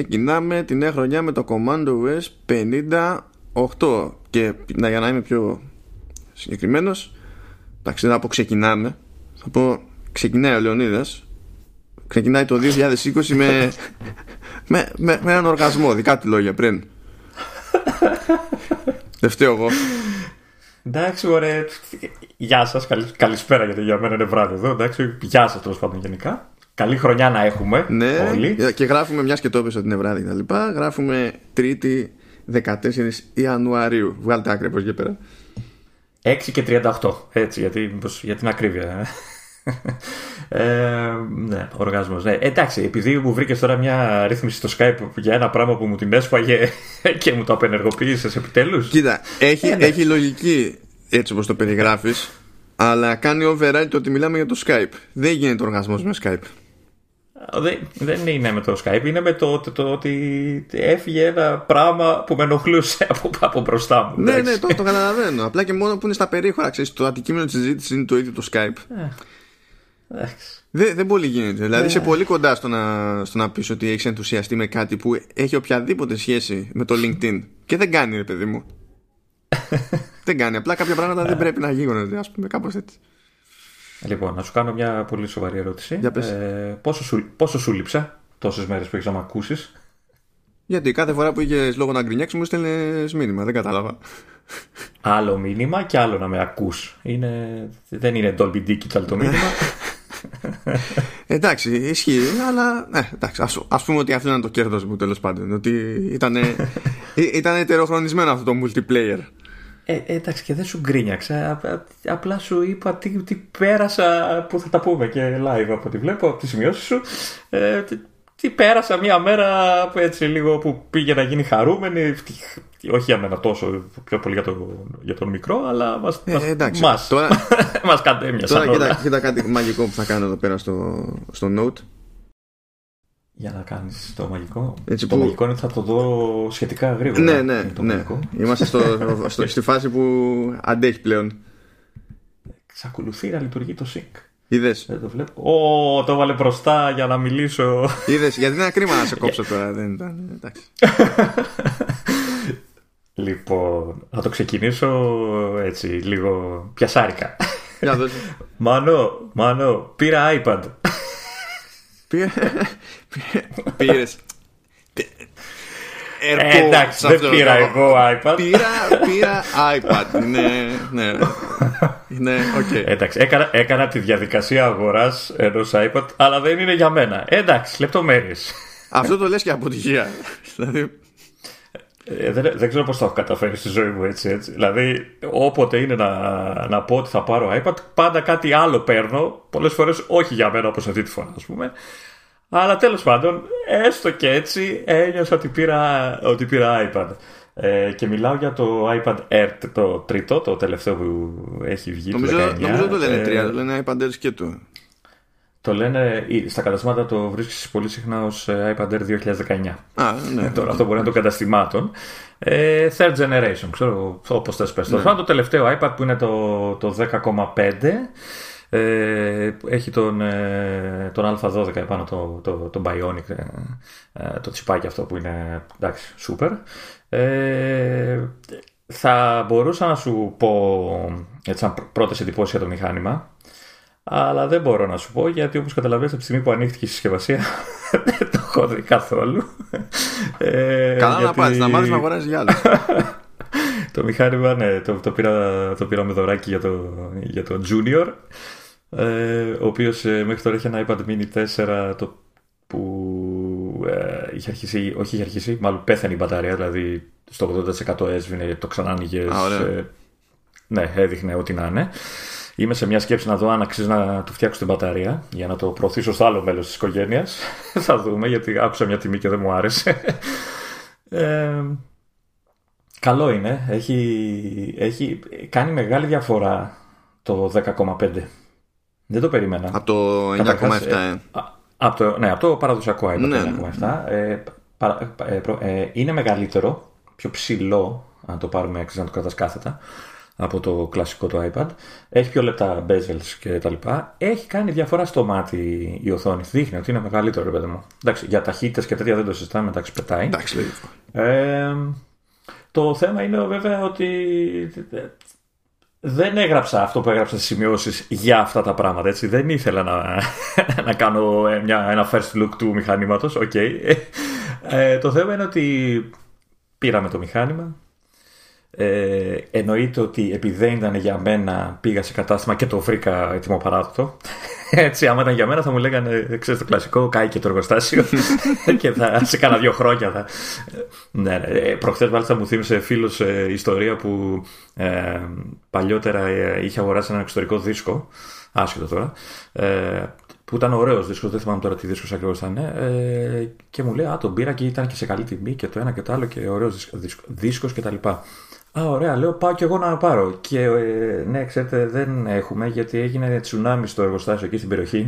ξεκινάμε την νέα χρονιά με το Command OS 58 και να, για να είμαι πιο συγκεκριμένος εντάξει δεν θα πω ξεκινάμε θα πω ξεκινάει ο Λεωνίδας ξεκινάει το 2020 με, με, με, με έναν οργασμό δικά του λόγια πριν δεν φταίω εγώ Εντάξει, ωραία. Γεια σας. Καλησπέρα γιατί για μένα είναι βράδυ εδώ. Εντάξει, γεια σας τέλος πάντων γενικά. Καλή χρονιά να έχουμε ναι, όλοι. Και γράφουμε, μιας και το ότι είναι βράδυ και τα λοιπά, γράφουμε Τρίτη 14 Ιανουαρίου. Βγάλτε άκρη από εκεί πέρα. 6 και 38. Έτσι, γιατί, για την ακρίβεια. ε, ναι, οργασμός. Ναι. Εντάξει, επειδή μου βρήκες τώρα μια ρύθμιση στο Skype για ένα πράγμα που μου την έσφαγε και μου το απενεργοποίησες επιτέλους. Κοίτα, έχει, ε, ναι. έχει λογική έτσι όπως το περιγράφεις, αλλά κάνει override το ότι μιλάμε για το Skype. Δεν γίνεται οργασμός με Skype. Δεν, δεν είναι με το Skype, είναι με το, το, το, ότι έφυγε ένα πράγμα που με ενοχλούσε από, από μπροστά μου. Ναι, ναι, το, το καταλαβαίνω. Απλά και μόνο που είναι στα περίχωρα, ξέρεις, το αντικείμενο της συζήτησης είναι το ίδιο το Skype. Ε, δεν, δεν πολύ γίνεται. Δηλαδή ε. είσαι πολύ κοντά στο να, στο να πεις ότι έχεις ενθουσιαστεί με κάτι που έχει οποιαδήποτε σχέση με το LinkedIn. Και δεν κάνει, ρε παιδί μου. δεν κάνει. Απλά κάποια πράγματα δεν πρέπει να γίνονται, ας πούμε, κάπως έτσι. Λοιπόν, να σου κάνω μια πολύ σοβαρή ερώτηση. Για πες. Ε, πόσο, σου, πόσο σου λείψα τόσες μέρες που έχεις να με ακούσεις; Γιατί κάθε φορά που είχες λόγο να γκρινιάξεις μου στέλνε μήνυμα, δεν κατάλαβα. Άλλο μήνυμα και άλλο να με ακούς. Είναι... Δεν είναι Dolby Digital το μήνυμα. εντάξει, ισχύει, αλλά ναι, εντάξει, ας, ας πούμε ότι αυτό ήταν το κέρδος μου τέλος πάντων. Ότι ήταν, ήταν ετεροχρονισμένο αυτό το multiplayer. Ε, εντάξει και δεν σου γκρίνιαξα. Απλά σου είπα τι, τι πέρασα που θα τα πούμε και live από ό,τι βλέπω από τις σημειώσεις σου. Ε, τι, πέρασα μια μέρα έτσι λίγο που πήγε να γίνει χαρούμενη. Όχι για μένα τόσο, πιο πολύ για, το, για τον μικρό, αλλά μας, ε, εντάξει, μας, τώρα, μας Τώρα κοίτα, κοίτα κάτι μαγικό που θα κάνω εδώ πέρα στο, στο Note για να κάνεις το μαγικό. Έτσι το μαγικό είναι ότι θα το δω σχετικά γρήγορα. Ναι, ναι. ναι. Είμαστε στο, στο, στη φάση που αντέχει πλέον. Ξακολουθεί να λειτουργεί το sync. Είδες. Δεν το βλέπω. Ω, το βάλε μπροστά για να μιλήσω. Είδες, γιατί είναι κρίμα να σε κόψω τώρα. Δεν ήταν. Εντάξει. λοιπόν, θα το ξεκινήσω έτσι λίγο πιασάρικα. Για δώσε. Μάνο, Μάνο, πήρα iPad. Πήρες. Ε, εντάξει, δεν πήρα εγώ iPad. Πήρα, πήρα iPad. Ναι, ναι. ναι okay. Εντάξει, έκανα, έκανα τη διαδικασία αγοράς ενός iPad, αλλά δεν είναι για μένα. Εντάξει, λεπτομέρειες. Αυτό το λες και αποτυχία. δηλαδή. Ε, δεν, δεν ξέρω πώς θα έχω καταφέρει στη ζωή μου έτσι, έτσι. Δηλαδή, όποτε είναι να, να πω ότι θα πάρω iPad, πάντα κάτι άλλο παίρνω. Πολλές φορές όχι για μένα, όπως αυτή τη φορά, ας πούμε. Αλλά τέλος πάντων, έστω και έτσι, ένιωσα ότι πήρα, ότι πήρα iPad. Ε, και μιλάω για το iPad Air το τρίτο, το τελευταίο που έχει βγει. Νομίζω, το 19. νομίζω το λένε τρία, το λένε iPad Air και το. Το λένε, στα καταστήματα το βρίσκεις πολύ συχνά ως ε, iPad Air 2019. Α, ναι. Τώρα αυτό μπορεί να είναι το καταστημάτων. Ε, third generation, ξέρω όπως θες πες. Ναι. Το τελευταίο iPad που είναι το, το 10,5 ε, έχει τον, ε, τον Α12 επάνω το, το, το Bionic, ε, ε, το τσιπάκι αυτό που είναι εντάξει, super. Ε, θα μπορούσα να σου πω έτσι, σαν πρώτες εντυπώσεις για το μηχάνημα αλλά δεν μπορώ να σου πω γιατί όπως καταλαβαίνεις από τη στιγμή που ανοίχτηκε η συσκευασία δεν το έχω δει καθόλου. Ε, Καλά γιατί... να πας, να μάθεις να αγοράσεις για άλλο. το μηχάνημα, ναι, το, το, πήρα, το πήρα με δωράκι για το, για το Junior. Ε, ο οποίος ε, μέχρι τώρα έχει ένα iPad mini 4 το, που ε, είχε αρχίσει, όχι είχε αρχίσει, μάλλον πέθανε η μπαταρία, δηλαδή στο 80% έσβηνε, το ξανά άνοιγες, ναι, έδειχνε ό,τι να είναι. Είμαι σε μια σκέψη να δω αν αξίζει να του φτιάξω την μπαταρία για να το προωθήσω στο άλλο μέλος της οικογένειας. Θα δούμε, γιατί άκουσα μια τιμή και δεν μου άρεσε. Ε, καλό είναι. Έχει, έχει κάνει μεγάλη διαφορά το 10,5. Δεν το περίμενα. Από το 9,7. Ε, από το, ναι, από το παραδοσιακό iPad ναι. 9,7. Ε, ε, ε, είναι μεγαλύτερο, πιο ψηλό, αν το πάρουμε έξω να το κρατάς κάθετα από το κλασικό το iPad. Έχει πιο λεπτά bezels και τα λοιπά. Έχει κάνει διαφορά στο μάτι η οθόνη. Δείχνει ότι είναι μεγαλύτερο, ρε παιδί μου. Εντάξει, για ταχύτητες και τέτοια δεν το συζητάμε, εντάξει, πετάει. Εντάξει, ε, το θέμα είναι βέβαια ότι δεν έγραψα αυτό που έγραψα στις σημειώσεις για αυτά τα πράγματα. Έτσι. Δεν ήθελα να, να κάνω μια, ένα first look του μηχανήματος. Okay. Ε, το θέμα είναι ότι πήραμε το μηχάνημα. Ε, εννοείται ότι επειδή δεν ήταν για μένα πήγα σε κατάστημα και το βρήκα έτοιμο παράδοτο. Έτσι, άμα ήταν για μένα θα μου λέγανε, ξέρεις το κλασικό, κάει και το εργοστάσιο και θα σε κάνα δύο χρόνια θα... Ναι, ναι. Ε, προχθές μάλιστα μου θύμισε φίλος ε, ιστορία που ε, παλιότερα ε, είχε αγοράσει ένα εξωτερικό δίσκο, άσχετο τώρα, ε, που ήταν ωραίος δίσκος, δεν θυμάμαι τώρα τι δίσκος ακριβώς ήταν. Ε, και μου λέει: Α, τον πήρα και ήταν και σε καλή τιμή και το ένα και το άλλο και ωραίος δίσκος κτλ. Α, ωραία, λέω πάω και εγώ να πάρω. Και ε, ναι, ξέρετε, δεν έχουμε γιατί έγινε τσουνάμι στο εργοστάσιο εκεί στην περιοχή.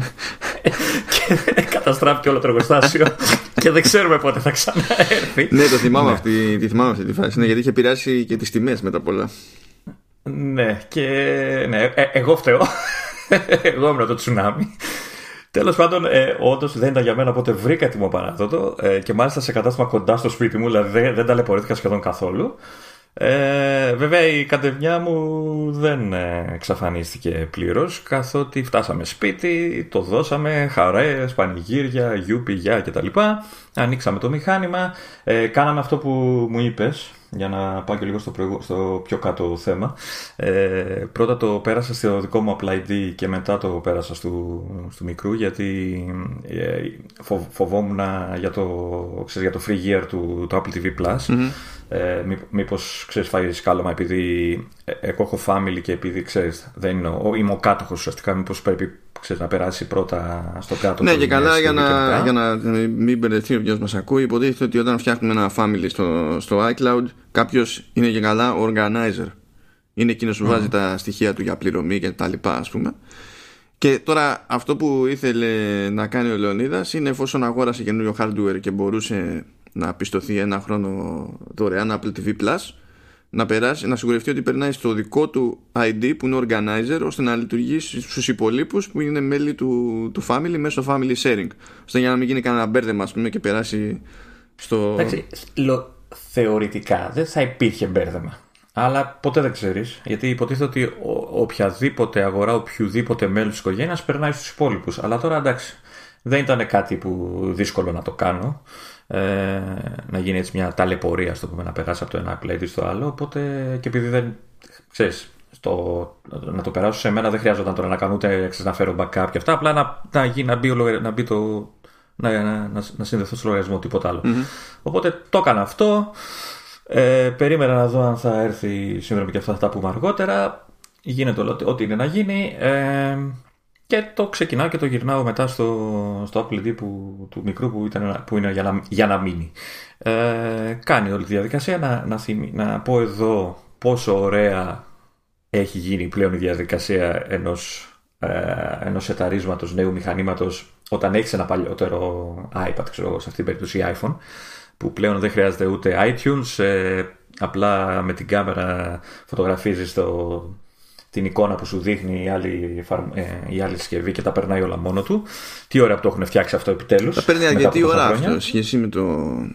και καταστράφηκε όλο το εργοστάσιο και δεν ξέρουμε πότε θα ξαναέρθει. ναι, το θυμάμαι, ναι. Αυτή, τη θυμάμαι αυτή τη φάση. Ναι, γιατί είχε πειράσει και τις τιμές μετά πολλά. Ναι, και ναι, ε, εγώ φταίω. εγώ ήμουν το τσουνάμι. Τέλος πάντων, ε, όντως δεν ήταν για μένα, οπότε βρήκα έτοιμο παράδοτο ε, και μάλιστα σε κατάστημα κοντά στο σπίτι μου, δηλαδή δεν, δεν ταλαιπωρήθηκα σχεδόν καθόλου. Ε, βέβαια η κατευνιά μου δεν ε, εξαφανίστηκε πλήρως καθότι φτάσαμε σπίτι, το δώσαμε, χαρές, πανηγύρια, γιούπι, γεια κτλ. Ανοίξαμε το μηχάνημα, ε, κάναμε αυτό που μου είπες για να πάω και λίγο στο, στο πιο κάτω θέμα. Ε, πρώτα το πέρασα στο δικό μου Apple ID και μετά το πέρασα στο, στο μικρού γιατί ε, φοβόμουν για το, ξέρεις, για το free year του το Apple TV Plus. Mm-hmm. Ε, μήπως ξέρεις φάει σκάλωμα επειδή ε, εγώ έχω family και επειδή ξέρεις δεν είναι ο, είμαι ο κάτοχος ουσιαστικά μήπως πρέπει ξέρεις, να περάσει πρώτα στο κάτω. Ναι, και καλά για να, για να μην μπερδευτεί ο ποιος μας ακούει. Υποτίθεται ότι όταν φτιάχνουμε ένα family στο, στο iCloud, κάποιος είναι και καλά organizer. Είναι εκείνος που βάζει τα στοιχεία του για πληρωμή και τα λοιπά, ας πούμε. Και τώρα αυτό που ήθελε να κάνει ο Λεωνίδας είναι εφόσον αγόρασε καινούριο hardware και μπορούσε να πιστωθεί ένα χρόνο δωρεάν Apple TV Plus να περάσει, να σιγουρευτεί ότι περνάει στο δικό του ID που είναι organizer ώστε να λειτουργήσει στους υπολείπους που είναι μέλη του, του family μέσω family sharing. Ώστε για να μην γίνει κανένα μπέρδεμα ας πούμε και περάσει στο... Εντάξει, θεωρητικά δεν θα υπήρχε μπέρδεμα. Αλλά ποτέ δεν ξέρεις, γιατί υποτίθεται ότι οποιαδήποτε αγορά οποιοδήποτε μέλο της οικογένειας περνάει στους υπόλοιπους. Αλλά τώρα εντάξει, δεν ήταν κάτι που δύσκολο να το κάνω ε, να γίνει έτσι μια ταλαιπωρία στο πούμε, να περάσει από το ένα play στο άλλο. Οπότε και επειδή δεν ξέρεις, στο, να το περάσω σε μένα δεν χρειάζονταν τώρα να κάνω ούτε να φέρω backup και αυτά. Απλά να, να, γι, να, μπει, να μπει το. Να, να, να, να συνδεθώ στο λογαριασμό, τίποτα άλλο. Mm-hmm. Οπότε το έκανα αυτό. Ε, περίμενα να δω αν θα έρθει η σύνδρομη και αυτά θα τα πούμε αργότερα. Γίνεται ό,τι είναι να γίνει. Ε, και το ξεκινάω και το γυρνάω μετά στο, στο Apple TV που, του μικρού που, ήταν, που είναι για να, για να μείνει. Ε, κάνει όλη τη διαδικασία. Να, να, να πω εδώ πόσο ωραία έχει γίνει πλέον η διαδικασία ενός, ε, ενός εταρίσματος νέου μηχανήματος όταν έχεις ένα παλιότερο iPad, ξέρω, σε αυτή την περίπτωση iPhone, που πλέον δεν χρειάζεται ούτε iTunes, ε, απλά με την κάμερα φωτογραφίζεις το, την εικόνα που σου δείχνει η άλλη, ε, η άλλη συσκευή και τα περνάει όλα μόνο του. Τι ώρα που το έχουν φτιάξει αυτό επιτέλους. Τα παίρνει αρκετή ώρα αυτό σχέση με το.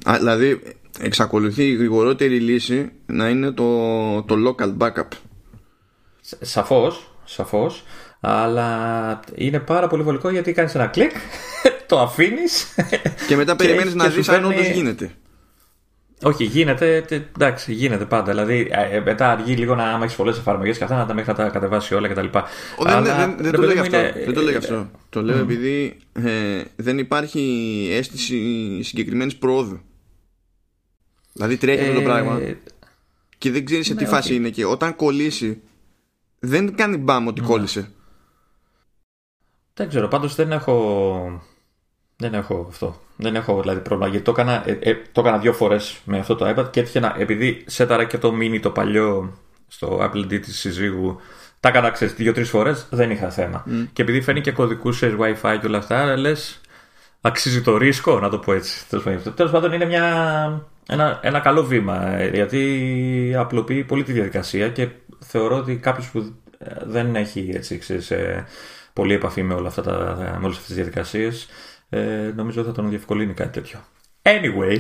Α, δηλαδή, εξακολουθεί η γρηγορότερη λύση να είναι το, το local backup. Σαφώς, σαφώς. Αλλά είναι πάρα πολύ βολικό γιατί κάνεις ένα κλικ, το αφήνεις. Και μετά περιμένεις να δεις αν όντως γίνεται. Όχι, γίνεται, εντάξει, γίνεται πάντα. Δηλαδή, ε, μετά αργεί λίγο να άμα έχεις πολλές εφαρμογές και αυτά να τα μέχρι να τα κατεβάσει όλα κτλ. Δεν, δεν, δεν, το λέει αυτό. δεν το λέει αυτό. Το λέω επειδή ε, δεν υπάρχει αίσθηση συγκεκριμένης προόδου. Δηλαδή τρέχει αυτό το ε, πράγμα και δεν ξέρεις σε τι ναι, φάση είναι και όταν κολλήσει δεν κάνει μπαμ ότι ναι. κόλλησε. Δεν ξέρω, πάντως δεν έχω δεν έχω αυτό. Δεν έχω δηλαδή πρόβλημα. Γιατί το έκανα, ε, ε, το έκανα δύο φορές με αυτό το iPad και έτυχε να. Επειδή σέταρα και το mini το παλιό στο Apple D της συζύγου. Τα έκανα ξέρεις δύο-τρεις φορές, δεν είχα θέμα. Mm. Και επειδή φαίνει και κωδικού σε WiFi και όλα αυτά, λες. Αξίζει το ρίσκο, να το πω έτσι. Τέλος πάντων, είναι μια, ένα, ένα καλό βήμα. Ε, γιατί απλοποιεί πολύ τη διαδικασία και θεωρώ ότι κάποιος που δεν έχει έτσι, ξέρεις, πολύ επαφή με, όλα αυτά τα, με όλες αυτές τις διαδικασίες ε, νομίζω θα τον διευκολύνει κάτι τέτοιο. Anyway,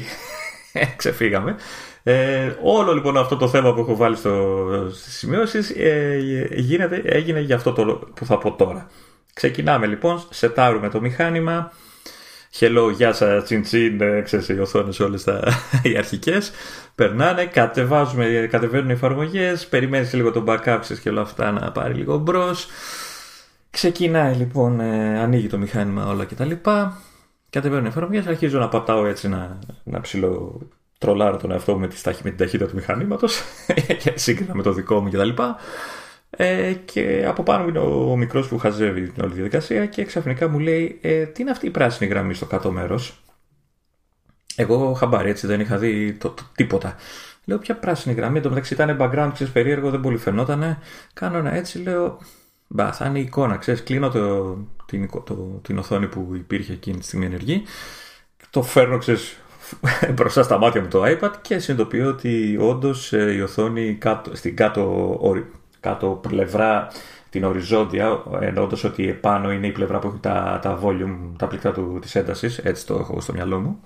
ξεφύγαμε. Ε, όλο λοιπόν αυτό το θέμα που έχω βάλει στο, στις σημειώσεις ε, γίνεται, έγινε για αυτό το που θα πω τώρα. Ξεκινάμε λοιπόν, σετάρουμε το μηχάνημα. Hello, γεια σας, τσιν τσιν, ε, ξέρεις οι οθόνες όλες τα, οι αρχικές. Περνάνε, κατεβάζουμε, κατεβαίνουν οι εφαρμογές, περιμένεις λίγο το backup και όλα αυτά να πάρει λίγο μπρος. Ξεκινάει λοιπόν, ε, ανοίγει το μηχάνημα όλα κτλ. Κατεβαίνουν οι εφαρμογές, αρχίζω να πατάω έτσι να, να ψηλό τρολάρω τον εαυτό μου με, τη στάχη, με την ταχύτητα του μηχανήματος και σύγκρινα με το δικό μου κτλ. Ε, και από πάνω είναι ο μικρός που χαζεύει την όλη διαδικασία και ξαφνικά μου λέει ε, τι είναι αυτή η πράσινη γραμμή στο κάτω μέρος; Εγώ χαμπάρι έτσι δεν είχα δει το, το, τίποτα. Λέω ποια πράσινη γραμμή, το μεταξύ ήταν background, ξέρεις περίεργο, δεν πολύ φαινότανε. Κάνω ένα έτσι, λέω μπα, θα είναι η εικόνα, ξέρεις, κλείνω το, την, το, την οθόνη που υπήρχε εκείνη τη στιγμή ενεργή, το φέρνω, ξέρεις, μπροστά στα μάτια μου το iPad και συνειδητοποιώ ότι όντως ε, η οθόνη κάτω, στην κάτω, κάτω πλευρά την οριζόντια, εννοώντας ότι επάνω είναι η πλευρά που έχει τα, τα volume, τα πληκτά του, της έντασης, έτσι το έχω στο μυαλό μου,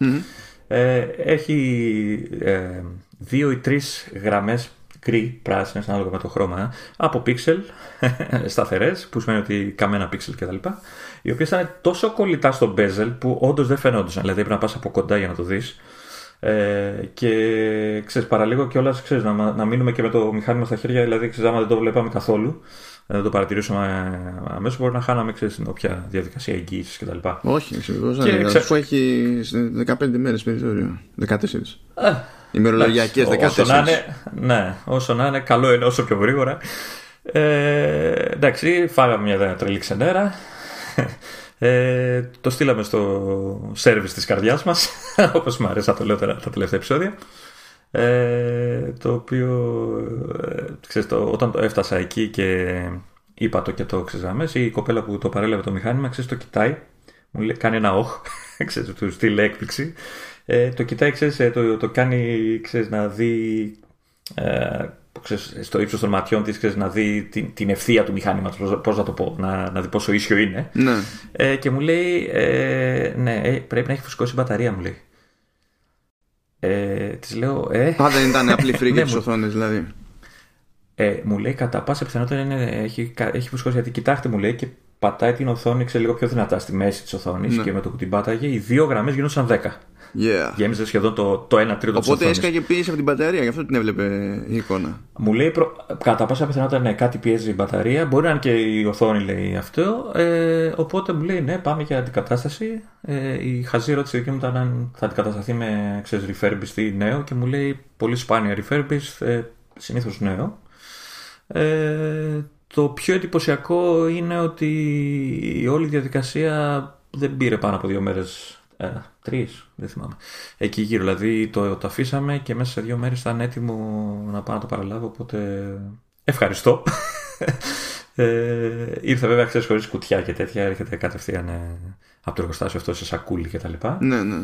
ε, έχει ε, δύο ή τρεις γραμμές γκρι, πράσινε, ανάλογα με το χρώμα, από πίξελ, σταθερές, που σημαίνει ότι καμένα πίξελ κτλ. Οι οποίες ήταν τόσο κολλητά στο bezel που όντως δεν φαινόντουσαν. Δηλαδή πρέπει να πας από κοντά για να το δεις. Ε, και ξέρεις, παραλίγο και όλα να, να μείνουμε και με το μηχάνημα στα χέρια. Δηλαδή, ξέρεις, άμα δεν το βλέπαμε καθόλου, δεν το παρατηρήσουμε αμέσως, μπορεί να χάναμε ξέρεις, την όποια διαδικασία εγγύησης κτλ. Όχι, σίγουρα. Δεν ξέρω. Αφού έχει 15 μέρες περιθώριο. 14. Ε, Ημερολογιακέ 14. Όσο να είναι, ναι, όσο να είναι, καλό είναι όσο πιο γρήγορα. Ε, εντάξει, φάγαμε μια τρελή ξενέρα. Ε, το στείλαμε στο σερβις της καρδιάς μας όπως μου αρέσει να το λέω τα τελευταία επεισόδια ε, το οποίο ε, ξέρεις, το, όταν το έφτασα εκεί και είπα το και το ξεζάμε, η κοπέλα που το παρέλαβε το μηχάνημα ξέρεις, το κοιτάει μου λέει, κάνει ένα όχ ξέρεις, του στείλει έκπληξη ε, το κοιτάει, ξέρεις, ε, το, το κάνει ξέρεις, να δει ε, ξέρεις, στο ύψος των ματιών της ξέρεις, να δει την, την ευθεία του μηχάνηματος, πώς να το πω, να, να δει πόσο ίσιο είναι. Ναι. Ε, και μου λέει, ε, ναι, ε, πρέπει να έχει φουσκώσει η μπαταρία, μου λέει. Ε, της λέω, ε... Πάντα δεν ήταν απλή φρίκη ναι, τις οθόνες, δηλαδή. Ε, μου λέει, κατά πάσα πιθανότητα είναι, έχει, έχει φουσκώσει, γιατί κοιτάξτε, μου λέει, και πατάει την οθόνη, ξέρω λίγο πιο δυνατά στη μέση της οθόνης ναι. και με το που την πάταγε, οι δύο γραμμές γίνονταν 10. Yeah. Γέμιζε σχεδόν το, το 1 τρίτο Οπότε έσκαγε πίεση από την μπαταρία, γι' αυτό την έβλεπε η εικόνα. Μου λέει προ... κατά πάσα πιθανότητα ναι, κάτι πιέζει η μπαταρία. Μπορεί να είναι και η οθόνη λέει αυτό. Ε, οπότε μου λέει ναι, πάμε για αντικατάσταση. Ε, η χαζή ερώτηση δική μου ήταν αν θα αντικατασταθεί με ξέρεις, refurbished ή νέο και μου λέει πολύ σπάνια refurbished, ε, συνήθως νέο. Ε, το πιο εντυπωσιακό είναι ότι η όλη διαδικασία δεν πήρε πάνω από δύο μέρες ε, Τρεις, δεν θυμάμαι. Εκεί γύρω. Δηλαδή το, το αφήσαμε και μέσα σε δύο μέρες ήταν έτοιμο να πάω να το παραλάβω. Οπότε ευχαριστώ. ε, ήρθε βέβαια ξέρεις χωρίς κουτιά και τέτοια. Έρχεται κατευθείαν ε, από το εργοστάσιο αυτό σε σακούλι κτλ. Ναι, ναι.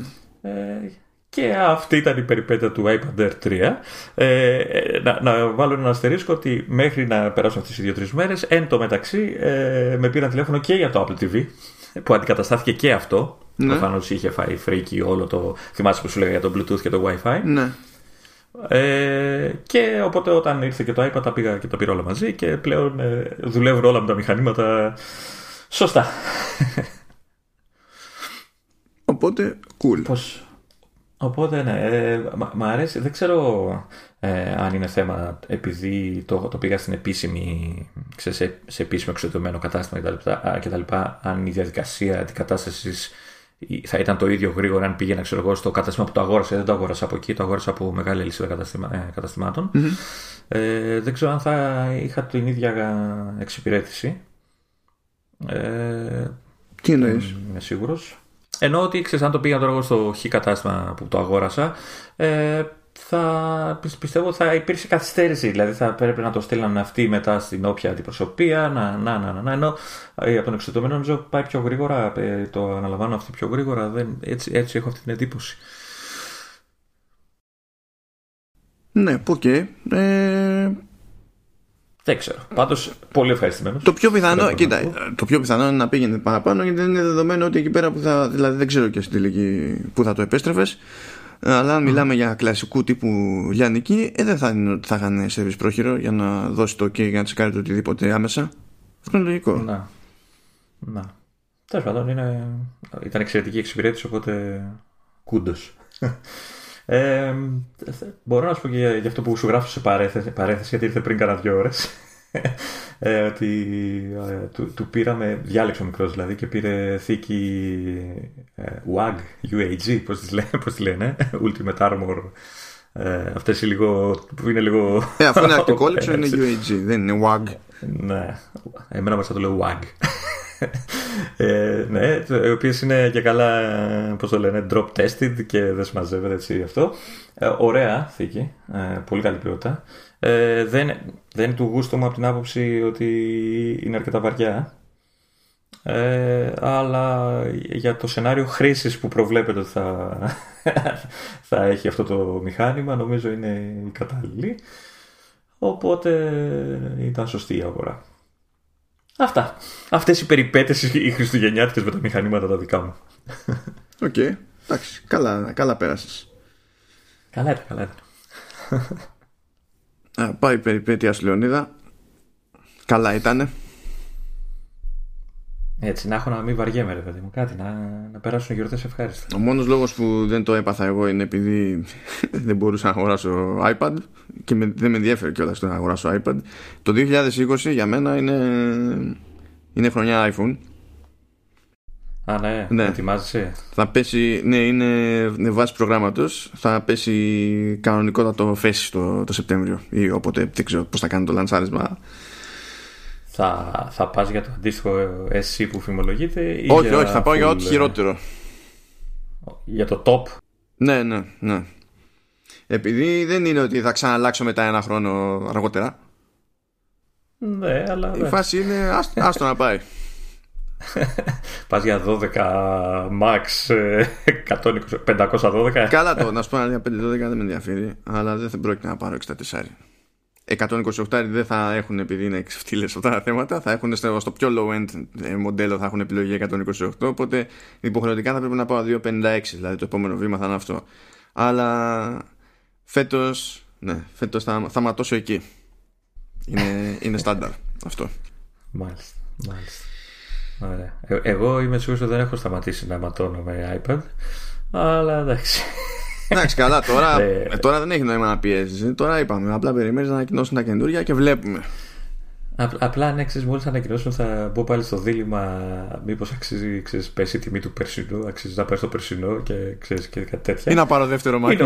Ε, και αυτή ήταν η περιπέτεια του iPad Air 3. Ε, να, να βάλω ένα αστερίσκο ότι μέχρι να περάσουν αυτές οι δύο-τρει μέρες, εν τω μεταξύ ε, με πήραν τηλέφωνο και για το Apple TV που αντικαταστάθηκε και αυτό. Ναι. Προφανώς είχε φάει φρίκι όλο το. Θυμάσαι που σου λέγα για το Bluetooth και το WiFi; Ναι. Ε, και οπότε όταν ήρθε και το iPad τα πήγα και τα πήρα όλα μαζί και πλέον ε, δουλεύουν όλα με τα μηχανήματα σωστά. Οπότε, cool. Πώς, Οπότε ναι, ε, μ' αρέσει. Δεν ξέρω ε, αν είναι θέμα επειδή το, το πήγα στην επίσημη, σε, σε επίσημο εξοδεμένο κατάστημα κτλ. Αν η διαδικασία αντικατάστασης θα ήταν το ίδιο γρήγορα αν πήγαινα ξέρω εγώ, στο κατάστημα που το αγόρασα. Δεν το αγόρασα από εκεί, το αγόρασα από μεγάλη αλυσίδα καταστημα, ε, καταστηματων Ε, δεν ξέρω αν θα είχα την ίδια εξυπηρέτηση. Ε, Τι εννοείς; Είμαι σίγουρος. Ενώ ότι ξέρεις, αν το πήγα τώρα εγώ στο χ κατάστημα που το αγόρασα, ε, θα, πιστεύω ότι θα υπήρξε καθυστέρηση. Δηλαδή θα πρέπει να το στείλαν αυτοί μετά στην όποια αντιπροσωπεία. Να, να, να, να, Ενώ ε, από τον εξωτερικό νομίζω πάει πιο γρήγορα. Ε, το αναλαμβάνω αυτό πιο γρήγορα. Δεν, έτσι, έτσι έχω αυτή την εντύπωση. Ναι, OK. Okay. Ε, Δεν ξέρω. Πάντως πολύ ευχαριστημένος. Το πιο πιθανό, κοίτα, το πιο πιθανό είναι να πήγαινε παραπάνω γιατί δεν είναι δεδομένο ότι εκεί πέρα που θα. Δηλαδή δεν ξέρω και στην τελική που θα το επέστρεφες. Αλλά αν μιλάμε για κλασικού τύπου λιανική, ε, δεν θα είναι ότι θα είχαν service πρόχειρο για να δώσει το OK για να τσεκάρει το οτιδήποτε άμεσα. Αυτό είναι λογικό. Να. Να. Τέλος πάντων, είναι... ήταν εξαιρετική εξυπηρέτηση, οπότε κούντος. Ε, μπορώ να σου πω και για, αυτό που σου γράφω σε παρέθεση, παρέθεση γιατί ήρθε πριν κάνα δύο ώρες ε, ότι ε, του, του, πήραμε, διάλεξε ο μικρός δηλαδή και πήρε θήκη ε, WAG, UAG, πώς τη λένε, πώς τη λένε Ultimate Armor ε, αυτές οι λίγο, που είναι λίγο... Ε, αυτό είναι Arctic είναι UAG, δεν είναι WAG. Ναι, εμένα μας θα το λέω WAG ε, ναι, οι οποίες είναι και καλά, πώς το λένε, drop tested και δεν συμμαζεύεται έτσι αυτό. Ε, ωραία θήκη, ε, πολύ καλή ποιότητα. Ε, δεν, δεν είναι του γούστου μου από την άποψη ότι είναι αρκετά βαριά. Ε, αλλά για το σενάριο χρήσης που προβλέπεται ότι θα, θα έχει αυτό το μηχάνημα νομίζω είναι η κατάλληλη. Οπότε ήταν σωστή η αγορά. Αυτά. Αυτές οι περιπέτειες οι χριστουγεννιάτικες με τα μηχανήματα τα δικά μου. OK. Okay. Εντάξει. Καλά, καλά πέρασες. Καλά ήταν, καλά ήταν. Α, πάει η περιπέτεια σου Λεωνίδα. Καλά ήτανε. Έτσι, να έχω να μην βαριέμαι, ρε παιδί μου. Κάτι, να, να περάσουν γιορτές ευχάριστα. Ο μόνος λόγος που δεν το έπαθα εγώ είναι επειδή δεν μπορούσα να αγοράσω iPad και με, δεν με ενδιαφέρει κιόλας το να αγοράσω iPad. Το 2020 για μένα είναι, είναι χρονιά iPhone. Α, ναι, ναι. ετοιμάζεσαι. Θα πέσει, ναι, είναι, είναι βάση προγράμματος. Θα πέσει κανονικότατο φέση το, το Σεπτέμβριο ή όποτε δεν ξέρω πώς θα κάνει το λανσάρισμα θα, θα πας για το αντίστοιχο SC που φημολογείται ή Όχι, όχι, θα πάω για ό,τι χειρότερο. Για το top. Ναι, ναι, ναι. Επειδή δεν είναι ότι θα ξαναλλάξω μετά ένα χρόνο αργότερα. Ναι, αλλά. Η φάση είναι άστο να πάει. Πας για 12 max 120, 512. Καλά το, να σου πω για 512 δεν με ενδιαφέρει, αλλά δεν θα πρόκειται να πάρω 64. 128 δεν θα έχουν επειδή είναι ξεφτύλες αυτά τα θέματα θα έχουν στο, στο πιο low end ε, μοντέλο θα έχουν επιλογή 128 οπότε υποχρεωτικά θα πρέπει να πάω 256 δηλαδή το επόμενο βήμα θα είναι αυτό αλλά φέτος ναι, φέτος θα, θα ματώσω εκεί είναι, είναι στάνταρ αυτό μάλιστα, μάλιστα. Ωραία. Ε, εγώ είμαι σίγουρος ότι δεν έχω σταματήσει να ματώνω με iPad αλλά εντάξει Εντάξει, καλά, τώρα, ε, ε, τώρα δεν έχει νόημα να πιέζεις. Τώρα είπαμε, απλά περιμένεις να ανακοινώσουν τα καινούργια και βλέπουμε. Απλά αν ξέρεις, μόλις ανακοινώσουν, θα μπω πάλι στο δίλημα. Μήπως αξίζει, ξέρεις, πέσει η τιμή του περσινού, αξίζει να πέσει το περσινό και ξέρεις και κάτι τέτοια. Ή να πάρω δεύτερο Mac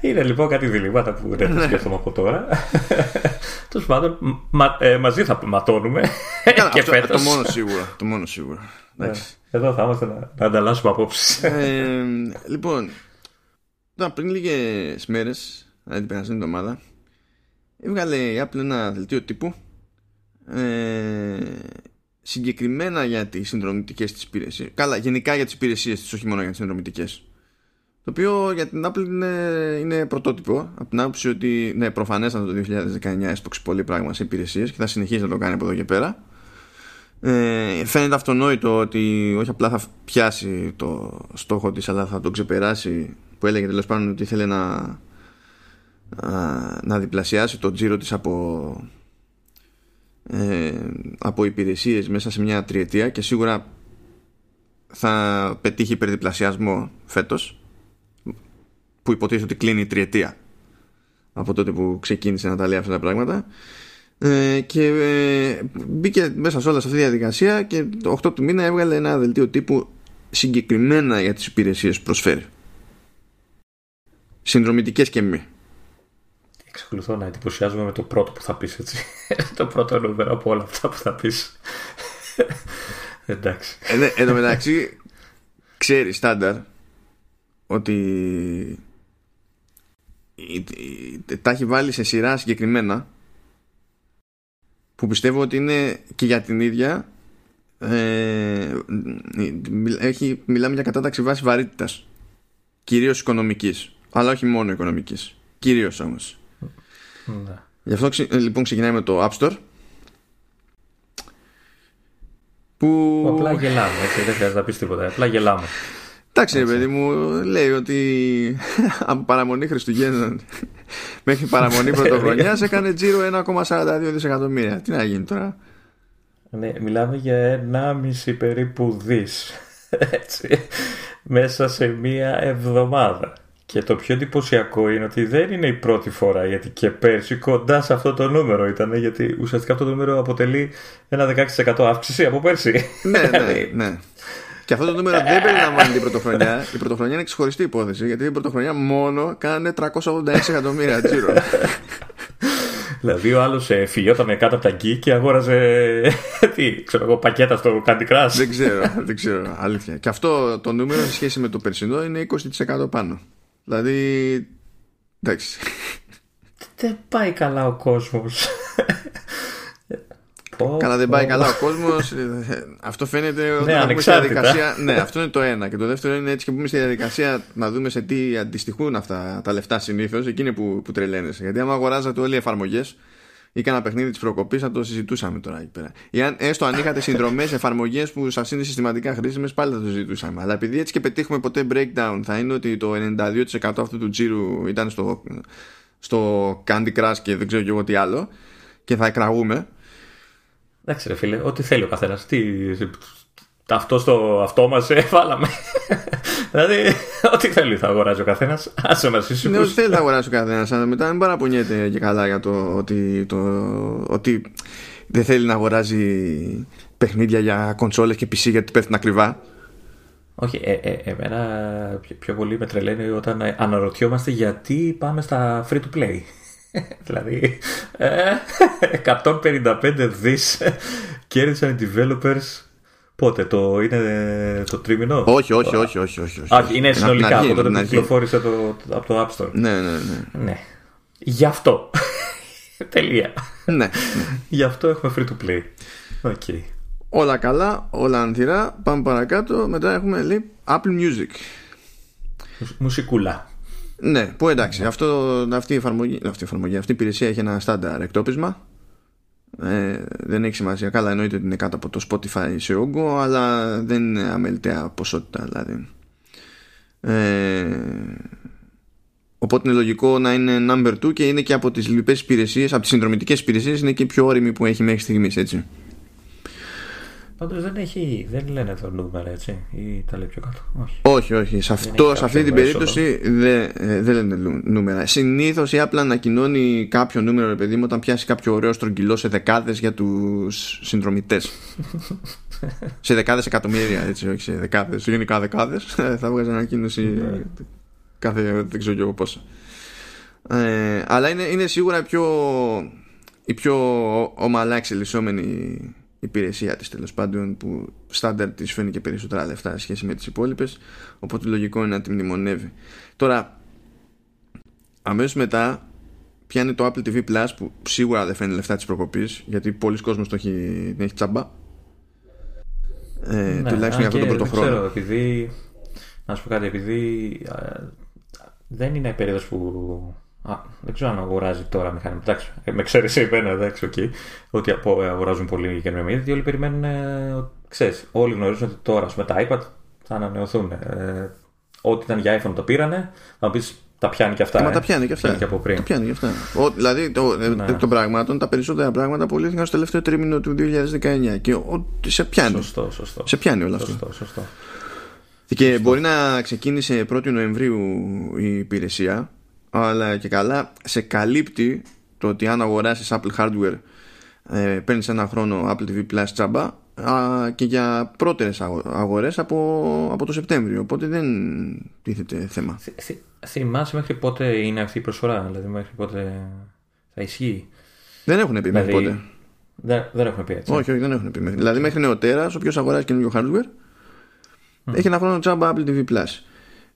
Είναι λοιπόν κάτι διλήμματα που δεν θα σκέφτομαι από τώρα. Τέλος πάντων, ε, μαζί θα ματώνουμε. και αυτό, το μόνο σίγουρα. Το μόνο σίγουρα. Ναι. Εδώ θα είμαστε να, να ανταλλάσσουμε απόψεις. Ε, λοιπόν, τώρα πριν λίγες μέρες, δηλαδή την περασμένη εβδομάδα, έβγαλε η Apple ένα δελτίο τύπου ε, συγκεκριμένα για τις συνδρομητικές της υπηρεσίες. Καλά, γενικά για τις υπηρεσίες της, όχι μόνο για τις συνδρομητικές. Το οποίο για την Apple είναι, είναι πρωτότυπο από την άποψη ότι ναι, προφανέστατα το 2019 έσπρωξε πολύ πράγμα σε υπηρεσίες και θα συνεχίσει να το κάνει από εδώ και πέρα. Ε, φαίνεται αυτονόητο ότι όχι απλά θα πιάσει το στόχο της αλλά θα τον ξεπεράσει που έλεγε τέλος πάντων ότι ήθελε να, να διπλασιάσει το τζίρο της από ε, από υπηρεσίες μέσα σε μια τριετία και σίγουρα θα πετύχει υπερδιπλασιασμό φέτος που υποτίθεται ότι κλείνει η τριετία. Από τότε που ξεκίνησε να τα λέει αυτά τα πράγματα. Ε, και ε, μπήκε μέσα σε όλα σε αυτή τη διαδικασία και το 8 του μήνα έβγαλε ένα δελτίο τύπου συγκεκριμένα για τις υπηρεσίες που προσφέρει. Συνδρομητικές και μη. Εξακολουθώ να εντυπωσιάζομαι με το πρώτο που θα πεις έτσι. Το πρώτο νούμερο από όλα αυτά που θα πεις. Εντάξει. Ε, ναι, εν τω μεταξύ ξέρεις στάνταρ ότι τα έχει βάλει σε σειρά συγκεκριμένα που πιστεύω ότι είναι και για την ίδια ε, έχει, μιλάμε για κατάταξη βάσης βαρύτητας κυρίως οικονομικής αλλά όχι μόνο οικονομικής κυρίως όμως Ναι. Γι' αυτό λοιπόν ξεκινάει με το App Store. Που... Απλά γελάμε, έτσι, δεν χρειάζεται να πεις τίποτα. Απλά γελάμε. Εντάξει, παιδί μου, λέει ότι από παραμονή Χριστουγέννων μέχρι παραμονή πρωτοχρονιάς έκανε τζίρο 1,42 δισεκατομμύρια. Τι να γίνει τώρα; Ναι, μιλάμε για 1,5 περίπου δις. Έτσι. Μέσα σε μία εβδομάδα. Και το πιο εντυπωσιακό είναι ότι δεν είναι η πρώτη φορά γιατί και πέρσι κοντά σε αυτό το νούμερο ήταν γιατί ουσιαστικά αυτό το νούμερο αποτελεί ένα 16% αύξηση από πέρσι. Ναι, ναι, δηλαδή, ναι. Και αυτό το νούμερο δεν περιλαμβάνει την πρωτοχρονιά. Η πρωτοχρονιά είναι ξεχωριστή υπόθεση γιατί η πρωτοχρονιά μόνο κάνει 386 εκατομμύρια τζίρο. Δηλαδή ο άλλος ε, φιλιόταν κάτω από τα γκί και αγόραζε τι, ξέρω εγώ, πακέτα στο Candy Crush. δεν ξέρω, δεν ξέρω, αλήθεια. Και αυτό το νούμερο σε σχέση με το περσινό είναι 20% πάνω. Δηλαδή. Εντάξει. Δεν πάει καλά ο κόσμος Καλά, δεν πάει καλά ο κόσμος. αυτό φαίνεται ότι ναι, στη διαδικασία. ναι, αυτό είναι το ένα. Και το δεύτερο είναι έτσι και πούμε στη διαδικασία να δούμε σε τι αντιστοιχούν αυτά τα λεφτά συνήθως. Εκεί που, που τρελαίνεσαι. Γιατί άμα αγοράζατε όλοι οι εφαρμογές ή κανένα παιχνίδι της προκοπής, θα το συζητούσαμε τώρα εκεί πέρα. Ή αν, έστω αν είχατε συνδρομές, εφαρμογές που σας είναι συστηματικά χρήσιμες, πάλι θα το συζητούσαμε. Αλλά επειδή έτσι και πετύχουμε ποτέ breakdown, θα είναι ότι το 92% αυτού του τζίρου ήταν στο, στο Candy Crush και δεν ξέρω και εγώ τι άλλο, και θα εκραγούμε. Εντάξει, ρε φίλε, ό,τι θέλει ο καθένας. Τι... Αυτό στο αυτό μας έβαλαμε. δηλαδή, ό,τι θέλει θα αγοράζει ο καθένας. Άσε μα ήσυχου. Ναι, ό,τι θέλει θα αγοράζει ο καθένας. Αλλά μετά μην παραπονιέται και καλά για το ότι, το ότι δεν θέλει να αγοράζει παιχνίδια για κονσόλες και PC γιατί πέφτουν ακριβά. Όχι, ε, ε, εμένα πιο, πιο πολύ με τρελαίνει όταν αναρωτιόμαστε γιατί πάμε στα free to play. Δηλαδή 155 ε, δις κέρδισαν οι developers Πότε, το είναι το τρίμηνο; Όχι, όχι, όχι, όχι. όχι, όχι. είναι συνολικά από τότε που κυκλοφόρησε το, από το App Store. Ναι, ναι, ναι. ναι. Γι' αυτό. Τελεία. Ναι, ναι. Γι' αυτό έχουμε free to play. Okay. Όλα καλά, όλα ανθυρά. Πάμε παρακάτω. Μετά έχουμε λέει Apple Music. Μουσικούλα. Ναι, που εντάξει, αυτό, αυτή, η εφαρμογή, αυτή η εφαρμογή, αυτή η υπηρεσία έχει ένα στάνταρ εκτόπισμα. Ε, δεν έχει σημασία. Καλά, εννοείται ότι είναι κάτω από το Spotify σε όγκο, αλλά δεν είναι αμεληταία ποσότητα δηλαδή. Ε, οπότε είναι λογικό να είναι number 2 και είναι και από τις λοιπές υπηρεσίες, από τις συνδρομητικές υπηρεσίες είναι και η πιο όρημη που έχει μέχρι στιγμής, έτσι. Πάντως δεν έχει, δεν λένε το νούμερο έτσι, ή τα λέει πιο κάτω. Όχι, όχι. όχι. Σε, αυτό, σε αυτή την περίπτωση δεν, ε, δεν λένε νούμερα. Συνήθως η Apple ανακοινώνει κάποιο νούμερο, ρε παιδί μου, όταν πιάσει κάποιο ωραίο στρογγυλό σε δεκάδες για τους συνδρομητές. σε δεκάδες εκατομμύρια, έτσι, όχι σε δεκάδες. Γενικά δεκάδες. θα βγάζει ανακοίνωση ναι. κάθε δεν ξέρω και εγώ πόσα. Ε, αλλά είναι, είναι σίγουρα πιο, η πιο ομαλά εξελισσόμενη υπηρεσία της τέλος πάντων που στάνταρ της φαίνει και περισσότερα λεφτά σε σχέση με τις υπόλοιπες, οπότε λογικό είναι να τη μνημονεύει. Τώρα αμέσως μετά πιάνει το Apple TV Plus που σίγουρα δεν φαίνει λεφτά της προκοπής γιατί πολλοί κόσμος το έχει, την έχει τσάμπα. Ε, ναι, τουλάχιστον για αυτό το πρώτο χρόνο ξέρω, επειδή, να σου πω κάτι επειδή δεν είναι η περίοδος που Α, δεν ξέρω αν αγοράζει τώρα μηχανήματα. Εντάξει, ε, με ξέρεις εμένα, εντάξει, okay, ότι αγοράζουν πολύ καινούργια μηχανήματα, γιατί όλοι περιμένουν. Ε, ξέρεις, όλοι γνωρίζουν ότι τώρα με τα iPad θα ανανεωθούν. Ε, ό,τι ήταν για iPhone το πήρανε, θα πεις τα πιάνει και αυτά. Ε, μα τα πιάνει και αυτά. Και από πριν. Τα πιάνει και αυτά. Ο, δηλαδή, το, ε, ναι. των πραγμάτων, τα περισσότερα πράγματα πουλήθηκαν στο τελευταίο τρίμηνο του 2019. Και ο, σε πιάνει. Σωστό, σωστό. Σε πιάνει όλο αυτό. Σωστό, σωστό. Και σωστό. μπορεί να ξεκίνησε 1η Νοεμβρίου η υπηρεσία αλλά και καλά σε καλύπτει το ότι αν αγοράσεις Apple Hardware ε, παίρνεις ένα χρόνο Apple TV Plus τσάμπα α, και για πρώτερες αγορές από, από το Σεπτέμβριο. Οπότε δεν τίθεται θέμα. Θ, Θυμάσαι μέχρι πότε είναι αυτή η προσφορά δηλαδή μέχρι πότε θα ισχύει; Δεν έχουν πει μέχρι δηλαδή, πότε. δεν, δεν έχουν πει έτσι. Όχι, όχι δεν έχουν πει Δηλαδή μέχρι νεοτέρας όποιος αγοράζει καινούργιο hardware έχει ένα χρόνο τσάμπα Apple TV Plus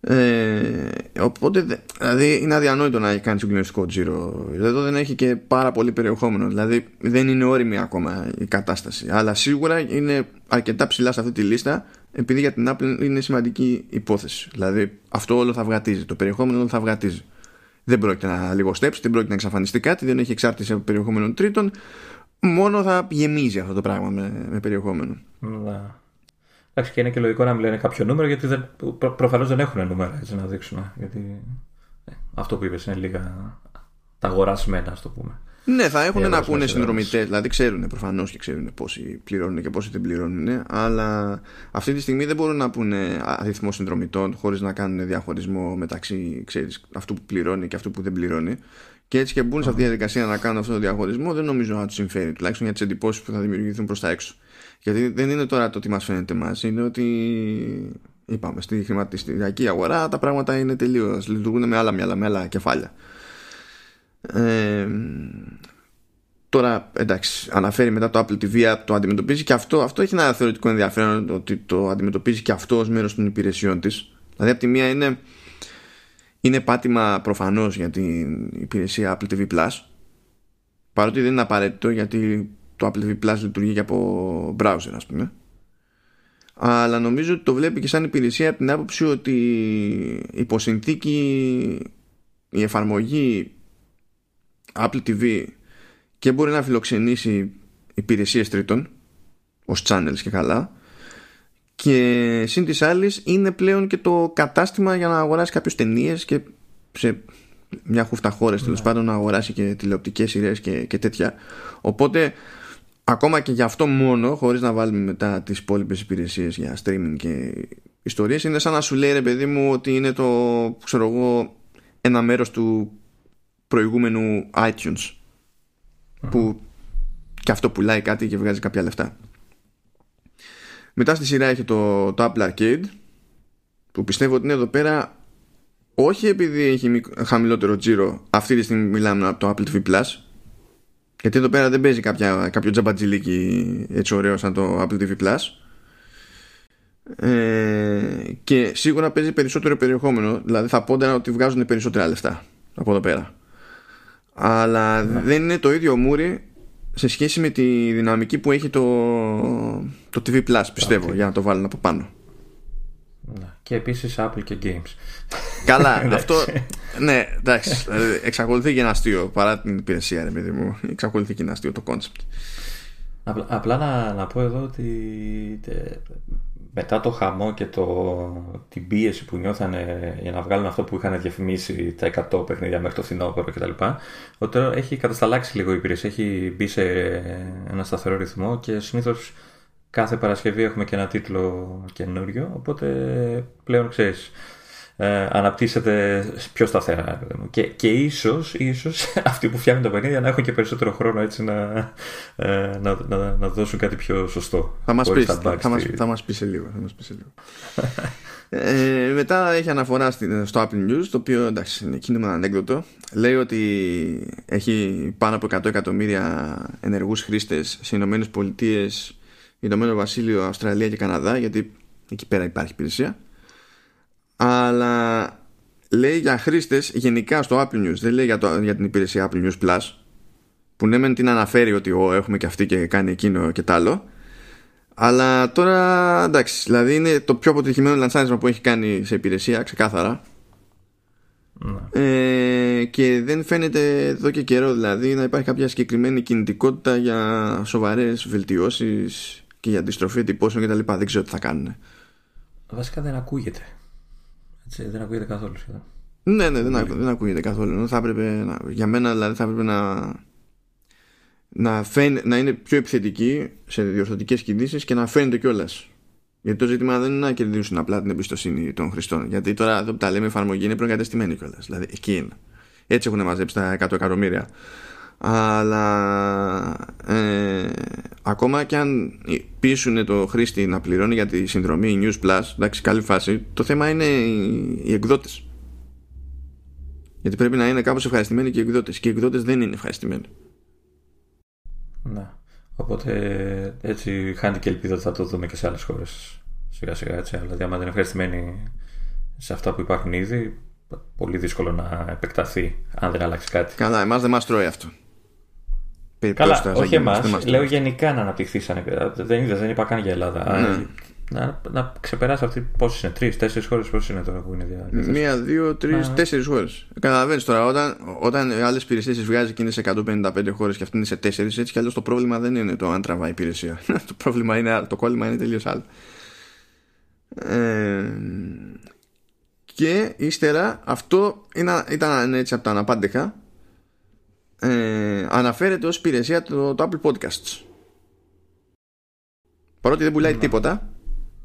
ε, οπότε δηλαδή είναι αδιανόητο να κάνει συγκλονιστικό τζίρο. Εδώ δεν έχει και πάρα πολύ περιεχόμενο. Δηλαδή δεν είναι όρημη ακόμα η κατάσταση. Αλλά σίγουρα είναι αρκετά ψηλά σε αυτή τη λίστα επειδή για την Apple είναι σημαντική υπόθεση. Δηλαδή αυτό όλο θα βγατίζει. Το περιεχόμενο όλο θα βγατίζει. Δεν πρόκειται να λιγοστέψει, δεν πρόκειται να εξαφανιστεί κάτι, δεν έχει εξάρτηση από περιεχόμενο τρίτων. Μόνο θα γεμίζει αυτό το πράγμα με, με περιεχόμενο. Να. Εντάξει, και είναι και λογικό να μην λένε κάποιο νούμερο, γιατί δεν, προφανώς δεν έχουν νούμερα έτσι να δείξουν. Γιατί ε, αυτό που είπες είναι λίγα τα αγορασμένα, ας το πούμε. Ναι, θα έχουν να πούνε συνδρομητές, δηλαδή ξέρουν προφανώς και ξέρουν πόσοι πληρώνουν και πόσοι δεν πληρώνουν, αλλά αυτή τη στιγμή δεν μπορούν να πούνε αριθμό συνδρομητών χωρίς να κάνουν διαχωρισμό μεταξύ ξέρεις, αυτού που πληρώνει και αυτού που δεν πληρώνει. Και έτσι και μπουν σε αυτή τη διαδικασία να κάνουν αυτό το διαχωρισμό, δεν νομίζω να τους συμφέρει, τουλάχιστον για τις εντυπώσεις που θα δημιουργηθούν προς τα έξω. Γιατί δεν είναι τώρα το τι μας φαίνεται εμάς, είναι ότι είπαμε στη χρηματιστηριακή αγορά τα πράγματα είναι τελείως. λειτουργούν με άλλα μυαλά, με άλλα κεφάλια. Ε, τώρα εντάξει αναφέρει μετά το Apple TV το αντιμετωπίζει και αυτό, αυτό έχει ένα θεωρητικό ενδιαφέρον ότι το αντιμετωπίζει και αυτό ως μέρος των υπηρεσιών της δηλαδή από τη μία είναι είναι πάτημα προφανώς για την υπηρεσία Apple TV Plus παρότι δεν είναι απαραίτητο γιατί το Apple TV Plus λειτουργεί και από browser ας πούμε αλλά νομίζω ότι το βλέπει και σαν υπηρεσία από την άποψη ότι υποσυνθήκη η εφαρμογή Apple TV και μπορεί να φιλοξενήσει υπηρεσίες τρίτων ως channels και καλά και σύν της άλλης είναι πλέον και το κατάστημα για να αγοράσει κάποιες ταινίες και σε μια χούφτα χώρες τέλος ναι. πάντων να αγοράσει και τηλεοπτικές σειρές και, και τέτοια οπότε ακόμα και γι' αυτό μόνο χωρίς να βάλουμε μετά τις υπόλοιπες υπηρεσίες για streaming και ιστορίες είναι σαν να σου λέει ρε παιδί μου ότι είναι το ξέρω εγώ ένα μέρος του προηγούμενου iTunes που και αυτό πουλάει κάτι και βγάζει κάποια λεφτά. Μετά στη σειρά έχει το, το Apple Arcade που πιστεύω ότι είναι εδώ πέρα όχι επειδή έχει χαμηλότερο τζίρο αυτή τη στιγμή μιλάμε από το Apple TV Plus γιατί εδώ πέρα δεν παίζει κάποια, κάποιο τζαμπατζιλίκι έτσι ωραίο σαν το Apple TV Plus ε, και σίγουρα παίζει περισσότερο περιεχόμενο δηλαδή θα πόντα ότι βγάζουν περισσότερα λεφτά από εδώ πέρα αλλά ναι. δεν είναι το ίδιο μούρι σε σχέση με τη δυναμική που έχει το, το TV Plus πιστεύω για να το βάλουν από πάνω ναι. Και επίσης Apple και Games. Καλά αυτό ναι εντάξει δηλαδή, εξακολουθεί και ένα αστείο παρά την υπηρεσία ρε παιδί μου εξακολουθεί και ένα αστείο το concept. Απλά, να, να πω εδώ ότι μετά το χαμό και το, την πίεση που νιώθανε για να βγάλουν αυτό που είχαν διαφημίσει τα 100 παιχνίδια μέχρι το φθινόπωρο κτλ. Ότι τώρα έχει κατασταλάξει λίγο η υπηρεσία, έχει μπει σε ένα σταθερό ρυθμό και συνήθως κάθε Παρασκευή έχουμε και ένα τίτλο καινούριο. Οπότε πλέον ξέρεις, ε, αναπτύσσεται πιο σταθερά. Και, και ίσως, ίσως αυτοί που φτιάχνουν τα παιχνίδια να έχουν και περισσότερο χρόνο έτσι να, ε, να, να, να δώσουν κάτι πιο σωστό. Θα μας πεις, θα, μας, θα μας πεις σε λίγο. Θα μας πεις σε λίγο. ε, μετά έχει αναφορά στο Apple News το οποίο εντάξει είναι κίνημα ανέκδοτο λέει ότι έχει πάνω από 100 εκατομμύρια ενεργούς χρήστες σε Ηνωμένες Πολιτείες Ηνωμένο Βασίλειο, Αυστραλία και Καναδά γιατί εκεί πέρα υπάρχει υπηρεσία. Αλλά λέει για χρήστες γενικά στο Apple News δεν λέει για, το, για την υπηρεσία Apple News Plus που ναι μεν την αναφέρει ότι ο, έχουμε και αυτή και κάνει εκείνο και τ' άλλο αλλά τώρα εντάξει δηλαδή είναι το πιο αποτυχημένο λανσάρισμα που έχει κάνει σε υπηρεσία ξεκάθαρα. Ναι. ε, και δεν φαίνεται εδώ και καιρό δηλαδή να υπάρχει κάποια συγκεκριμένη κινητικότητα για σοβαρές βελτιώσεις και για αντιστροφή εντυπώσεων κτλ. Δεν ξέρω τι θα κάνουν. Βασικά δεν ακούγεται. Έτσι, δεν ακούγεται καθόλου σχεδόν. Ναι, ναι, δεν, δεν ακούγεται καθόλου. Θα έπρεπε να, για μένα δηλαδή θα έπρεπε να, να, φαίν, να είναι πιο επιθετική σε διορθωτικές κινήσεις και να φαίνεται κιόλας. Γιατί το ζήτημα δεν είναι να κερδίσουν απλά την εμπιστοσύνη των χρηστών. Γιατί τώρα εδώ που τα λέμε εφαρμογή είναι προεγκατεστημένη κιόλας. Δηλαδή εκεί είναι. Έτσι έχουν μαζέψει τα 100 εκατομμύρια. Αλλά ε, ακόμα και αν πείσουν το χρήστη να πληρώνει για τη συνδρομή News Plus, εντάξει, καλή φάση, το θέμα είναι οι εκδότες. Γιατί πρέπει να είναι κάπως ευχαριστημένοι και οι εκδότες. Και οι εκδότες δεν είναι ευχαριστημένοι. Ναι. Οπότε έτσι χάνει και ελπίδα ότι θα το δούμε και σε άλλες χώρες σιγά σιγά έτσι. Δηλαδή, άμα δεν είναι ευχαριστημένοι σε αυτά που υπάρχουν ήδη, πολύ δύσκολο να επεκταθεί αν δεν αλλάξει κάτι. Καλά, εμάς δεν μας τρώει αυτό. Καλά, όχι εμάς. Λέω γενικά να αναπτυχθεί σαν Δεν είδε, δεν είπα καν για Ελλάδα. Ναι. να, να ξεπεράσει αυτή πόσες είναι, τρεις, τέσσερις χώρες πώ είναι τώρα που είναι διαθέσιμο. Μία, δύο, τρεις, τέσσερις χώρες. Καταλαβαίνεις τώρα, όταν, όταν άλλες υπηρεσίες βγάζει και είναι σε 155 χώρες και αυτή είναι σε 4, έτσι κι αλλιώς το πρόβλημα δεν είναι το αν τραβάει υπηρεσία. το πρόβλημα είναι το κόλλημα είναι τελείως άλλο. Ε, και ύστερα αυτό είναι, ήταν έτσι από τα αναπάντεχα ε, αναφέρεται ως υπηρεσία το, το Apple Podcasts. Παρότι δεν πουλάει ναι. τίποτα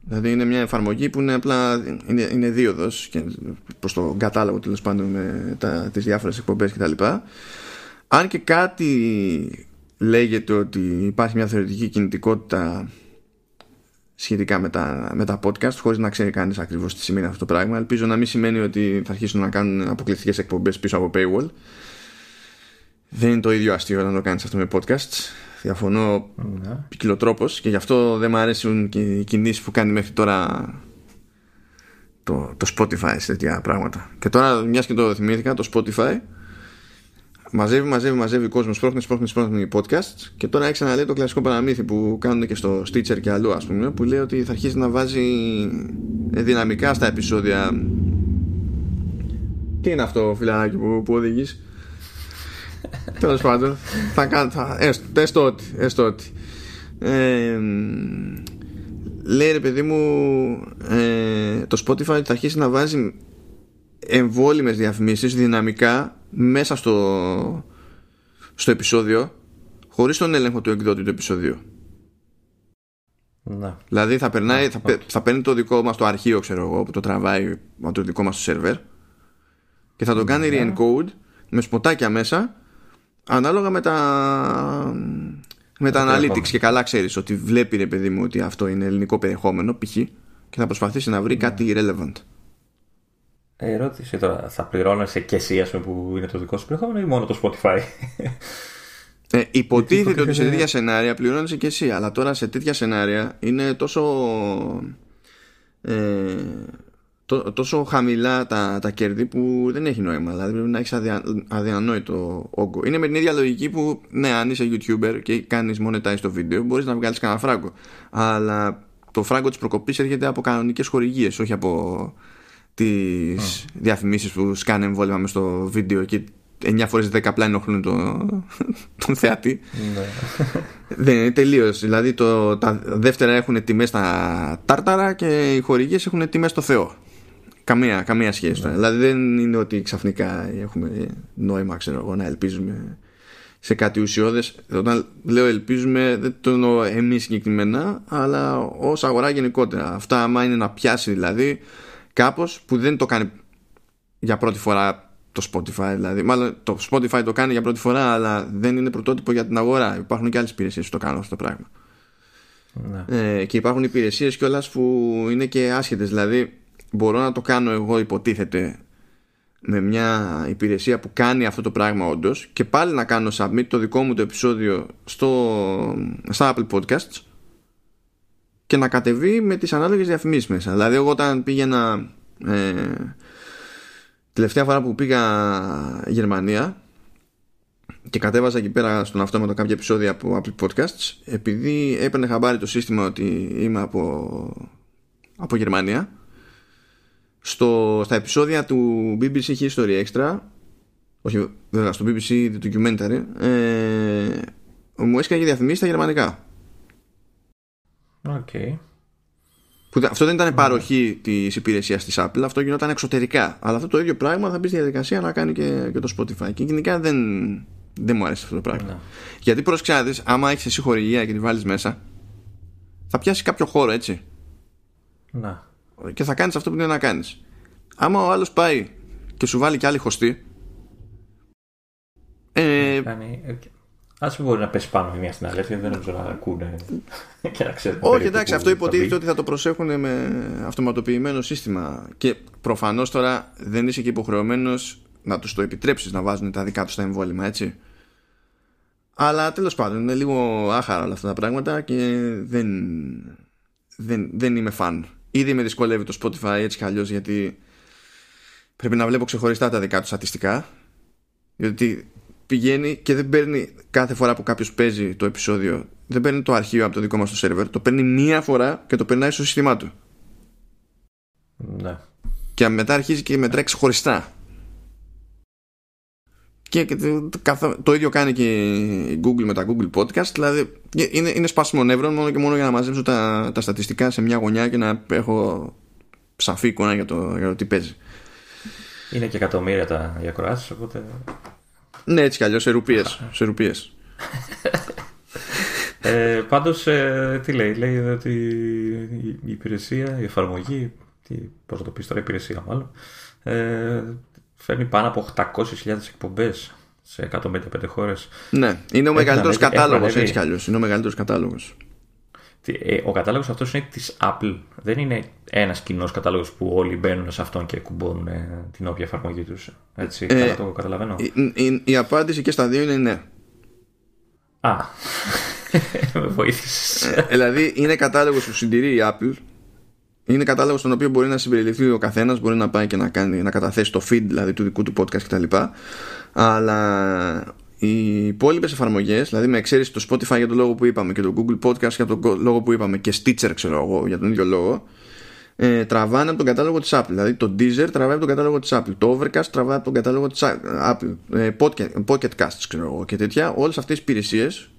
δηλαδή είναι μια εφαρμογή που είναι απλά είναι, είναι δίωδος και προς το κατάλογο τέλος πάντων με τα, τις διάφορες εκπομπές κτλ αν και κάτι λέγεται ότι υπάρχει μια θεωρητική κινητικότητα σχετικά με τα, με τα podcast χωρίς να ξέρει κανείς ακριβώς τι σημαίνει αυτό το πράγμα ελπίζω να μην σημαίνει ότι θα αρχίσουν να κάνουν αποκλειστικές εκπομπές πίσω από paywall δεν είναι το ίδιο αστείο να το κάνεις αυτό με podcast διαφωνώ ναι. ποικιλοτρόπως και γι' αυτό δεν μου αρέσουν και οι κινήσεις που κάνει μέχρι τώρα το, το Spotify σε τέτοια πράγματα και τώρα μιας και το θυμήθηκα το Spotify μαζεύει, μαζεύει, μαζεύει κόσμος, σπρώχνει, σπρώχνει, σπρώχνει podcast και τώρα έχει ξαναλέει το κλασικό παραμύθι που κάνουν και στο Stitcher και αλλού, ας πούμε, που λέει ότι θα αρχίσει να βάζει δυναμικά στα επεισόδια. Τι είναι αυτό, φιλαράκι που, που οδηγείς; Τέλος πάντων, θα κάνω. Θα, έστω, ότι. Έστω ότι. Ε, λέει ρε παιδί μου ε, το Spotify θα αρχίσει να βάζει εμβόλυμες διαφημίσεις δυναμικά μέσα στο, στο επεισόδιο χωρίς τον έλεγχο του εκδότη του επεισοδίου. Να. Δηλαδή θα, περνάει, θα, θα παίρνει το δικό μας το αρχείο ξέρω εγώ που το τραβάει από το δικό μας το σερβερ και θα το κάνει ναι. re-encode με σποτάκια μέσα ανάλογα με τα με τα analytics και καλά ξέρεις ότι βλέπει ρε παιδί μου ότι αυτό είναι ελληνικό περιεχόμενο π.χ. και θα προσπαθήσει να βρει ναι. κάτι relevant. Ερώτηση τώρα, θα πληρώνεσαι και εσύ ας πούμε, που είναι το δικό σου περιεχόμενο ή μόνο το Spotify; Ε, υποτίθεται ότι σε τέτοια σενάρια πληρώνεσαι και εσύ, αλλά τώρα σε τέτοια σενάρια είναι τόσο, ε, τόσο χαμηλά τα, τα κέρδη που δεν έχει νόημα. Δηλαδή πρέπει να έχεις αδια, αδιανόητο όγκο. Είναι με την ίδια λογική που, ναι, αν είσαι YouTuber και κάνεις monetize το βίντεο, μπορείς να βγάλεις κανένα φράγκο. Αλλά το φράγκο της προκοπής έρχεται από κανονικές χορηγίες, όχι από τις mm. διαφημίσεις που σκάνε εμβόλυμα μες στο βίντεο και 9 φορές 10 απλά ενοχλούν τον, τον θεατή ναι. δεν είναι τελείως δηλαδή το, τα δεύτερα έχουν τιμές στα τάρταρα και οι χορηγίες έχουν τιμές στο Θεό καμία, καμία σχέση ναι. δηλαδή δεν είναι ότι ξαφνικά έχουμε νόημα ξέρω εγώ να ελπίζουμε σε κάτι ουσιώδες. Όταν λέω ελπίζουμε δεν το εννοώ εμείς συγκεκριμένα αλλά ως αγορά γενικότερα. Αυτά άμα είναι να πιάσει δηλαδή κάπως που δεν το κάνει για πρώτη φορά το Spotify δηλαδή. Μάλλον το Spotify το κάνει για πρώτη φορά αλλά δεν είναι πρωτότυπο για την αγορά. Υπάρχουν και άλλες υπηρεσίες που το κάνουν αυτό το πράγμα. Ναι. ε, και υπάρχουν υπηρεσίες κιόλας που είναι και άσχετες. Δηλαδή μπορώ να το κάνω εγώ υποτίθεται με μια υπηρεσία που κάνει αυτό το πράγμα όντως και πάλι να κάνω submit το δικό μου το επεισόδιο στο, στα Apple Podcasts και να κατεβεί με τις ανάλογες διαφημίσεις μέσα. Δηλαδή εγώ όταν πήγαινα ε, τελευταία φορά που πήγα Γερμανία και κατέβαζα εκεί πέρα στον αυτόματο κάποια επεισόδια από Apple Podcasts επειδή έπαιρνε χαμπάρι το σύστημα ότι είμαι από, από Γερμανία στο, στα επεισόδια του BBC History Extra όχι βέβαια στο BBC Documentary ε, μου έσκαγε διαφημίσει στα γερμανικά Okay. Που αυτό δεν ήταν παροχή της υπηρεσίας της Apple, αυτό γινόταν εξωτερικά. Αλλά αυτό το ίδιο πράγμα θα μπεις στη διαδικασία να κάνει και, και το Spotify. Και γενικά δεν, δεν μου αρέσει αυτό το πράγμα. Ναι. Γιατί προσεξάδε, άμα έχεις εσύ χορηγία και τη βάλεις μέσα, θα πιάσει κάποιο χώρο έτσι. Να. Και θα κάνεις αυτό που είναι να κάνεις. Άμα ο άλλος πάει και σου βάλει και άλλη χωστή. Ε, Α μην μπορεί να πέσει πάνω η μία στην άλλη, δεν νομίζω να ακούνε και να ξέρουν. Όχι, εντάξει, αυτό υποτίθεται ότι θα το προσέχουν με αυτοματοποιημένο σύστημα. Και προφανώς τώρα δεν είσαι και υποχρεωμένος να τους το επιτρέψεις να βάζουν τα δικά τους τα εμβόλυμα, έτσι. Αλλά τέλος πάντων είναι λίγο άχαρα όλα αυτά τα πράγματα και δεν, δεν, δεν είμαι φαν. Ήδη με δυσκολεύει το Spotify έτσι κι αλλιώς γιατί πρέπει να βλέπω ξεχωριστά τα δικά τους στατιστικά. Γιατί πηγαίνει και δεν παίρνει κάθε φορά που κάποιος παίζει το επεισόδιο δεν παίρνει το αρχείο από το δικό μας το σερβερ, το παίρνει μία φορά και το περνάει στο σύστημά του. Ναι. Και μετά αρχίζει και μετράει ξεχωριστά. Και, και το, το, ίδιο κάνει και η Google με τα Google Podcast. Δηλαδή είναι, είναι σπάσιμο νεύρων μόνο και μόνο για να μαζέψω τα, τα στατιστικά σε μια γωνιά και να έχω σαφή εικόνα για το, για το τι παίζει. Είναι και εκατομμύρια τα για οπότε. Ναι, έτσι κι αλλιώς σε ρουπίες. Σε ρουπίες. ε, Πάντως, ε, τι λέει, λέει ότι η υπηρεσία, η εφαρμογή, τι, πώς το πει τώρα, η υπηρεσία μάλλον, ε, φέρνει πάνω από 800.000 εκπομπές σε 155 χώρες. Ναι, είναι ο μεγαλύτερος κατάλογος έτσι κι αλλιώς. Είναι ο μεγαλύτερος κατάλογος. Ε, ο κατάλογος αυτός είναι της Apple. Δεν είναι ένας κοινός κατάλογος που όλοι μπαίνουν σε αυτόν και κουμπώνουν ε, την όποια εφαρμογή τους. Έτσι, ε, το καταλαβαίνω. Η, η, η, απάντηση και στα δύο είναι ναι. Α. Με βοήθησες. Ε, δηλαδή είναι κατάλογος που συντηρεί η Apple. Είναι κατάλογος στον οποίο μπορεί να συμπεριληφθεί ο καθένας, μπορεί να πάει και να, κάνει, να καταθέσει το feed δηλαδή, του δικού του podcast κτλ. Αλλά οι υπόλοιπες εφαρμογές, δηλαδή με εξαίρεση το Spotify για τον λόγο που είπαμε και το Google Podcast για τον λόγο που είπαμε και Stitcher, ξέρω εγώ, για τον ίδιο λόγο, ε, τραβάνε από τον κατάλογο της Apple. Δηλαδή το Deezer τραβάει από τον κατάλογο της Apple. Το Overcast τραβάει από τον κατάλογο της Apple. Ε, Pocket, Pocket Casts, ξέρω εγώ, και τέτοια. Όλες αυτές τι υπηρεσίες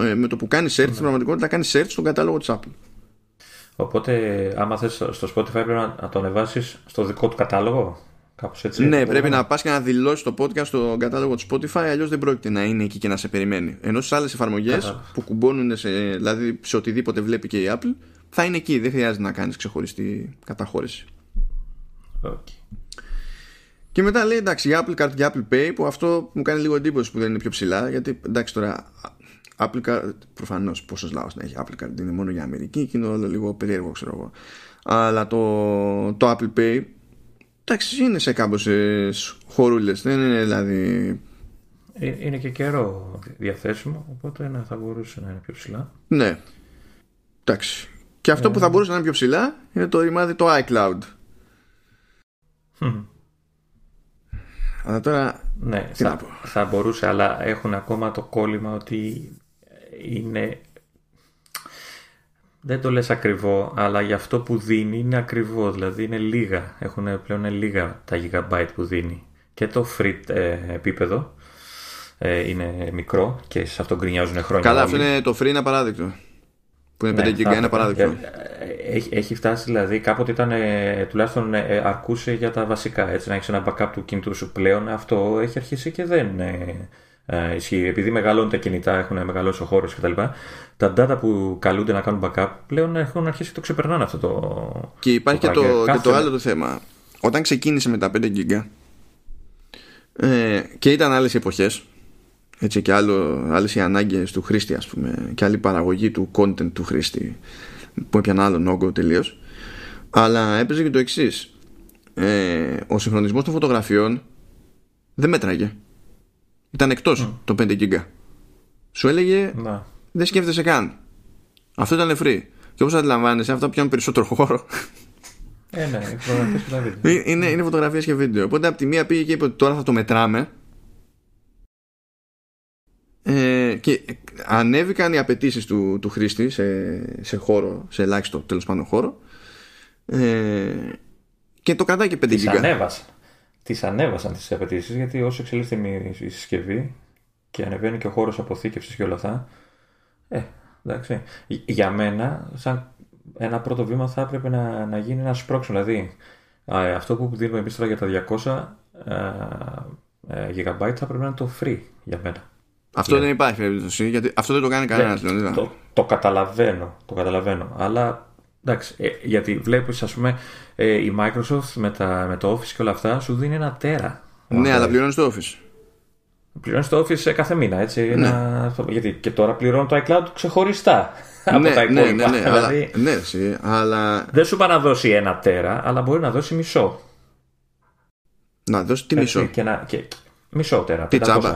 ε, με το που κάνει search, στην πραγματικότητα κάνει search στον κατάλογο της Apple. Οπότε, άμα θες στο Spotify πρέπει να το ανεβάσεις στο δικό του κατάλογο. Κάπως έτσι. Ναι, πρέπει να πας και να δηλώσεις το podcast στο κατάλογο του Spotify, αλλιώς δεν πρόκειται να είναι εκεί και να σε περιμένει. Ενώ στι άλλες εφαρμογές που κουμπώνουν σε, δηλαδή σε οτιδήποτε βλέπει και η Apple, θα είναι εκεί. Δεν χρειάζεται να κάνεις ξεχωριστή καταχώρηση. Okay. Και μετά λέει εντάξει, η Apple Card και Apple Pay, που αυτό μου κάνει λίγο εντύπωση που δεν είναι πιο ψηλά, γιατί εντάξει τώρα. Apple Card, προφανώς πόσος λαό να έχει Apple Card είναι μόνο για Αμερική και είναι όλο λίγο περίεργο, ξέρω εγώ. Αλλά το, το Apple Pay Εντάξει, είναι σε κάμποσε χωρούλε. Δεν είναι δηλαδή. Ε, είναι και καιρό διαθέσιμο, οπότε ναι, θα μπορούσε να είναι πιο ψηλά. Ναι. Εντάξει. Και αυτό που θα ε. μπορούσε να είναι πιο ψηλά είναι το ρημάδι το iCloud. Αλλά τώρα. Ναι, θα, θα μπορούσε, αλλά έχουν ακόμα το κόλλημα ότι είναι δεν το λες ακριβό, αλλά για αυτό που δίνει είναι ακριβό, δηλαδή είναι λίγα, έχουν πλέον λίγα τα gigabyte που δίνει. Και το free ε, επίπεδο ε, είναι μικρό και σε αυτό γκρινιάζουν χρόνια. Καλά, αυτό είναι το free είναι απαράδεκτο. Που είναι 5 ναι, GB, είναι απαράδεκτο. Ε, έχει, έχει φτάσει δηλαδή, κάποτε ήταν τουλάχιστον αρκούσε για τα βασικά. Έτσι, να έχεις ένα backup του κινητού σου πλέον. Αυτό έχει αρχίσει και δεν ε, ισχύει. Επειδή μεγαλώνουν τα κινητά, έχουν μεγαλώσει ο χώρος κτλ. Τα data που καλούνται να κάνουν backup πλέον έχουν αρχίσει και το ξεπερνάνε αυτό το. Και υπάρχει το και, το, και το άλλο το θέμα. Όταν ξεκίνησε με τα 5 GB ε, και ήταν άλλες εποχές, έτσι και άλλο, άλλες οι ανάγκες του χρήστη ας πούμε και άλλη παραγωγή του content του χρήστη που έπιανε άλλον όγκο τελείως. αλλά έπαιζε και το εξής. Ε, ο συγχρονισμός των φωτογραφιών δεν μέτραγε ήταν εκτός mm. το 5 GB. Σου έλεγε να. δεν σκέφτεσαι καν. Αυτό ήταν free. Και όπως αντιλαμβάνεσαι, αυτά πιάνουν περισσότερο χώρο. Ε, ναι, φωτογραφίες και βίντεο. Είναι, είναι φωτογραφίες και βίντεο. Οπότε από τη μία πήγε και είπε ότι τώρα θα το μετράμε. Ε, και ανέβηκαν οι απαιτήσεις του, του χρήστη σε, σε χώρο, σε ελάχιστο τέλος πάντων χώρο. Ε, και το κρατάει και 5 GB. Ανέβασαν τις ανέβασαν τις απαιτήσεις γιατί όσο εξελίσσεται η συσκευή και ανεβαίνει και ο χώρος αποθήκευσης και όλα αυτά. Ε, εντάξει. Για μένα, σαν ένα πρώτο βήμα θα έπρεπε να, να γίνει ένα σπρώξιμο. Δηλαδή, αυτό που δίνουμε εμείς τώρα για τα 200 ε, GB θα πρέπει να είναι το free για μένα. Αυτό δεν υπάρχει περίπτωση, γιατί αυτό δεν το κάνει κανένας. Το, το, το, καταλαβαίνω, το καταλαβαίνω. Αλλά εντάξει, ε, γιατί βλέπεις, ας πούμε, ε, η Microsoft με, τα, με το Office και όλα αυτά σου δίνει ένα τέρα. Ναι, αλλά πληρώνεις το Office. Πληρώνεις το Office κάθε μήνα, έτσι. Ναι. Ένα... Γιατί και τώρα πληρώνω το iCloud ξεχωριστά. από ναι, τα ναι, υπόλοιπα. Ναι, ναι, δηλαδή, αλλά, ναι, αλλά... Δεν σου είπα να δώσει ένα τέρα, αλλά μπορεί να δώσει μισό. Να δώσει τι μισό; Και να, και, μισό τέρα. Τι 500... τσάμπα.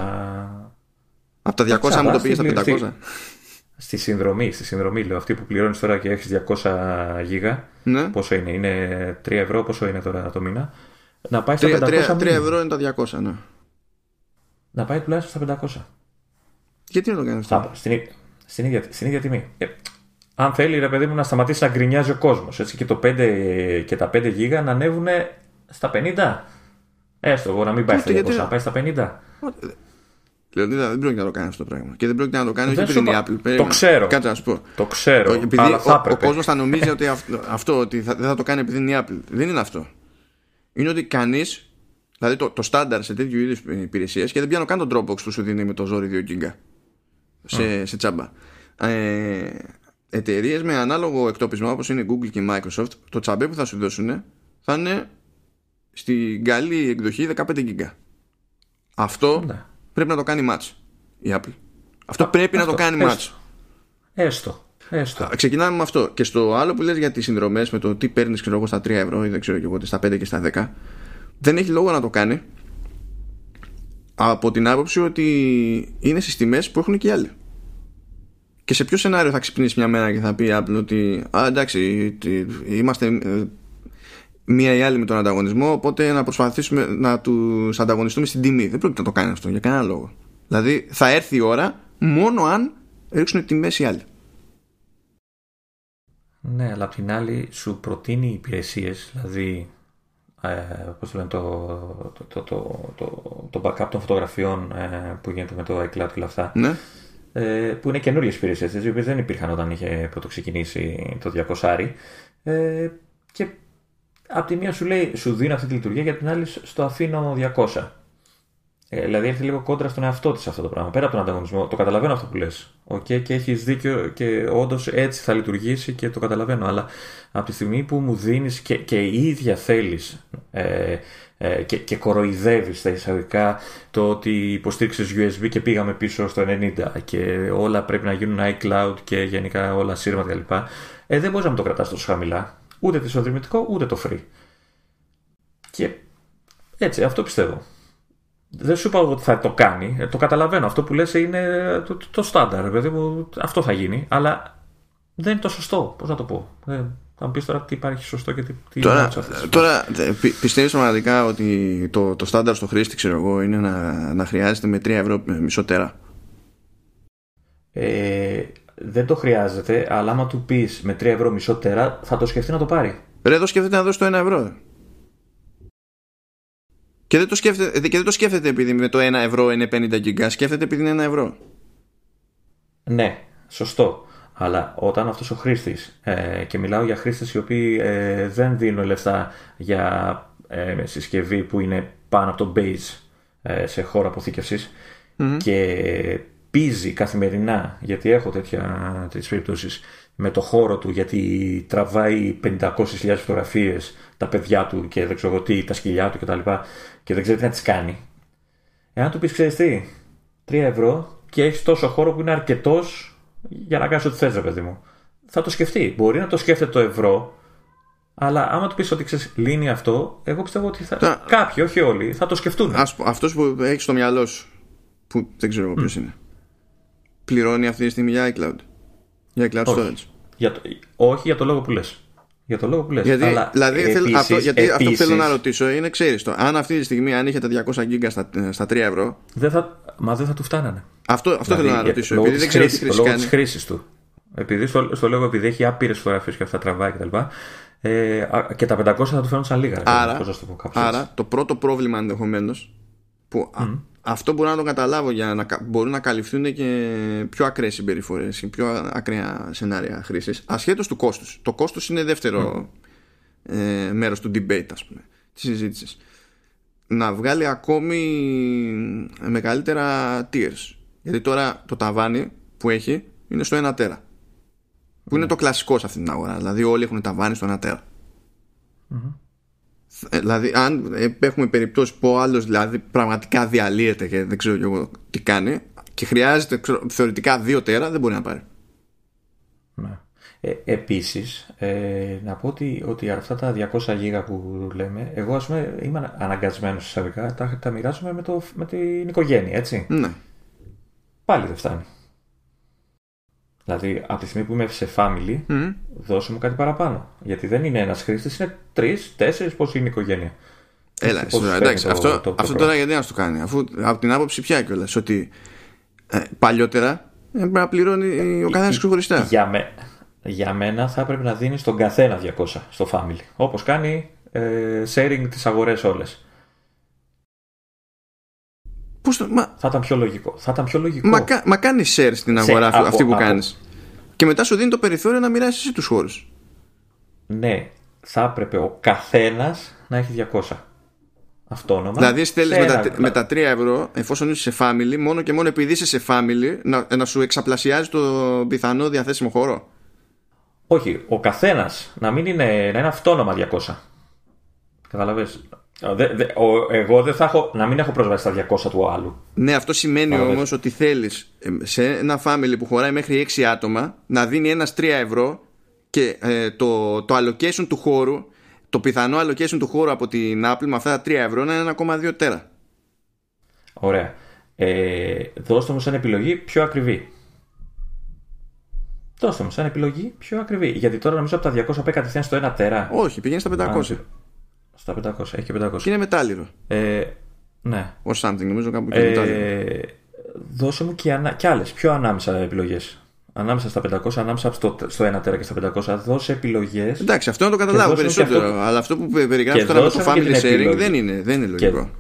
Από τα 200 μου το πήγες στα 500. Στη συνδρομή, στη συνδρομή λέω, αυτή που πληρώνεις τώρα και έχεις 200 γίγα. Ναι. Πόσο είναι, είναι 3 ευρώ, πόσο είναι τώρα το μήνα. Να πάει στα 3, 500 3, 3 ευρώ είναι τα 200, ναι. Να πάει τουλάχιστον στα 500. Γιατί να το κάνεις αυτό; στην, Στην ίδια, στην ίδια τιμή. Ε, αν θέλει ρε παιδί μου να σταματήσει να γκρινιάζει ο κόσμος. Έτσι και, το 5, και τα 5 γίγα να ανέβουν στα 50. Έστω εγώ να μην πάει στα 200, να πάει στα 50. Λεωνίδα δεν πρόκειται να το κάνει αυτό το πράγμα. Και δεν πρόκειται να το κάνει όχι επειδή είναι η Apple. Το ξέρω. Κάτσε να σου πω. Το ξέρω. Επειδή αλλά θα ο, ο κόσμος θα νομίζει ότι αυτό, αυτό ότι θα, δεν θα το κάνει επειδή είναι η Apple. Δεν είναι αυτό. Είναι ότι κανείς, δηλαδή το, το στάνταρ σε τέτοιου είδους υπηρεσίες, και δεν πιάνω καν τον Dropbox που σου δίνει με το ζόρι 2 GB σε, mm. σε τσάμπα. Ε, Εταιρείες με ανάλογο εκτόπισμα όπως είναι Google και Microsoft, το τσαμπέ που θα σου δώσουν θα είναι στην καλή εκδοχή 15 GB. Αυτό ναι. Πρέπει να το κάνει match η Apple. Αυτό πρέπει να το κάνει έστω. match. Έστω. Έστω. Ξεκινάμε με αυτό. Και στο άλλο που λες για τις συνδρομές με το τι παίρνεις ξέρω εγώ στα 3 ευρώ ή δεν ξέρω και εγώ στα 5 και στα 10 δεν έχει λόγο να το κάνει από την άποψη ότι είναι στις τιμές που έχουν και οι άλλοι. Και σε ποιο σενάριο θα ξυπνήσει μια μέρα και θα πει η Apple ότι Α, εντάξει, είμαστε ε, μία ή άλλη με τον ανταγωνισμό, οπότε να προσπαθήσουμε να τους ανταγωνιστούμε στην τιμή. Δεν πρόκειται να το κάνει αυτό για κανένα λόγο. Δηλαδή θα έρθει η ώρα μόνο αν ρίξουν τη μέση οι άλλοι. Ναι, αλλά απ' την άλλη σου προτείνει υπηρεσίες, δηλαδή ε, πώς το, λένε, το, το, το, το, το, backup των φωτογραφιών ε, που γίνεται με το iCloud και όλα αυτά. Ναι. Ε, που είναι καινούριε υπηρεσίες, οι οποίες δεν υπήρχαν όταν είχε πρώτο ξεκινήσει το 200. Ε, και από τη μία σου λέει σου δίνω αυτή τη λειτουργία και από την άλλη στο αφήνω 200. Ε, δηλαδή έρθει λίγο κόντρα στον εαυτό της αυτό το πράγμα. Πέρα από τον ανταγωνισμό. Το καταλαβαίνω αυτό που λες. Okay, και έχεις δίκιο και όντως έτσι θα λειτουργήσει και το καταλαβαίνω. Αλλά από τη στιγμή που μου δίνεις και, και η ίδια θέλεις ε, ε, και, και κοροϊδεύεις στα εισαγωγικά το ότι υποστήριξες USB και πήγαμε πίσω στο 90 και όλα πρέπει να γίνουν iCloud και γενικά όλα σύρματα κλπ. Ε, δεν μπορείς να με το κρατάς τόσο χαμηλά. Ούτε το εισοδημητικό ούτε το free. Και έτσι, αυτό πιστεύω. Δεν σου είπα ότι θα το κάνει. Ε, το καταλαβαίνω. Αυτό που λες είναι το, το, το στάνταρ. αυτό θα γίνει. Αλλά δεν είναι το σωστό. Πώς να το πω. Ε, θα μου πεις τώρα τι υπάρχει σωστό και τι, τι Τώρα, τώρα πι, πιστεύεις πραγματικά ότι το, το στάνταρ στο χρήστη, ξέρω εγώ, είναι να, να χρειάζεται με 3 ευρώ μισό τέρα; Ε, δεν το χρειάζεται, αλλά άμα του πεις με 3 ευρώ μισό τέρα, θα το σκεφτεί να το πάρει. Ρε, το σκέφτεται να δώσει το 1 ευρώ. Και δεν, το σκέφτεται, και δεν το σκέφτεται επειδή με το 1 ευρώ είναι 50 γιγκα, σκέφτεται επειδή είναι 1 ευρώ. Ναι, σωστό. Αλλά όταν αυτός ο χρήστης, ε, και μιλάω για χρήστες οι οποίοι ε, δεν δίνουν λεφτά για ε, συσκευή που είναι πάνω από το base ε, σε χώρο αποθήκευσης και πίζει καθημερινά, γιατί έχω τέτοια περιπτώσεις με το χώρο του, γιατί τραβάει 500.000 φωτογραφίες τα παιδιά του και δεν ξέρω τι, τα σκυλιά του κτλ. Και, και δεν ξέρει τι να τις κάνει. Εάν του πεις, ξέρεις τι, 3 ευρώ και έχεις τόσο χώρο που είναι αρκετός για να κάνεις ό,τι θες, ρε παιδί μου. Θα το σκεφτεί. Μπορεί να το σκέφτεται το ευρώ, αλλά άμα του πεις ότι ξέρεις, λύνει αυτό, εγώ πιστεύω ότι θα... Τα... κάποιοι, όχι όλοι, θα το σκεφτούν. Αυτός που έχεις στο μυαλό σου, που δεν ξέρω ποιος mm. είναι, πληρώνει αυτή τη στιγμή για iCloud. Για iCloud όχι. storage. Για το... Όχι για το λόγο που λες. Για το λόγο που λες. Γιατί, αλλά δηλαδή, επίσης, αυτό, γιατί επίσης, αυτό που θέλω να ρωτήσω είναι, ξέρεις το, αν αυτή τη στιγμή αν είχε τα 200 GB στα, στα 3 ευρώ. Δεν θα, μα δεν θα του φτάνανε. Αυτό, αυτό δηλαδή, θέλω να ρωτήσω. Επειδή δεν ξέρω τι χρήση Λόγω της χρήσης του. Επειδή στο, στο λόγο επειδή έχει άπειρες φωτογραφίες και αυτά τραβάει κτλ. Ε, και τα 500 θα του φέρουν σαν λίγα. Άρα, το, πω, άρα το πρώτο πρόβλημα ενδεχομένως που mm. Αυτό μπορεί να το καταλάβω για να μπορούν να καλυφθούν και πιο ακραίες συμπεριφορές και πιο ακραία σενάρια χρήσης ασχέτως του κόστους. Το κόστος είναι δεύτερο mm. ε, μέρος του debate, ας πούμε, της συζήτησης. Να βγάλει ακόμη μεγαλύτερα tiers γιατί τώρα το ταβάνι που έχει είναι στο 1 τέρα. Που είναι ναι. το κλασικό σε αυτή την αγορά. Δηλαδή όλοι έχουν ταβάνι στο 1 τερα ε, δηλαδή αν έχουμε περιπτώσει που ο άλλος δηλαδή πραγματικά διαλύεται και δεν ξέρω εγώ τι κάνει και χρειάζεται θεωρητικά 2 τέρα δεν μπορεί να πάρει. Ναι. Ε, επίσης, ε, να πω ότι, ότι αυτά τα 200 γίγα που λέμε, εγώ ας πούμε είμαι αναγκασμένος εισαγωγικά, τα, τα μοιράζομαι με, το, με την οικογένεια, έτσι. Ναι πάλι δεν φτάνει. Δηλαδή, από τη στιγμή που είμαι σε family, mm. δώσε μου κάτι παραπάνω. Γιατί δεν είναι ένας χρήστης, είναι τρεις, τέσσερις, πώς είναι η οικογένεια. Έλα, εντάξει, το, αυτό, το, αυτό τώρα γιατί να το κάνει, αφού από την άποψη πια κιόλας, ότι ε, παλιότερα πρέπει να πληρώνει ο καθένας ξεχωριστά. Για, με, για μένα θα έπρεπε να δίνεις τον καθένα 200 στο family. Όπως κάνει ε, sharing τις αγορές όλες. Πώς το, μα... Θα ήταν πιο λογικό. Θα ήταν πιο λογικό. Μα, μα κάνεις share στην αγορά Σε, αυτή που κάνεις. Και μετά σου δίνει το περιθώριο να μοιράσει εσύ τους χώρους. Ναι, θα έπρεπε ο καθένας να έχει 200. Αυτόνομα. Δηλαδή στέλνει με, τα, με τα 3 ευρώ, εφόσον είσαι σε family, μόνο και μόνο επειδή είσαι σε family, να, να σου εξαπλασιάζει το πιθανό διαθέσιμο χώρο; Όχι, ο καθένας να μην είναι, να είναι αυτόνομα 200. Καταλαβες; Εγώ δεν θα έχω, να μην έχω πρόσβαση στα 200 του άλλου. Ναι, αυτό σημαίνει όμως ότι θέλεις σε ένα family που χωράει μέχρι 6 άτομα να δίνει ένας 3 ευρώ και ε, το, το allocation του χώρου, το πιθανό allocation του χώρου από την Apple με αυτά τα 3 ευρώ να είναι 1,2 τέρα. Ωραία. Ε, δώστε μου σαν επιλογή πιο ακριβή. Δώστε μου σαν επιλογή πιο ακριβή. Γιατί τώρα νομίζω από τα 200 πάει κατευθείαν στο 1 τέρα. Όχι, πηγαίνει στα 500. Στα 500, έχει και 500. Και είναι μετάλληρο. Ε, ναι. Ω something, νομίζω κάπου και ε, μετάλληρο. Δώσε μου και, ανα... και άλλες πιο ανάμεσα επιλογές. Ανάμεσα στα 500, ανάμεσα στο, στο 1 τέρα και στα 500, δώσε επιλογές. Εντάξει, αυτό να το καταλάβω περισσότερο. Αυτό... Αλλά αυτό που περιγράφεις τώρα με το family sharing δεν είναι, δεν είναι λογικό.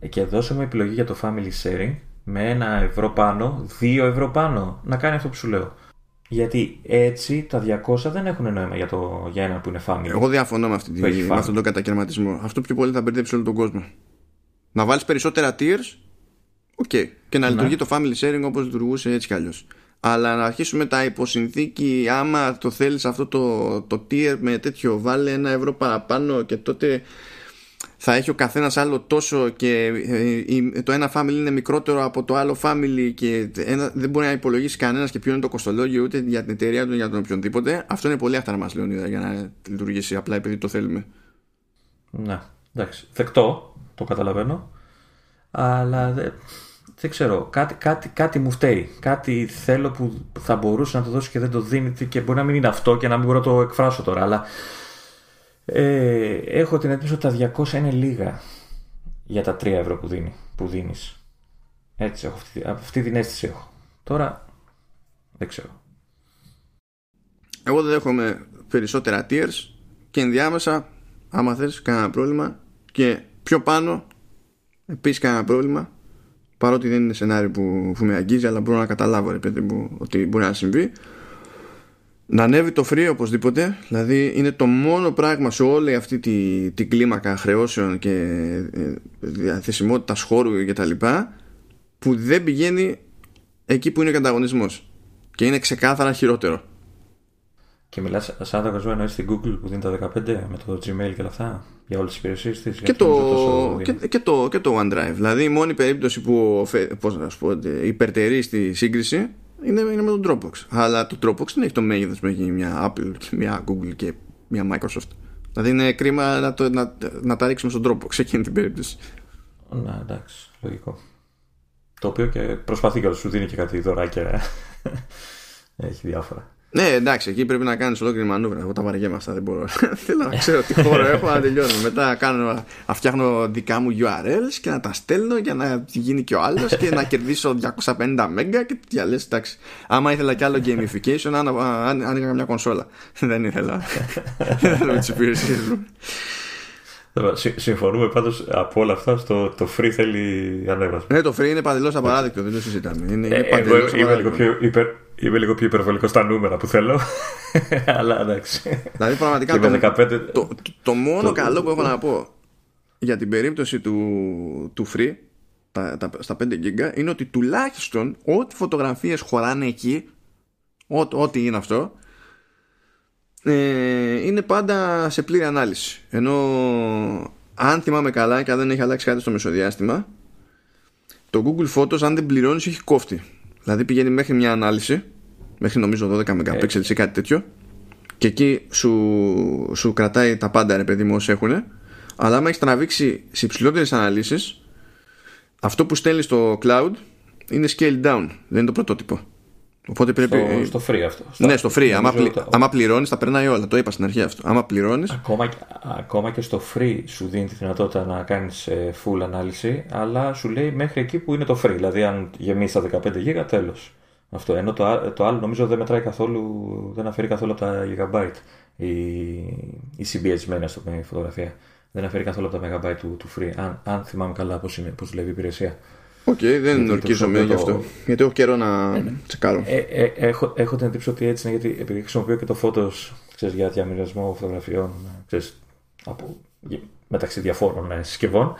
Και, και δώσε μου επιλογή για το family sharing με ένα ευρώ πάνω, δύο ευρώ πάνω. Να κάνει αυτό που σου λέω. Γιατί έτσι τα 200 δεν έχουν νόημα για, το, για ένα που είναι family. Εγώ διαφωνώ με, αυτή, με αυτόν τον κατακερματισμό. Αυτό πιο πολύ θα μπερδέψει όλο τον κόσμο. Να βάλεις περισσότερα tiers, OK. Okay. Και να ναι. λειτουργεί το family sharing όπως λειτουργούσε έτσι κι αλλιώς. Αλλά να αρχίσουμε τα υπό συνθήκη, άμα το θέλεις αυτό το, το tier με τέτοιο, βάλε ένα ευρώ παραπάνω και τότε θα έχει ο καθένας άλλο τόσο και ε, το ένα family είναι μικρότερο από το άλλο family και ένα, δεν μπορεί να υπολογίσει κανένας και ποιο είναι το κοστολόγιο ούτε για την εταιρεία του για τον οποιονδήποτε. Αυτό είναι πολύ αυταρμάς, Λεωνίδα, για να λειτουργήσει απλά επειδή το θέλουμε. Ναι, εντάξει. Θεκτό, το καταλαβαίνω. Αλλά δεν, δεν ξέρω, κάτι, κάτι, κάτι μου φταίει. Κάτι θέλω που θα μπορούσε να το δώσει και δεν το δίνει και μπορεί να μην είναι αυτό και να μην μπορώ να το εκφράσω τώρα. Αλλά ε, έχω την εντύπωση ότι τα 200 είναι λίγα για τα 3 ευρώ που, δίνει, που δίνεις. Έτσι, έχω αυτή, αυτή την αίσθηση έχω. Τώρα, δεν ξέρω. Εγώ δεν έχουμε περισσότερα tiers και ενδιάμεσα, άμα θες κανένα πρόβλημα και πιο πάνω, επίσης κανένα πρόβλημα, παρότι δεν είναι σενάριο που, που με αγγίζει, αλλά μπορώ να καταλάβω ρε παιδί μου ότι μπορεί να συμβεί να ανέβει το free οπωσδήποτε δηλαδή είναι το μόνο πράγμα σε όλη αυτή τη, την κλίμακα χρεώσεων και ε, διαθεσιμότητας χώρου και τα λοιπά που δεν πηγαίνει εκεί που είναι ο ανταγωνισμός. Και είναι ξεκάθαρα χειρότερο. Και μιλάς σαν ανταγωνισμό εννοείς στην Google που δίνει τα 15 με το Gmail και όλα αυτά για όλες τις υπηρεσίες της και, το, και, και, το, και το OneDrive. Δηλαδή η μόνη περίπτωση που πώς να πω, υπερτερεί στη σύγκριση είναι, είναι με τον Dropbox. Αλλά το Dropbox δεν έχει το μέγεθος που έχει μια Apple, μια Google και μια Microsoft. Δηλαδή είναι κρίμα να, το, να, να τα ρίξουμε στον Dropbox σε εκείνη την περίπτωση. Ναι, εντάξει, λογικό. Το οποίο και προσπαθεί και σου δίνει και κάτι δωράκια. έχει διάφορα. Ναι, εντάξει, εκεί πρέπει να κάνεις ολόκληρη μανούβρα. Εγώ τα βαριέμαι αυτά, δεν μπορώ. Θέλω να ξέρω τι χώρο έχω να τελειώνω. Μετά κάνω, να φτιάχνω δικά μου URLs και να τα στέλνω για να γίνει και ο άλλος και να κερδίσω 250 MB και τέτοια λες. Εντάξει. Άμα ήθελα κι άλλο gamification, άνοιγα μια κονσόλα. δεν ήθελα. Δεν ήθελα με τις υπηρεσίες μου. Συμφωνούμε πάντως από όλα αυτά στο το free θέλει ανέβασμα. Ναι, το free είναι παντελώς απαράδεκτο, δεν το συζητάμε. Είναι, είναι ε, είμαι, λίγο πιο υπερ, είμαι λίγο πιο υπερβολικό στα νούμερα που θέλω. Αλλά εντάξει. Δηλαδή πραγματικά το, 15... το, το, μόνο το... καλό που έχω να πω για την περίπτωση του, του free τα, τα, στα 5 GB είναι ότι τουλάχιστον ό,τι φωτογραφίες χωράνε εκεί ό,τι είναι αυτό ε, είναι πάντα σε πλήρη ανάλυση. Ενώ αν θυμάμαι καλά και αν δεν έχει αλλάξει κάτι στο μεσοδιάστημα, το Google Photos αν δεν πληρώνεις έχει κόφτη. Δηλαδή πηγαίνει μέχρι μια ανάλυση, μέχρι νομίζω 12 MP ή κάτι τέτοιο, και εκεί σου, σου κρατάει τα πάντα ρε παιδί μου όσοι έχουν. Αλλά άμα έχεις τραβήξει σε υψηλότερες αναλύσεις, αυτό που στέλνεις στο cloud είναι scaled down, δεν είναι το πρωτότυπο. Οπότε πρέπει. Στο, στο free αυτό. ναι, στο free. Άμα, πλη... το... άμα πληρώνεις, τα περνάει όλα. Το είπα στην αρχή αυτό. Άμα πληρώνει. Ακόμα, ακόμα και στο free σου δίνει τη δυνατότητα να κάνεις ε, full ανάλυση, αλλά σου λέει μέχρι εκεί που είναι το free. Δηλαδή, αν γεμίσεις τα 15 GB, τέλος. Αυτό. Ενώ το, το άλλο νομίζω δεν μετράει καθόλου, δεν αφαιρεί καθόλου από τα gigabyte η, η συμπιεσμένη ας πούμε, φωτογραφία. Δεν αφαιρεί καθόλου από τα megabyte του, του free. Αν, αν θυμάμαι καλά πώς πώς δουλεύει η υπηρεσία. OK, okay, δεν ορκίζομαι γι' αυτό. Γιατί έχω καιρό να ε, τσεκάρω. Ε, ε, έχω, έχω την εντύπωση ότι έτσι είναι, γιατί επειδή χρησιμοποιώ και το Photos ξέρεις, για διαμοιρασμό φωτογραφιών ξέρεις, από, μεταξύ διαφόρων ε, συσκευών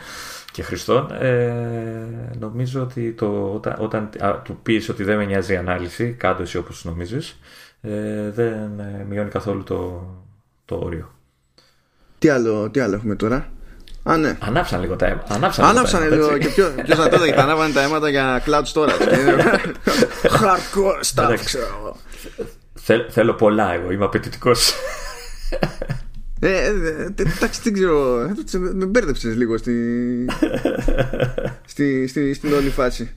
και χρηστών. Ε, νομίζω ότι το, όταν, όταν α, του πεις ότι δεν με νοιάζει η ανάλυση, κάν' το εσύ όπως νομίζεις, ε, δεν ε, μειώνει καθόλου το, το όριο. Τι άλλο, τι άλλο έχουμε τώρα; Α, ναι. Ανάψαν λίγο τα αίματα. Ανάψαν, Ανάψαν λίγο. Και ποιο, ποιος να τότε τα ανάβανε τα αίματα για cloud storage. Hardcore stuff, ξέρω Θέλω πολλά εγώ, είμαι απαιτητικός. Ε, εντάξει, δεν ξέρω. Με μπέρδεψες λίγο στη, στη, στη, στην όλη φάση.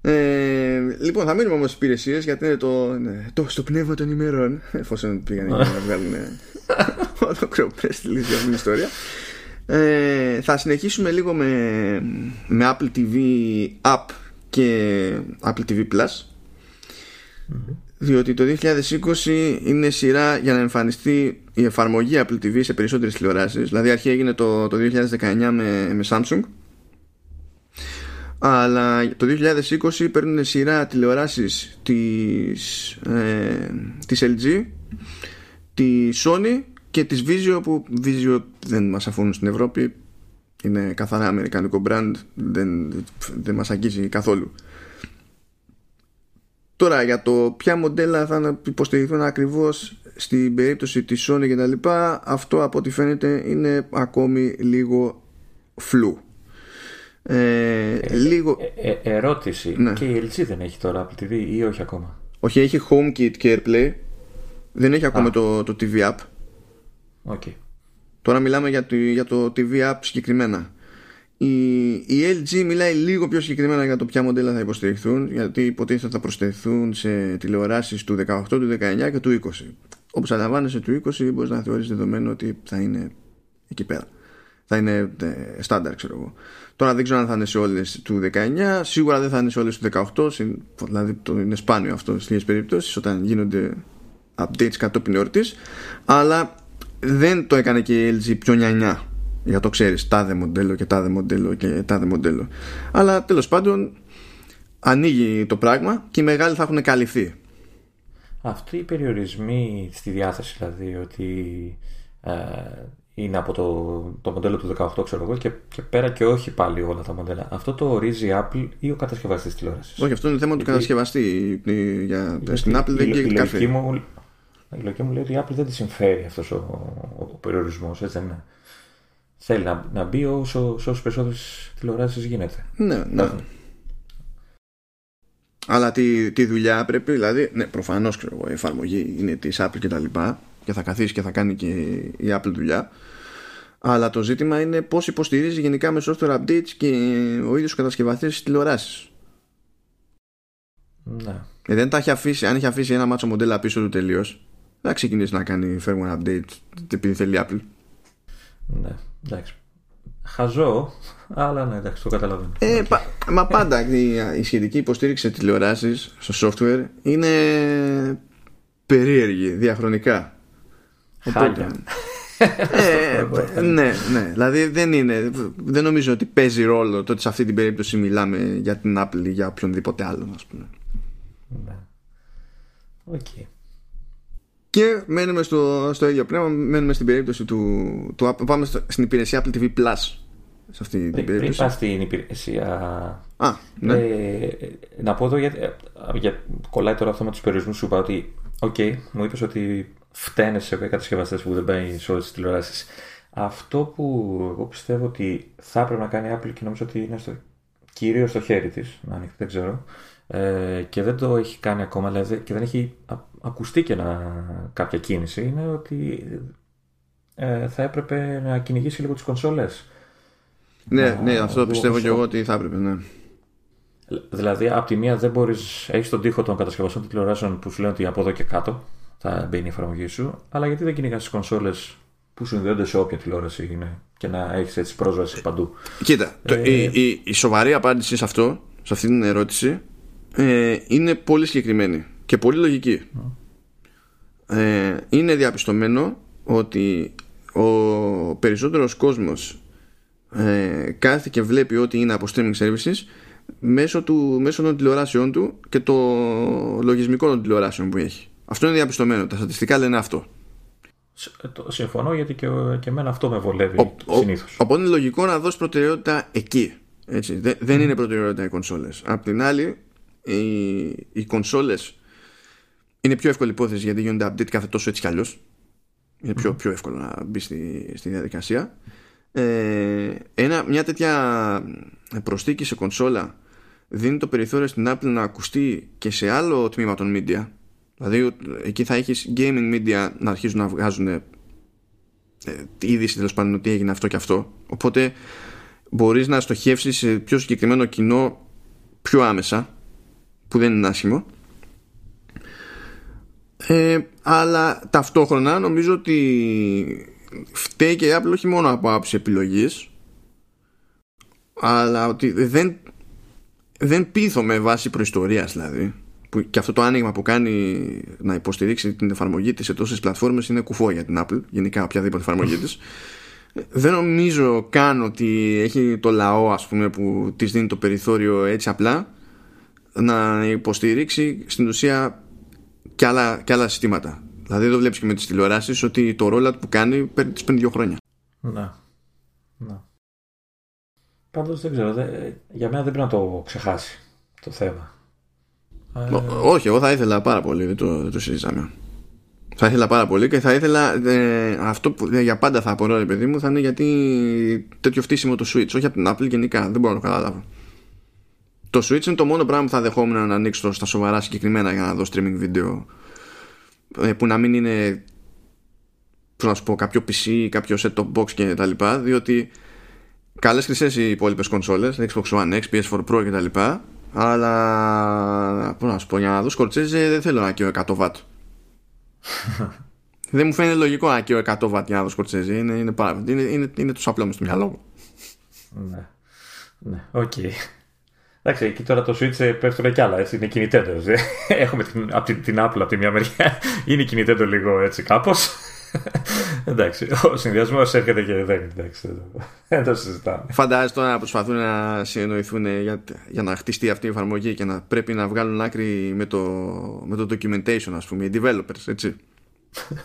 Ε, λοιπόν, θα μείνουμε όμως στις υπηρεσίες γιατί είναι το, ναι, το στο πνεύμα των ημερών. Εφόσον πήγαν να βγάλουν ολόκληρο press release για την ιστορία. Ε, θα συνεχίσουμε λίγο με, με Apple TV App και Apple TV Plus. Διότι το 2020 είναι σειρά για να εμφανιστεί η εφαρμογή Apple TV σε περισσότερες τηλεοράσεις. Δηλαδή αρχή έγινε το, το 2019 με, με Samsung. Αλλά το 2020 παίρνουν σειρά τηλεοράσεις της, ε, της LG της Sony και της Vizio που Vizio δεν μας αφήνουν στην Ευρώπη είναι καθαρά αμερικανικό brand δεν, δεν μας αγγίζει καθόλου Τώρα για το ποια μοντέλα θα υποστηριχθούν ακριβώς στην περίπτωση της Sony και τα λοιπά αυτό από ό,τι φαίνεται είναι ακόμη λίγο φλου. Ε, ε, λίγο... Ε, ε, ερώτηση. Ναι. Και η LG δεν έχει τώρα Apple TV ή όχι ακόμα; Όχι, έχει HomeKit και AirPlay. Δεν έχει ακόμα το, το TV App. Okay. Τώρα μιλάμε για το, για το TV App συγκεκριμένα. Η, η LG μιλάει λίγο πιο συγκεκριμένα για το ποια μοντέλα θα υποστηριχθούν γιατί υποτίθεται θα προσθεθούν σε τηλεοράσεις του 18, του 19 και του 20 όπως αντιλαμβάνεσαι του 20 μπορείς να θεωρείς δεδομένο ότι θα είναι εκεί πέρα θα είναι ε, στάνταρ ξέρω εγώ τώρα δεν ξέρω αν θα είναι σε όλες του 19 σίγουρα δεν θα είναι σε όλες του 18 δηλαδή το είναι σπάνιο αυτό σε λίγες περιπτώσεις όταν γίνονται updates κατόπιν εορτής αλλά δεν το έκανε και η LG πιο νιανιά. Για το ξέρεις τάδε μοντέλο και τάδε μοντέλο και τάδε μοντέλο. Αλλά τέλος πάντων ανοίγει το πράγμα και οι μεγάλοι θα έχουν καλυφθεί. Αυτοί οι περιορισμοί στη διάθεση δηλαδή ότι ε, είναι από το, το μοντέλο του 18 ξέρω εγώ και, και πέρα και όχι πάλι όλα τα μοντέλα αυτό το ορίζει η Apple ή ο κατασκευαστής τηλεόρασης; Όχι αυτό είναι θέμα του κατασκευαστή για, στην Apple δεν η, λογική μου, η λογική μου λέει ότι η Apple δεν τη συμφέρει αυτός ο, ο, ο περιορισμός έτσι δεν είναι Θέλει να, να μπει όσο, όσο περισσότερες τηλεοράσεις γίνεται. Ναι, ναι. Αλλά τη, τη δουλειά πρέπει, δηλαδή, ναι, προφανώς η εφαρμογή είναι της Apple και τα λοιπά και θα καθίσει και θα κάνει και η Apple δουλειά. Αλλά το ζήτημα είναι πώς υποστηρίζει γενικά με software updates και ο ίδιος ο κατασκευαστής τη τηλεοράσεις. Ναι. Ε, δεν τα έχει αφήσει, αν έχει αφήσει ένα μάτσο μοντέλα πίσω του τελείως, δεν θα ξεκινήσει να κάνει firmware update επειδή θέλει Apple. Ναι. Εντάξει. Χαζό, αλλά ναι, εντάξει, το καταλαβαίνω. Ε, πα, μα πάντα η, η σχετική υποστήριξη τηλεοράσεις στο software είναι περίεργη διαχρονικά. Χάλια. ε, ναι, ναι. Δηλαδή δεν είναι. Δεν νομίζω ότι παίζει ρόλο το ότι σε αυτή την περίπτωση μιλάμε για την Apple ή για οποιονδήποτε άλλο, ας πούμε. Ναι. OK. Okay. Και μένουμε στο, στο ίδιο πνεύμα, μένουμε στην περίπτωση του, του πάμε στην υπηρεσία Apple TV Plus. Σε αυτή την περίπτωση. Πριν πας στην υπηρεσία. Α, ναι. Ε, να πω εδώ γιατί για, κολλάει τώρα αυτό με τους περιορισμούς σου είπα ότι. OK, okay, μου είπες ότι φταίνε οι κατασκευαστές που δεν πάει σε όλες τις τηλεοράσεις. Αυτό που εγώ πιστεύω ότι θα έπρεπε να κάνει η Apple και νομίζω ότι είναι στο, κυρίως στο χέρι της, να ανοιχτεί, δεν ξέρω. Ε, και δεν το έχει κάνει ακόμα δηλαδή, και δεν έχει ακουστεί και ένα, κάποια κίνηση είναι ότι ε, θα έπρεπε να κυνηγήσει λίγο τις κονσόλες. Ναι, ναι, αυτό πιστεύω και εγώ ότι θα έπρεπε, ναι. Δηλαδή, από τη μία δεν μπορείς, έχεις τον τοίχο των κατασκευαστών τηλεοράσεων που σου λένε ότι από εδώ και κάτω θα μπαίνει η εφαρμογή σου, αλλά γιατί δεν κυνηγάς τις κονσόλες που συνδέονται σε όποια τηλεόραση είναι και να έχεις έτσι πρόσβαση παντού. Κοίτα, ε... η, η, η, σοβαρή απάντηση σε αυτό, σε αυτή την ερώτηση, ε, είναι πολύ συγκεκριμένη και πολύ λογική. Ε, είναι διαπιστωμένο ότι ο περισσότερος κόσμος ε, κάθεται και βλέπει ό,τι είναι από streaming services μέσω, του, μέσω των τηλεοράσεών του και το λογισμικό των τηλεοράσεων που έχει. Αυτό είναι διαπιστωμένο. Τα στατιστικά λένε αυτό. Συμφωνώ γιατί και, και εμένα αυτό με βολεύει συνήθως. Οπότε είναι λογικό να δώσει προτεραιότητα εκεί. Έτσι. δεν είναι προτεραιότητα οι κονσόλες. Απ' την άλλη, οι, οι κονσόλες είναι πιο εύκολη υπόθεση γιατί γίνονται update κάθε τόσο έτσι κι αλλιώς. Είναι πιο, πιο εύκολο να μπει στη, στη διαδικασία. Ε, ένα, μια τέτοια προσθήκη σε κονσόλα δίνει το περιθώριο στην Apple να ακουστεί και σε άλλο τμήμα των media. Δηλαδή εκεί θα έχεις gaming media να αρχίζουν να βγάζουν ε, τη είδηση τέλος πάντων ότι έγινε αυτό και αυτό. Οπότε μπορείς να στοχεύσεις σε πιο συγκεκριμένο κοινό πιο άμεσα που δεν είναι άσχημο ε, αλλά ταυτόχρονα νομίζω ότι φταίει και η Apple όχι μόνο από άποψη επιλογής αλλά ότι δεν δεν πείθω με βάση προϊστορίας δηλαδή που και αυτό το άνοιγμα που κάνει να υποστηρίξει την εφαρμογή της σε τόσες πλατφόρμες είναι κουφό για την Apple γενικά οποιαδήποτε εφαρμογή της. Δεν νομίζω καν ότι έχει το λαό ας πούμε που της δίνει το περιθώριο έτσι απλά να υποστηρίξει στην ουσία και άλλα, και άλλα συστήματα. Δηλαδή εδώ βλέπεις και με τις τηλεοράσεις ότι το ρόλο που κάνει παίρνει τις δύο χρόνια. Ναι. ναι. Πάντως δεν ξέρω. για μένα δεν πρέπει να το ξεχάσει το θέμα. Ε, όχι, εγώ θα ήθελα πάρα πολύ, δεν το, δεν το συζητάμε. Θα ήθελα πάρα πολύ και θα ήθελα ε, αυτό που ε, για πάντα θα απορώ, παιδί μου, θα είναι γιατί τέτοιο φτύσιμο το Switch, όχι από την Apple γενικά, δεν μπορώ να το καταλάβω. Το Switch είναι το μόνο πράγμα που θα δεχόμουν να ανοίξω στα σοβαρά συγκεκριμένα για να δω streaming βίντεο ε, που να μην είναι να σου πω, κάποιο PC, κάποιο set-top box και τα λοιπά, διότι καλές χρυσές οι υπόλοιπες κονσόλες, Xbox One X, PS4 Pro και τα λοιπά, αλλά πώς να σου πω, για να δω σκορτσέζε δεν θέλω ένα και 100 watt. δεν μου φαίνεται λογικό ένα και 100 watt για να δω σκορτσέζε, είναι, είναι, είναι, είναι, είναι το απλό στο μυαλό μου. Ναι, ναι, OK. Okay. Εντάξει, εκεί τώρα το Switch πέφτουν κι άλλα, έτσι, είναι και Nintendo. Έχουμε την, από την, την Apple από τη μια μεριά, είναι και Nintendo λίγο έτσι κάπως. εντάξει, ο συνδυασμός έρχεται και δεν είναι. Εντάξει, δεν το συζητάμε. Φαντάζεσαι τώρα να προσπαθούν να συνεννοηθούν για, για να χτιστεί αυτή η εφαρμογή και να πρέπει να βγάλουν άκρη με το, με το documentation, ας πούμε, οι developers, έτσι.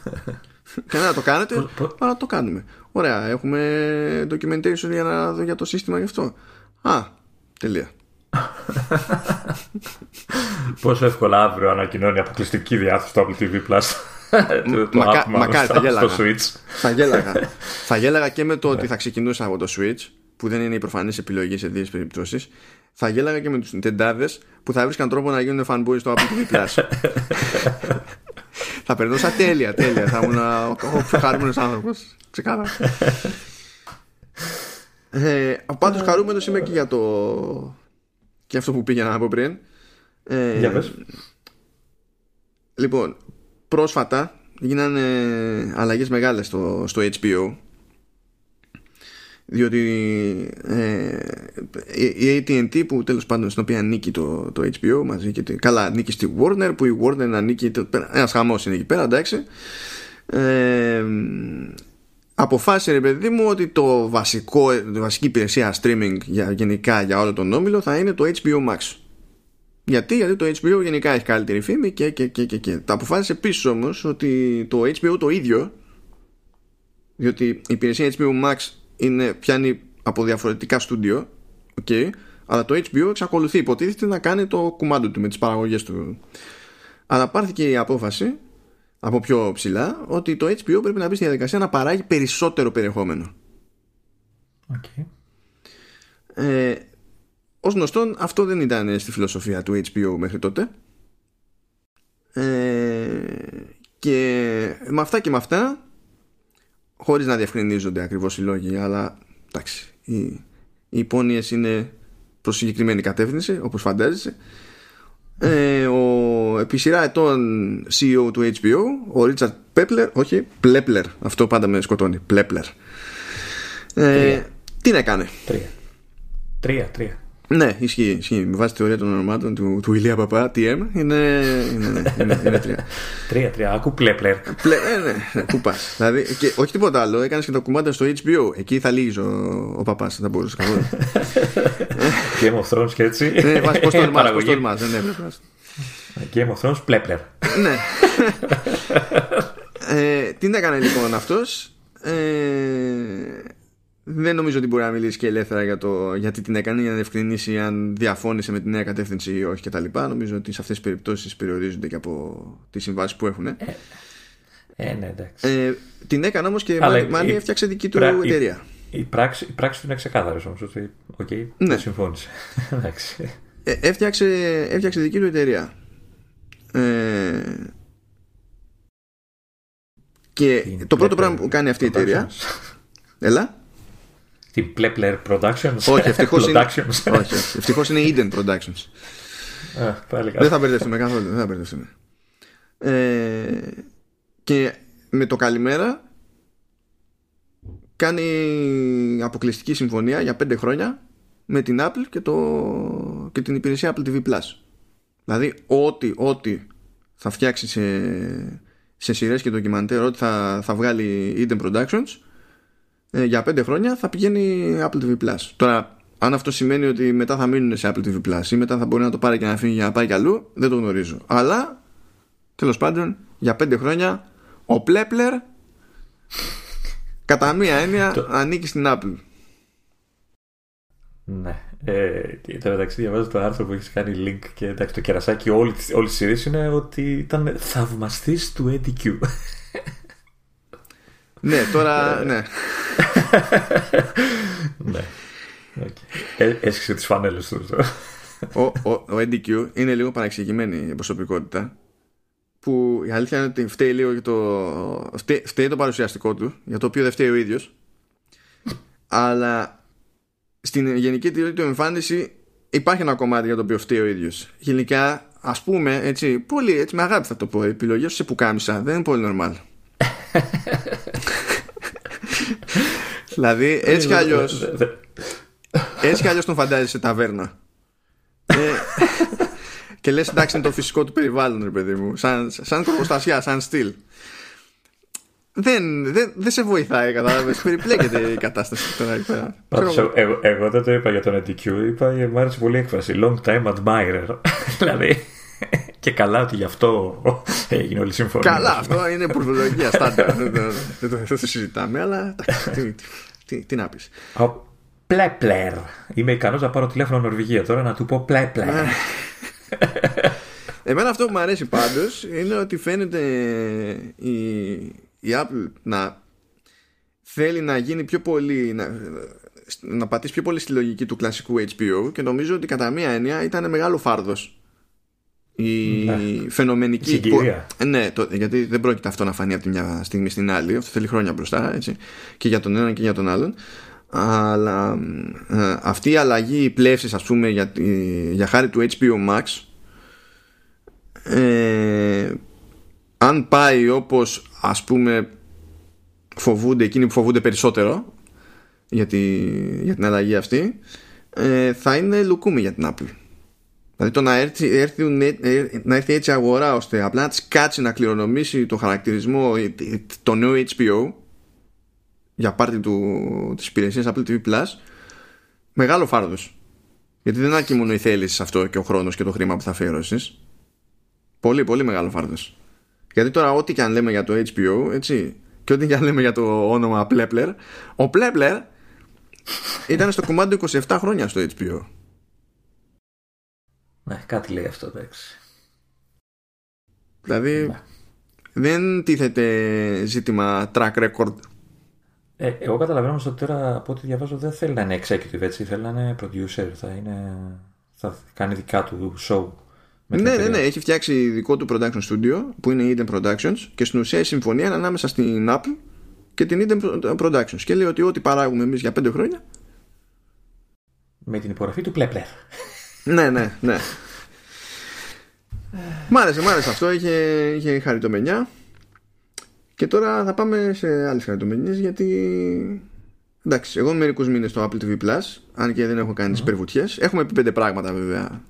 και να το κάνετε, να το κάνουμε. Ωραία, έχουμε documentation για, να, για το σύστημα γι' αυτό. Α, τελεία. Πόσο εύκολα αύριο ανακοινώνει αποκλειστική διάθεση στο Apple TV Plus. Μακάρι, θα γέλαγα. Θα γέλαγα. θα γέλαγα και με το ότι θα ξεκινούσα από το Switch, που δεν είναι η προφανής επιλογή σε δύο περιπτώσεις. Θα γέλαγα και με τους Nintendάδε που θα βρίσκαν τρόπο να γίνουν fanboys στο Apple TV Plus. θα περνούσα τέλεια, τέλεια. Θα ήμουν ο πιο χαρούμενος άνθρωπος. Ξεκάθαρα. Ε, Πάντως χαρούμενος είμαι και για το και αυτό που πήγαινα από πριν. Ε, Για πες. Λοιπόν, πρόσφατα γίνανε αλλαγές μεγάλες στο, στο HBO διότι ε, η AT&T που τέλος πάντων στην οποία ανήκει το, το HBO μαζί και καλά ανήκει στη Warner που η Warner ανήκει ένας χαμός είναι εκεί πέρα εντάξει ε, αποφάσισε ρε παιδί μου ότι το βασικό, η βασική υπηρεσία streaming για, γενικά για όλο τον όμιλο θα είναι το HBO Max. Γιατί, γιατί το HBO γενικά έχει καλύτερη φήμη και, και, και, και, και. Τα αποφάσισε επίσης όμως ότι το HBO το ίδιο, διότι η υπηρεσία HBO Max είναι, πιάνει από διαφορετικά στούντιο, okay, αλλά το HBO εξακολουθεί υποτίθεται να κάνει το κουμάντο του με τις παραγωγές του. Αλλά πάρθηκε η απόφαση από πιο ψηλά ότι το HBO πρέπει να μπει στη διαδικασία να παράγει περισσότερο περιεχόμενο. Okay. Ε, ως γνωστόν αυτό δεν ήταν στη φιλοσοφία του HBO μέχρι τότε ε, και με αυτά και με αυτά χωρίς να διευκρινίζονται ακριβώς οι λόγοι αλλά εντάξει οι, οι υπόνοιες είναι προς συγκεκριμένη κατεύθυνση όπως φαντάζεσαι ε, ο επί σειρά ετών CEO του HBO, ο Ρίτσαρτ Πέπλερ, όχι, Πλέπλερ, αυτό πάντα με σκοτώνει, Πλέπλερ. Ε, τι να έκανε; Τρία. Τρία, τρία. Ναι, ισχύει. ισχύει. Με βάση τη θεωρία των ονομάτων του, του Ηλία Παπά, TM, είναι, είναι, ναι, είναι, είναι τρία. τρία, τρία. Ακού πλέπλερ. Πλε, ε, ναι, ναι, πού πας. δηλαδή, και, όχι τίποτα άλλο. Έκανες και το κουμάντα στο HBO. Εκεί θα λύγεις ο, ο παπάς. Δεν μπορούσες καθόλου. Game of Thrones και έτσι. Ναι, πώς το ονομάζει. Πώς το ονομάζει. Ναι, Game of Thrones, πλέπλερ. ναι. ε, τι έκανε λοιπόν αυτός; Ε, δεν νομίζω ότι μπορεί να μιλήσει και ελεύθερα για το γιατί την έκανε για να διευκρινίσει αν διαφώνησε με τη νέα κατεύθυνση ή όχι κτλ. Νομίζω ότι σε αυτές τις περιπτώσεις περιορίζονται και από τις συμβάσεις που έχουν. Ε, ε, ναι, εντάξει. Ε, την έκανε όμως και Αλλά μάλλον έφτιαξε δική του πρα... εταιρεία. Η, η, πράξη, η πράξη του είναι ξεκάθαρη όμως. Ότι okay, ναι. συμφώνησε. ε, έφτιαξε, έφτιαξε δική του εταιρεία. Ε, και το πρώτο πράγμα που κάνει αυτή η εταιρεία. Έλα την Plepler Productions. Όχι, ευτυχώς είναι, όχι, ευτυχώς είναι Eden Productions. δεν θα μπερδευτούμε καθόλου. Δεν θα μπερδευτούμε. Ε, και με το καλημέρα κάνει αποκλειστική συμφωνία για πέντε χρόνια με την Apple και, το, και την υπηρεσία Apple TV Plus. Δηλαδή ό,τι, ό,τι θα φτιάξει σε, σε σειρές και ντοκιμαντέρ, ό,τι θα, θα βγάλει Eden Productions ε, για πέντε χρόνια θα πηγαίνει Apple TV Plus. Τώρα, αν αυτό σημαίνει ότι μετά θα μείνουν σε Apple TV Plus ή μετά θα μπορεί να το πάρει και να φύγει για να πάει κι αλλού, δεν το γνωρίζω. Αλλά, τέλος πάντων, για πέντε χρόνια ο Πλέπλερ κατά μία έννοια ανήκει στην Apple. Ναι. Ε, το μεταξύ διαβάζω το άρθρο που έχεις κάνει link και εντάξει, το κερασάκι όλη, όλης της σειρής είναι ότι ήταν θαυμαστής του EDQ. Ναι, τώρα ναι. ναι. Okay. Έσχισε τις φανέλες του. ο, ο, ο NDQ είναι λίγο παραξηγημένη η προσωπικότητα που η αλήθεια είναι ότι φταίει λίγο το, φταίει, φταίει το παρουσιαστικό του για το οποίο δεν φταίει ο ίδιος αλλά στην γενική του εμφάνιση υπάρχει ένα κομμάτι για το οποίο φταίει ο ίδιος γενικά ας πούμε έτσι, πολύ έτσι με αγάπη θα το πω επιλογές σε πουκάμισα δεν είναι πολύ normal δηλαδή έτσι κι αλλιώ. Έτσι κι αλλιώς τον φαντάζει σε ταβέρνα. Ε, και λες εντάξει είναι το φυσικό του περιβάλλον, ρε παιδί μου. Σαν, σαν σαν στυλ. Δεν, δεν, δεν σε βοηθάει, κατάλαβες. Περιπλέκεται η κατάσταση τώρα εκεί πέρα. Εγώ, εγώ δεν το είπα για τον EDQ, είπα, μου άρεσε πολύ η έκφραση. Long time admirer. δηλαδή. Και καλά ότι γι' αυτό έγινε όλη η συμφωνία. Καλά, αυτό είναι πουρδολογία στάντα. Δεν το συζητάμε, αλλά τι να πεις. Πλέπλερ. Είμαι ικανός να πάρω τηλέφωνο Νορβηγία τώρα να του πω πλέπλερ. Ναι. Εμένα αυτό που μου αρέσει πάντως είναι ότι φαίνεται η, η Apple να θέλει να γίνει πιο πολύ να, να πατήσει πιο πολύ στη λογική του κλασικού HBO και νομίζω ότι κατά μία έννοια ήταν μεγάλο φάρδος η ναι. φαινομενική που, ναι το, γιατί δεν πρόκειται αυτό να φανεί από τη μια στιγμή στην άλλη. Αυτό θέλει χρόνια μπροστά έτσι, και για τον έναν και για τον άλλον. Αλλά ε, αυτή η αλλαγή πλεύσης ας πούμε για, για χάρη του HBO Max ε, αν πάει όπως ας πούμε φοβούνται εκείνοι που φοβούνται περισσότερο για, για την αλλαγή αυτή ε, θα είναι λουκούμι για την Apple Δηλαδή το να έρθει, έρθει, να έρθει έτσι αγορά ώστε απλά να της κάτσει να κληρονομήσει το χαρακτηρισμό το νέο HBO για πάρτι του, της υπηρεσίας Apple TV Plus μεγάλο φάρδος. Γιατί δεν είναι μόνο η θέληση αυτό και ο χρόνος και το χρήμα που θα αφιερώσεις πολύ πολύ μεγάλο φάρδος. Γιατί τώρα ό,τι και αν λέμε για το HBO έτσι και ό,τι και αν λέμε για το όνομα Plepler ο Plepler ήταν στο κομμάτι 27 χρόνια στο HBO ναι, κάτι λέει αυτό, εντάξει. Δηλαδή, ναι. δεν τίθεται ζήτημα track record. Ε, εγώ καταλαβαίνω ότι τώρα από ό,τι διαβάζω δεν θέλει να είναι executive έτσι, θέλει να είναι producer, θα, είναι, θα κάνει δικά του show. ναι, ναι, ναι, έχει φτιάξει δικό του production studio που είναι Eden Productions και στην ουσία η συμφωνία είναι ανάμεσα στην Apple και την Eden Productions και λέει ότι ό,τι παράγουμε εμείς για πέντε χρόνια με την υπογραφή του Πλέπλερ ναι, ναι, ναι. Μ' άρεσε, μ' άρεσε αυτό. Είχε, είχε χαριτομενιά. Και τώρα θα πάμε σε άλλες χαριτομενιές γιατί Εντάξει, εγώ μερικούς μήνες στο Apple TV Plus, αν και δεν έχω κάνει mm. τι Έχουμε πει πέντε πράγματα βέβαια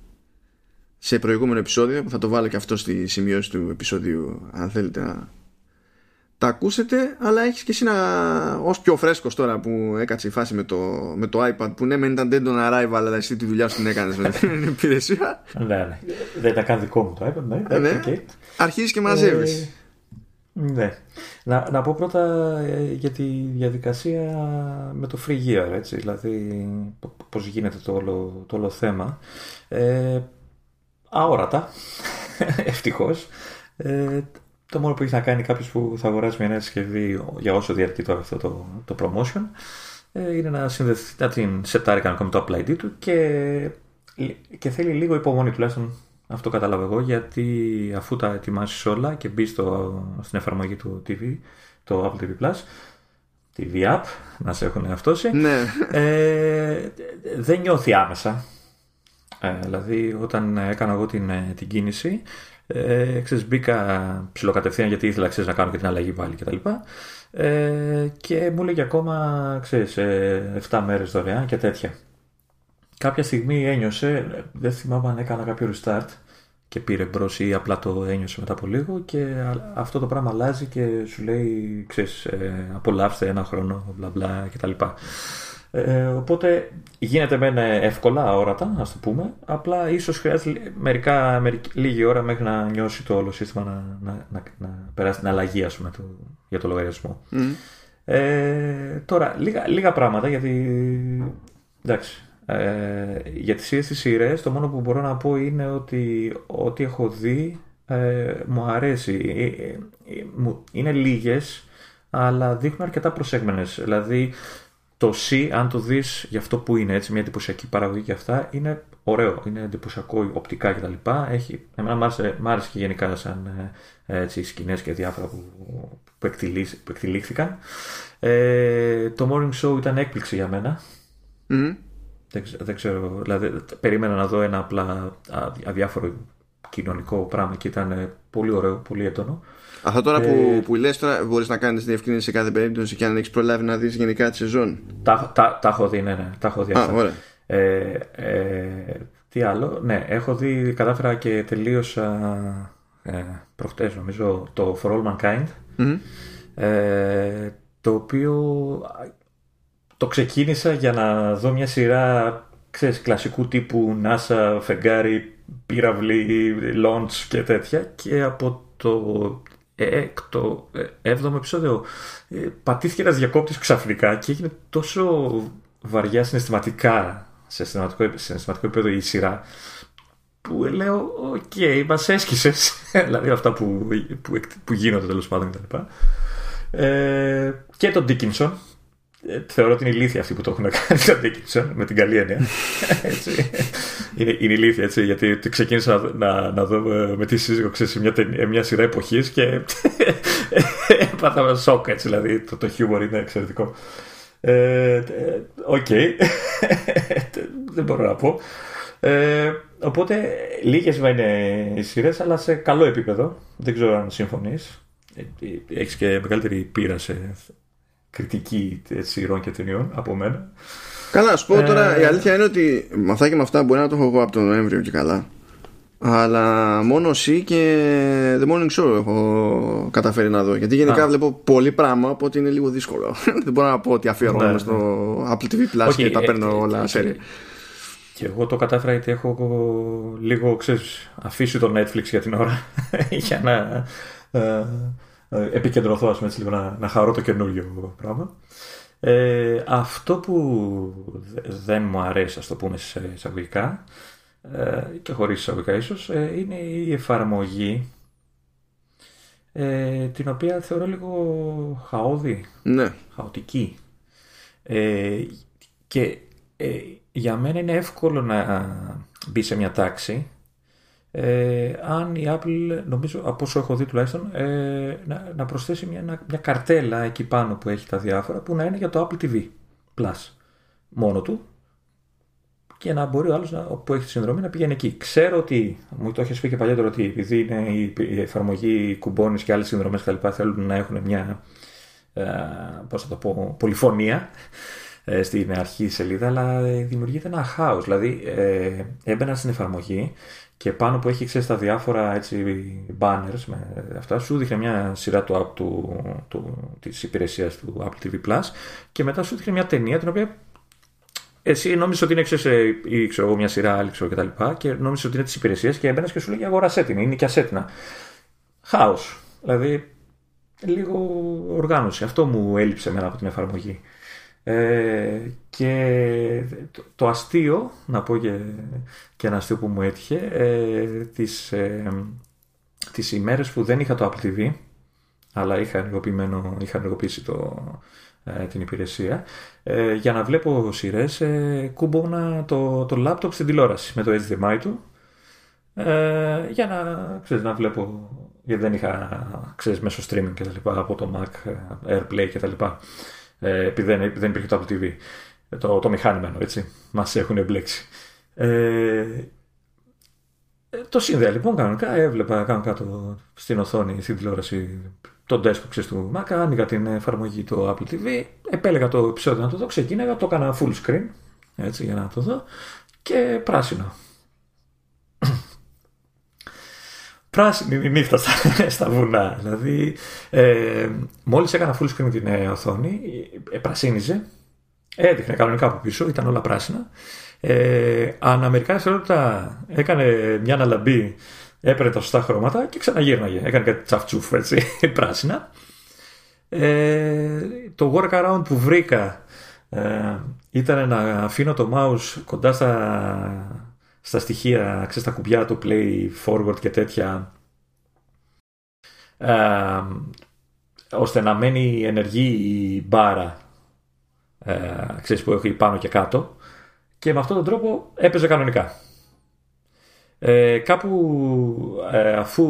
σε προηγούμενο επεισόδιο που θα το βάλω και αυτό στη σημειώση του επεισόδιου αν θέλετε να τα ακούσετε αλλά έχεις και εσύ να ως πιο φρέσκος τώρα που έκατσε η φάση με το, με το iPad που ναι μεν ήταν dead on arrival αλλά εσύ τη δουλειά σου την έκανες με την υπηρεσία ναι, ναι. δεν ήταν καν δικό μου το iPad ναι, ε, ναι. Okay. αρχίζεις και μαζεύεις ε, ναι. Να, να πω πρώτα ε, για τη διαδικασία με το free year, έτσι, δηλαδή πώς γίνεται το όλο, το όλο θέμα. Ε, αόρατα, ευτυχώς. Ε, το μόνο που έχει να κάνει κάποιος που θα αγοράσει μια νέα συσκευή για όσο διαρκεί τώρα αυτό το, το promotion ε, είναι να, συνδεθεί, να την σετάρει κανονικά με το Apple ID του και, και θέλει λίγο υπομονή τουλάχιστον αυτό κατάλαβα εγώ γιατί αφού τα ετοιμάσεις όλα και μπεις στο, στην εφαρμογή του TV, το Apple TV Plus, TV App, να σε έχουν αυτόσει, ναι. ε, δεν νιώθει άμεσα. Ε, δηλαδή όταν έκανα εγώ την, την κίνηση ε, ξέρεις, μπήκα ψηλοκατευθείαν γιατί ήθελα ξέρεις, να κάνω και την αλλαγή πάλι κτλ. Ε, και μου έλεγε ακόμα ξέρεις, 7 ε, μέρες δωρεάν και τέτοια. Κάποια στιγμή ένιωσε, δεν θυμάμαι αν έκανα κάποιο restart και πήρε μπρος ή απλά το ένιωσε μετά από λίγο και αυτό το πράγμα αλλάζει και σου λέει, ξέρεις, ε, απολαύστε ένα χρόνο, μπλα μπλα κτλ. Ε, οπότε γίνεται μεν εύκολα, αόρατα, ας το πούμε. Απλά ίσως χρειάζεται μερικά, μερική, λίγη ώρα μέχρι να νιώσει το όλο σύστημα να, να, να, να περάσει την αλλαγή, ας πούμε, το, για το λογαριασμό. Ε, τώρα, λίγα, λίγα πράγματα γιατί. Εντάξει. Ε, για τις ίδιες τις σειρές το μόνο που μπορώ να πω είναι ότι ό,τι έχω δει ε, μου αρέσει ε, ε, είναι λίγες αλλά δείχνουν αρκετά προσέγμενες δηλαδή το C, αν το δεις για αυτό που είναι, έτσι, μια εντυπωσιακή παραγωγή και αυτά, είναι ωραίο, είναι εντυπωσιακό οπτικά κτλ. Έχει, εμένα μου άρεσε, άρεσε και γενικά σαν ε, έτσι, σκηνές και διάφορα που, που, εκτιλήχθηκαν. Ε, το Morning Show ήταν έκπληξη για μένα. Mm. Δεν, δεν, ξέρω, δηλαδή περίμενα να δω ένα απλά αδιάφορο κοινωνικό πράγμα και ήταν πολύ ωραίο, πολύ έντονο. Αυτό τώρα που, ε, που λες τώρα μπορείς να κάνεις διευκρίνηση σε κάθε περίπτωση και αν έχεις προλάβει να δεις γενικά τη σεζόν. Τα, τα, τα έχω δει, ναι, ναι. Τα έχω δει Α, ωραία. Ε, ε, τι άλλο, ναι, έχω δει, κατάφερα και τελείωσα ε, προχτές νομίζω το For All Mankind ε, το οποίο το ξεκίνησα για να δω μια σειρά ξέρεις, κλασικού τύπου NASA, φεγγάρι, πύραυλη, launch και τέτοια και από το έκτο, ε, έβδομο επεισόδιο ε, πατήθηκε ένας διακόπτης ξαφνικά και έγινε τόσο βαριά συναισθηματικά σε συναισθηματικό, συναισθηματικό επίπεδο η σειρά που λέω, OK, okay, μας έσκισες. δηλαδή αυτά που, που, που γίνονται τέλος πάντων κτλ. Ε, και τον Dickinson ε, θεωρώ ότι είναι ηλίθια αυτή που το έχουν κάνει τον Dickinson με την καλή έννοια. έτσι. Είναι, είναι ηλίθια έτσι, γιατί ξεκίνησα να, να, να δω ε, με τη σύζυγο ξέρεις, μια, μια σειρά εποχής και έπαθα σοκ έτσι, δηλαδή το, το χιούμορ είναι εξαιρετικό. Ε, οκ, ε, okay. δεν μπορώ να πω. Ε, οπότε λίγες μεν είναι οι σειρές, αλλά σε καλό επίπεδο. Δεν ξέρω αν συμφωνείς. Έχεις και μεγαλύτερη πείρα σε κριτική σειρών και ταινιών από μένα. Καλά, σου πω τώρα, η ε, αλήθεια είναι ότι με αυτά και με αυτά μπορεί να το έχω εγώ από τον Νοέμβριο και καλά. Αλλά μόνο εσύ και The Morning Show έχω καταφέρει να δω. Γιατί γενικά βλέπω πολύ πράγμα, οπότε είναι λίγο δύσκολο. Δεν μπορώ να πω ότι αφιερώνω ναι, στο ναι. Apple TV Plus και τα ε, παίρνω ε, όλα σε Και εγώ το κατάφερα γιατί έχω λίγο, ξέρεις, αφήσει το Netflix για την ώρα για να ε, επικεντρωθώ ας πούμε, έτσι, λίγο να, να χαρώ το καινούργιο πράγμα. Ε, αυτό που δεν μου αρέσει, ας το πούμε σε εισαγωγικά, ε, και χωρίς εισαγωγικά ίσως, ε, είναι η εφαρμογή ε, την οποία θεωρώ λίγο χαόδη, ναι. χαοτική. Ε, και για μένα είναι εύκολο να μπει σε μια τάξη ε, αν η Apple, νομίζω από όσο έχω δει τουλάχιστον, ε, να, να προσθέσει μια, μια καρτέλα εκεί πάνω που έχει τα διάφορα που να είναι για το Apple TV Plus μόνο του και να μπορεί ο άλλος που έχει τη συνδρομή να πηγαίνει εκεί. Ξέρω ότι, μου το έχει πει και παλιότερα, ότι επειδή είναι η, η εφαρμογή κουμπώνεις και άλλες συνδρομές κτλ. θέλουν να έχουν μια ε, πώς θα το πω, πολυφωνία ε, στην αρχή σελίδα, αλλά δημιουργείται ένα χάος. Δηλαδή ε, έμπαινα στην εφαρμογή και πάνω που έχει ξέρεις τα διάφορα έτσι, banners με αυτά σου δείχνει μια σειρά του app του, του, της υπηρεσίας του Apple TV Plus και μετά σου δείχνει μια ταινία την οποία εσύ νόμιζες ότι είναι ξέρεις, ή ξέρω εγώ μια σειρά άλλη ξέρω, και τα λοιπά και νόμιζες ότι είναι της υπηρεσίας και έμπαινες και σου λέει αγορασέ την, είναι και ασέτινα. Χάος. Δηλαδή λίγο οργάνωση. Αυτό μου έλειψε εμένα από την εφαρμογή. Ε, και το, αστείο, να πω και, και ένα αστείο που μου έτυχε, ε, τις, ε, τις ημέρες που δεν είχα το Apple TV, αλλά είχα, είχα ενεργοποιήσει το, ε, την υπηρεσία, ε, για να βλέπω σειρές, ε, κούμπονα το, το laptop στην τηλεόραση με το HDMI του, ε, για να, ξέρεις, να βλέπω, γιατί δεν είχα ξέρεις, μέσω streaming και τα λοιπά, από το Mac, AirPlay και τα λοιπά, ε, επειδή δεν, δεν υπήρχε το Apple TV, το, το μηχάνημα εννοώ, έτσι, μας έχουν εμπλέξει. Ε, το σύνδεα λοιπόν κανονικά, έβλεπα κάνω κάτω στην οθόνη, στην τηλεόραση το desktop ξέρεις, του Mac, άνοιγα την εφαρμογή του Apple TV, επέλεγα το επεισόδιο να το δω, ξεκίναγα, το έκανα full screen, έτσι για να το δω, και πράσινο. Πράσινη η νύχτα στα, στα βουνά. Δηλαδή, ε, μόλις έκανα full screen την ε, οθόνη, ε, πρασίνιζε, έδειχνε κανονικά από πίσω, ήταν όλα πράσινα. Ε, ανά μερικά δευτερόλεπτα έκανε μια αναλαμπή έπαιρνε τα σωστά χρώματα και ξαναγύρναγε. Έκανε κάτι τσαφτσούφ έτσι, πράσινα. Ε, το workaround που βρήκα ε, ήταν να αφήνω το mouse κοντά στα, στα στοιχεία, ξέρεις, στα κουμπιά του play forward και τέτοια ε, ώστε να μένει ενεργή η μπάρα ε, ξέρεις, που έχει πάνω και κάτω και με αυτόν τον τρόπο έπαιζε κανονικά. Ε, κάπου ε, αφού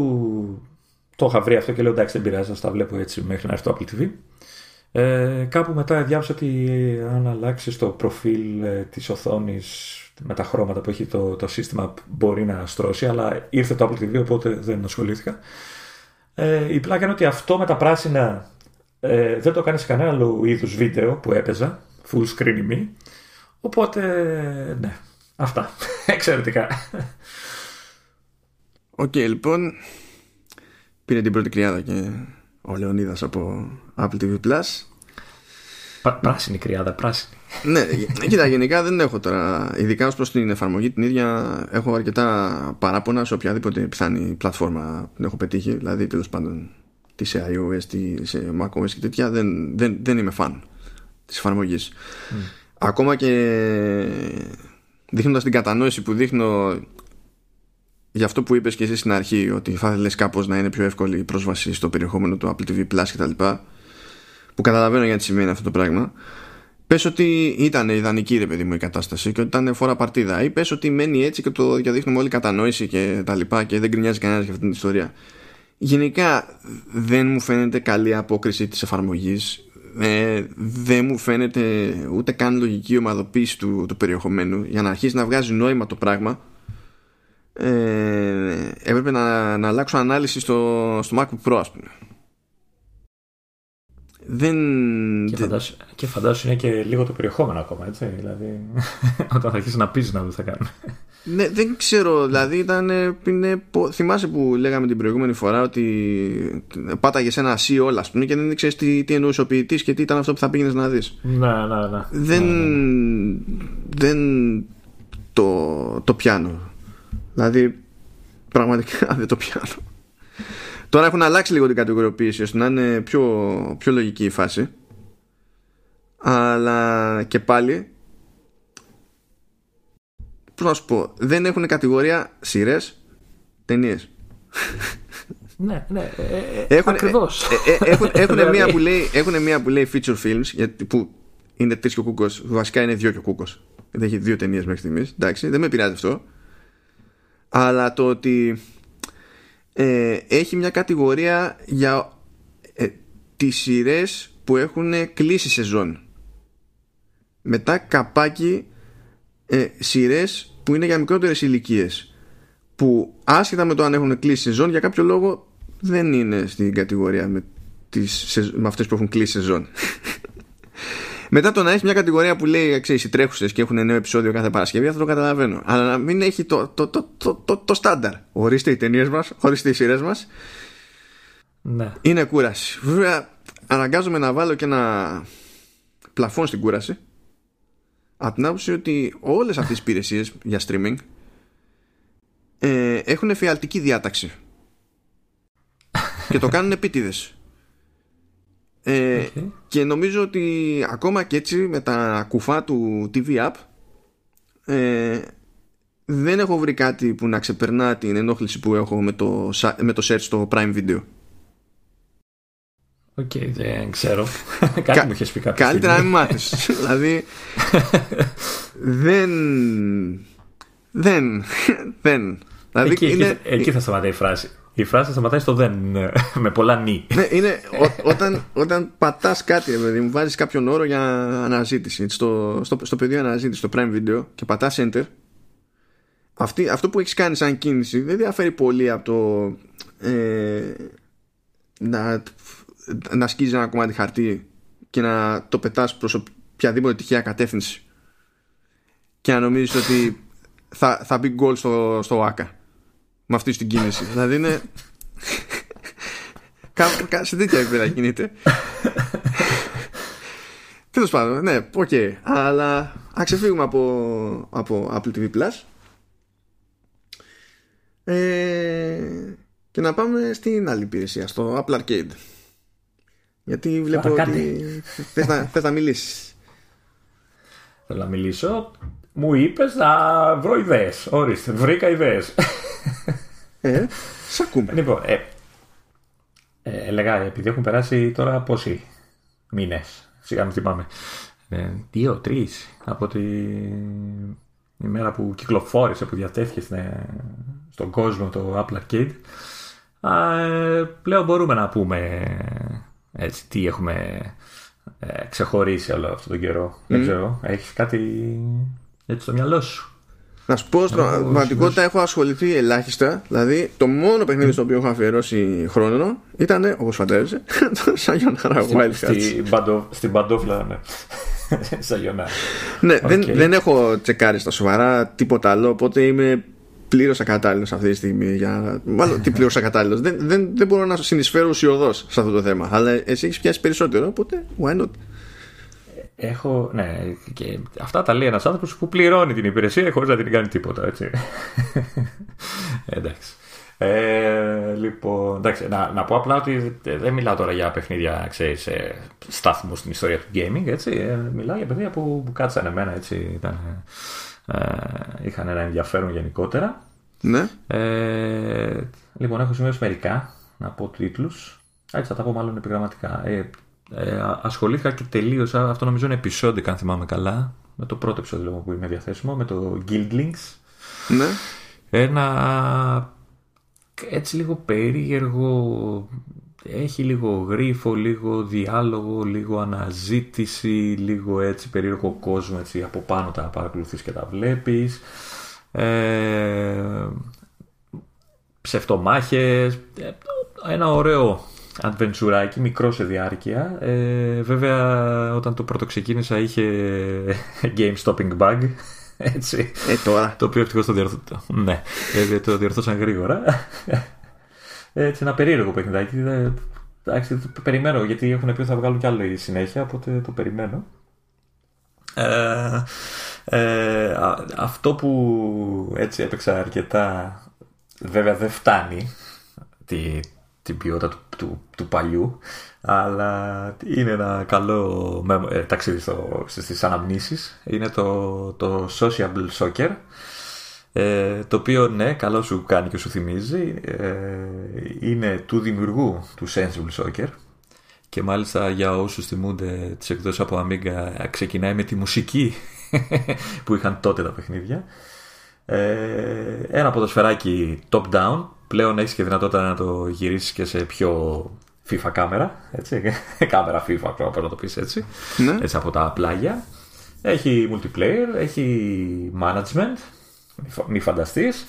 το είχα βρει αυτό και λέω εντάξει δεν πειράζει, θα τα βλέπω έτσι μέχρι να έρθει το Apple TV. Ε, κάπου μετά διάβασα ότι αν αλλάξεις το προφίλ ε, της οθόνης με τα χρώματα που έχει το, το σύστημα μπορεί να στρώσει, αλλά ήρθε το Apple TV οπότε δεν ασχολήθηκα. Ε, η πλάκα είναι ότι αυτό με τα πράσινα ε, δεν το κάνει σε κανένα άλλο είδους βίντεο που έπαιζα, full screen με. Οπότε, ναι, αυτά. Εξαιρετικά. Οκ, λοιπόν, πήρε την πρώτη κρυάδα και ο Λεωνίδας από Apple TV Plus. πράσινη κρυάδα, πράσινη. Ναι, κοίτα, γενικά δεν έχω τώρα, ειδικά ως προς την εφαρμογή την ίδια, έχω αρκετά παράπονα σε οποιαδήποτε πιθανή πλατφόρμα που έχω πετύχει, δηλαδή τέλος πάντων τις σε iOS, τι σε macOS και τέτοια, δεν, δεν, δεν είμαι φαν της εφαρμογής. Ακόμα και δείχνοντας την κατανόηση που δείχνω για αυτό που είπες και εσύ στην αρχή ότι θα ήθελες κάπως να είναι πιο εύκολη η πρόσβαση στο περιεχόμενο του Apple TV Plus κτλ που καταλαβαίνω γιατί σημαίνει αυτό το πράγμα πες ότι ήταν ιδανική ρε παιδί μου η κατάσταση και ότι ήταν φορά παρτίδα. Ή πες ότι μένει έτσι και το διαδείχνουμε όλη κατανόηση και τα λοιπά και δεν γκρινιάζει κανένας για αυτή την ιστορία. Γενικά δεν μου φαίνεται καλή απόκριση της εφαρμογής. Ε, δεν μου φαίνεται ούτε καν λογική ομαδοποίηση του, του περιεχομένου. Για να αρχίσει να βγάζει νόημα το πράγμα ε, έπρεπε να, να αλλάξω ανάλυση στο, στο MacBook Pro ας πούμε δεν... Και φαντάσου, και φαντάσου είναι και λίγο το περιεχόμενο ακόμα, έτσι. Δηλαδή, όταν θα αρχίσει να πεις να δω θα κάνουμε. Ναι, δεν ξέρω. Δηλαδή, ήταν, είναι, θυμάσαι που λέγαμε την προηγούμενη φορά ότι πάταγες ένα C όλα, ας πούμε, και δεν ήξερε τι, τι εννοούσε ο ποιητής και τι ήταν αυτό που θα πήγαινες να δεις. Ναι, ναι, ναι. Δεν, ναι, ναι. δεν το, το πιάνω. Δηλαδή, πραγματικά δεν το πιάνω. Τώρα έχουν αλλάξει λίγο την κατηγοριοποίηση ώστε να είναι πιο, πιο λογική η φάση. Αλλά και πάλι Πώς να σου πω Δεν έχουν κατηγορία σειρές ταινίες. Ναι, ναι, ε, ε, έχουν, ακριβώς. Ε, ε, έχουν, έχουν, δηλαδή. μία που λέει, έχουν μία που λέει feature films γιατί, που είναι τρεις και ο Κούκος βασικά είναι δύο και ο Κούκος δεν έχει δύο ταινίες μέχρι στιγμής. εντάξει δεν με πειράζει αυτό αλλά το ότι ε, έχει μια κατηγορία για ε, τις σειρές που έχουν κλείσει σεζόν μετά καπάκι ε, σειρές που είναι για μικρότερες ηλικίες. που άσχετα με το αν έχουν κλείσει σεζόν για κάποιο λόγο δεν είναι στην κατηγορία με τις, με αυτές που έχουν κλείσει σεζόν. Μετά το να έχεις μια κατηγορία που λέει ξέρεις, οι τρέχουσες και έχουν νέο επεισόδιο κάθε Παρασκευή, αυτό το καταλαβαίνω. Αλλά να μην έχει το, το, το, το, το, το στάνταρ. Ορίστε οι ταινίες μας, ορίστε οι σειρές μας. Ναι. Είναι κούραση. Βέβαια, αναγκάζομαι να βάλω και ένα πλαφόν στην κούραση. Από την άποψη ότι όλες αυτές τι υπηρεσίες για streaming ε, έχουν εφιαλτική διάταξη. και το κάνουν επίτηδες. Ε, Και νομίζω ότι ακόμα και έτσι με τα κουφά του TV App ε, δεν έχω βρει κάτι που να ξεπερνά την ενόχληση που έχω με το, με το search στο Prime Video. OK, okay, δεν ξέρω. Κάτι μου είχες πει κάποιο. Καλύτερα να μην μάθεις. δηλαδή. δεν. Δεν. Δεν. Δηλαδή εκεί, είναι... εκεί, θα σταματάει η φράση. Η φράση θα σταματάει στο δεν. Με πολλά νι. ναι, είναι όταν, όταν πατάς κάτι, δηλαδή, μου βάζεις κάποιον όρο για αναζήτηση στο, στο, στο πεδίο αναζήτησης, στο Prime Video και πατάς Enter. Αυτή, αυτό που έχεις κάνει σαν κίνηση δεν διαφέρει πολύ από το. Ε, να να σκίζει ένα κομμάτι χαρτί και να το πετάς προς οποιαδήποτε τυχαία κατεύθυνση και να νομίζεις ότι θα, θα μπει γκολ στο, στο ΟΑΚΑ με αυτή την κίνηση δηλαδή είναι σε τέτοια επίπεδα κινείται Τέλος πάντων, ναι, OK. Okay. Αλλά ας ξεφύγουμε από, από Apple TV Plus. Ε, και να πάμε στην άλλη υπηρεσία, στο Apple Arcade. Γιατί βλέπω ότι θες να, θες να μιλήσεις. Θέλω να μιλήσω. Μου είπες να βρω ιδέες. Ορίστε, βρήκα ιδέες. Ε, σ' ακούμε. Λοιπόν, ε, ε, έλεγα, επειδή έχουν περάσει τώρα πόσοι μήνες, σιγά μην θυμάμαι. Ε, δύο, τρεις από τη ημέρα που κυκλοφόρησε, που διατέθηκε στον κόσμο το Apple Arcade. Ε, πλέον μπορούμε να πούμε έτσι, τι έχουμε ε, ξεχωρίσει όλο αυτόν τον καιρό. Δεν ξέρω, έχεις κάτι έτσι στο μυαλό σου; Να σου πω, στην πραγματικότητα έχω ασχοληθεί ελάχιστα. Δηλαδή, το μόνο παιχνίδι στο οποίο έχω αφιερώσει χρόνο ήταν, όπως φαντάζεσαι, το Sayonara Wild Hearts. Στην παντόφλα, ναι. Sayonara. ναι, δεν, δεν έχω τσεκάρει στα σοβαρά τίποτα άλλο, οπότε είμαι πλήρως ακατάλληλος αυτή τη στιγμή. Για... Μάλλον τι πλήρως ακατάλληλος. δεν, δεν, δεν μπορώ να συνεισφέρω ουσιοδός σε αυτό το θέμα. Αλλά εσύ έχεις πιάσει περισσότερο, οπότε why not; Έχω, ναι, και αυτά τα λέει ένας άνθρωπος που πληρώνει την υπηρεσία χωρίς να την κάνει τίποτα, έτσι. εντάξει. Ε, λοιπόν, εντάξει, να, να πω απλά ότι δεν μιλάω τώρα για παιχνίδια, ξέρεις, ε, στάθμου στην ιστορία του gaming, έτσι. Ε, μιλάω για παιχνίδια που, που κάτσαν εμένα, έτσι, ήταν, ε, είχαν ένα ενδιαφέρον γενικότερα. Ναι. Ε, λοιπόν, έχω σημειώσει μερικά, να πω τίτλους. Έτσι θα τα πω μάλλον επιγραμματικά. Ε, ε, ασχολήθηκα και τελείωσα, αυτό νομίζω είναι επεισόδιο αν θυμάμαι καλά, με το πρώτο επεισόδιο που είναι διαθέσιμο, με το Guildlings. Ναι. Ένα έτσι λίγο περίεργο έχει λίγο γρίφο, λίγο διάλογο, λίγο αναζήτηση, λίγο έτσι περίεργο κόσμο, έτσι από πάνω τα παρακολουθείς και τα βλέπεις. Ε, ψευτομάχες, ε, ένα ωραίο adventureάκι, μικρό σε διάρκεια. Ε, βέβαια όταν το πρώτο ξεκίνησα είχε game stopping bug. Έτσι. Ε, τώρα. Το οποίο ευτυχώς το διορθώσαν. Ναι, ε, το διορθώσαν γρήγορα. Έτσι, ένα περίεργο παιχνιδάκι. Εντάξει, το περιμένω γιατί έχουν πει ότι θα βγάλουν κι άλλο η συνέχεια, οπότε το περιμένω. Ε, ε, αυτό που έτσι έπαιξα αρκετά βέβαια δεν φτάνει τη, την ποιότητα του, του, του, παλιού αλλά είναι ένα καλό ε, ταξίδι στο, στις αναμνήσεις είναι το, το Sociable Soccer ε, το οποίο ναι, καλό σου κάνει και σου θυμίζει. Ε, είναι του δημιουργού του Sensible Soccer και μάλιστα για όσους θυμούνται τις εκδόσεις από Amiga ξεκινάει με τη μουσική που είχαν τότε τα παιχνίδια. Ε, ένα ποδοσφαιράκι top-down. Πλέον έχεις και δυνατότητα να το γυρίσεις και σε πιο FIFA κάμερα. Έτσι. κάμερα FIFA, πρέπει να το πεις έτσι. Ναι. Έτσι από τα πλάγια. Έχει multiplayer, έχει management, μη φανταστείς.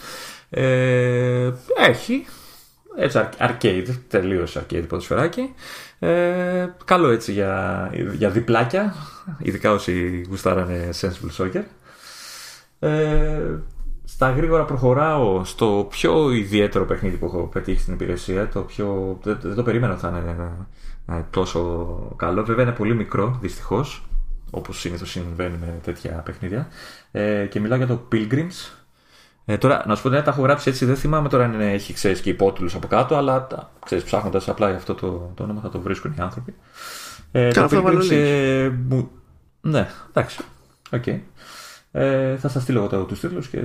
Ε, έχει έτσι arcade, τελείως arcade ποδοσφαιράκι. Ε, καλό έτσι για, για διπλάκια, ειδικά όσοι γουστάρανε Sensible Soccer. Ε, στα γρήγορα προχωράω στο πιο ιδιαίτερο παιχνίδι που έχω πετύχει στην υπηρεσία. Το πιο, δεν, δεν το περίμενα ότι θα είναι τόσο καλό. Βέβαια είναι πολύ μικρό, δυστυχώς, όπως συνήθως συμβαίνει με τέτοια παιχνίδια. Ε, και μιλάω για το Pilgrims. Ε, τώρα, να σου πω ότι τα έχω γράψει έτσι, δεν θυμάμαι τώρα αν έχει ξέρεις, και υπότιτλους από κάτω, αλλά ψάχνοντας απλά για αυτό το, το όνομα θα το βρίσκουν οι άνθρωποι. Ε, το Pilgrims. Ε, ναι, εντάξει. Okay. Ε, θα σας στείλω εγώ τους τίτλους και.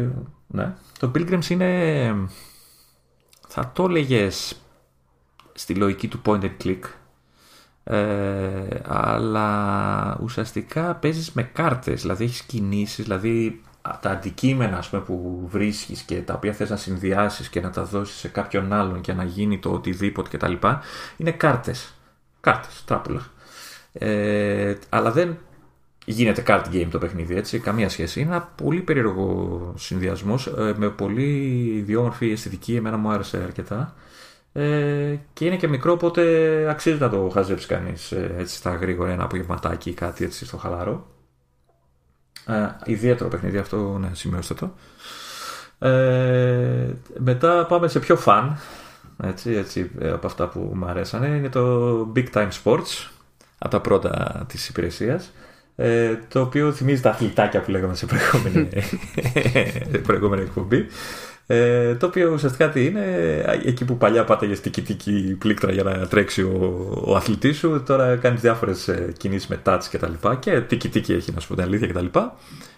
Ναι. Το Pilgrims είναι. Θα το έλεγες στη λογική του point and click. Ε, αλλά ουσιαστικά παίζεις με κάρτες, δηλαδή έχεις κινήσεις, δηλαδή τα αντικείμενα ας πούμε, που βρίσκεις και τα οποία θες να συνδυάσεις και να τα δώσεις σε κάποιον άλλον και να γίνει το οτιδήποτε κτλ. είναι κάρτες, κάρτες, τράπουλα. Ε, αλλά δεν γίνεται card game το παιχνίδι, έτσι, καμία σχέση. Είναι ένα πολύ περίεργο συνδυασμός ε, με πολύ ιδιόμορφη αισθητική. Εμένα μου άρεσε αρκετά. Ε, και είναι και μικρό, οπότε αξίζει να το χαζέψει κανείς ε, έτσι στα γρήγορα ένα απογευματάκι ή κάτι έτσι στο χαλάρο. Ε, ιδιαίτερο παιχνίδι αυτό, ναι, σημειώστε το. Ε, μετά πάμε σε πιο fun έτσι, έτσι, από αυτά που μου αρέσανε είναι το Big Time Sports από τα πρώτα της υπηρεσίας ε, το οποίο θυμίζει τα αθλητάκια που λέγαμε σε προηγούμενη, προηγούμενη εκπομπή. Ε, το οποίο ουσιαστικά τι είναι, εκεί που παλιά πάταγες τίκη τίκη πλήκτρα για να τρέξει ο, ο αθλητής σου, τώρα κάνεις διάφορες κινήσεις με touch κτλ. Και, και τίκη τίκη έχει, να σου πω την αλήθεια κτλ.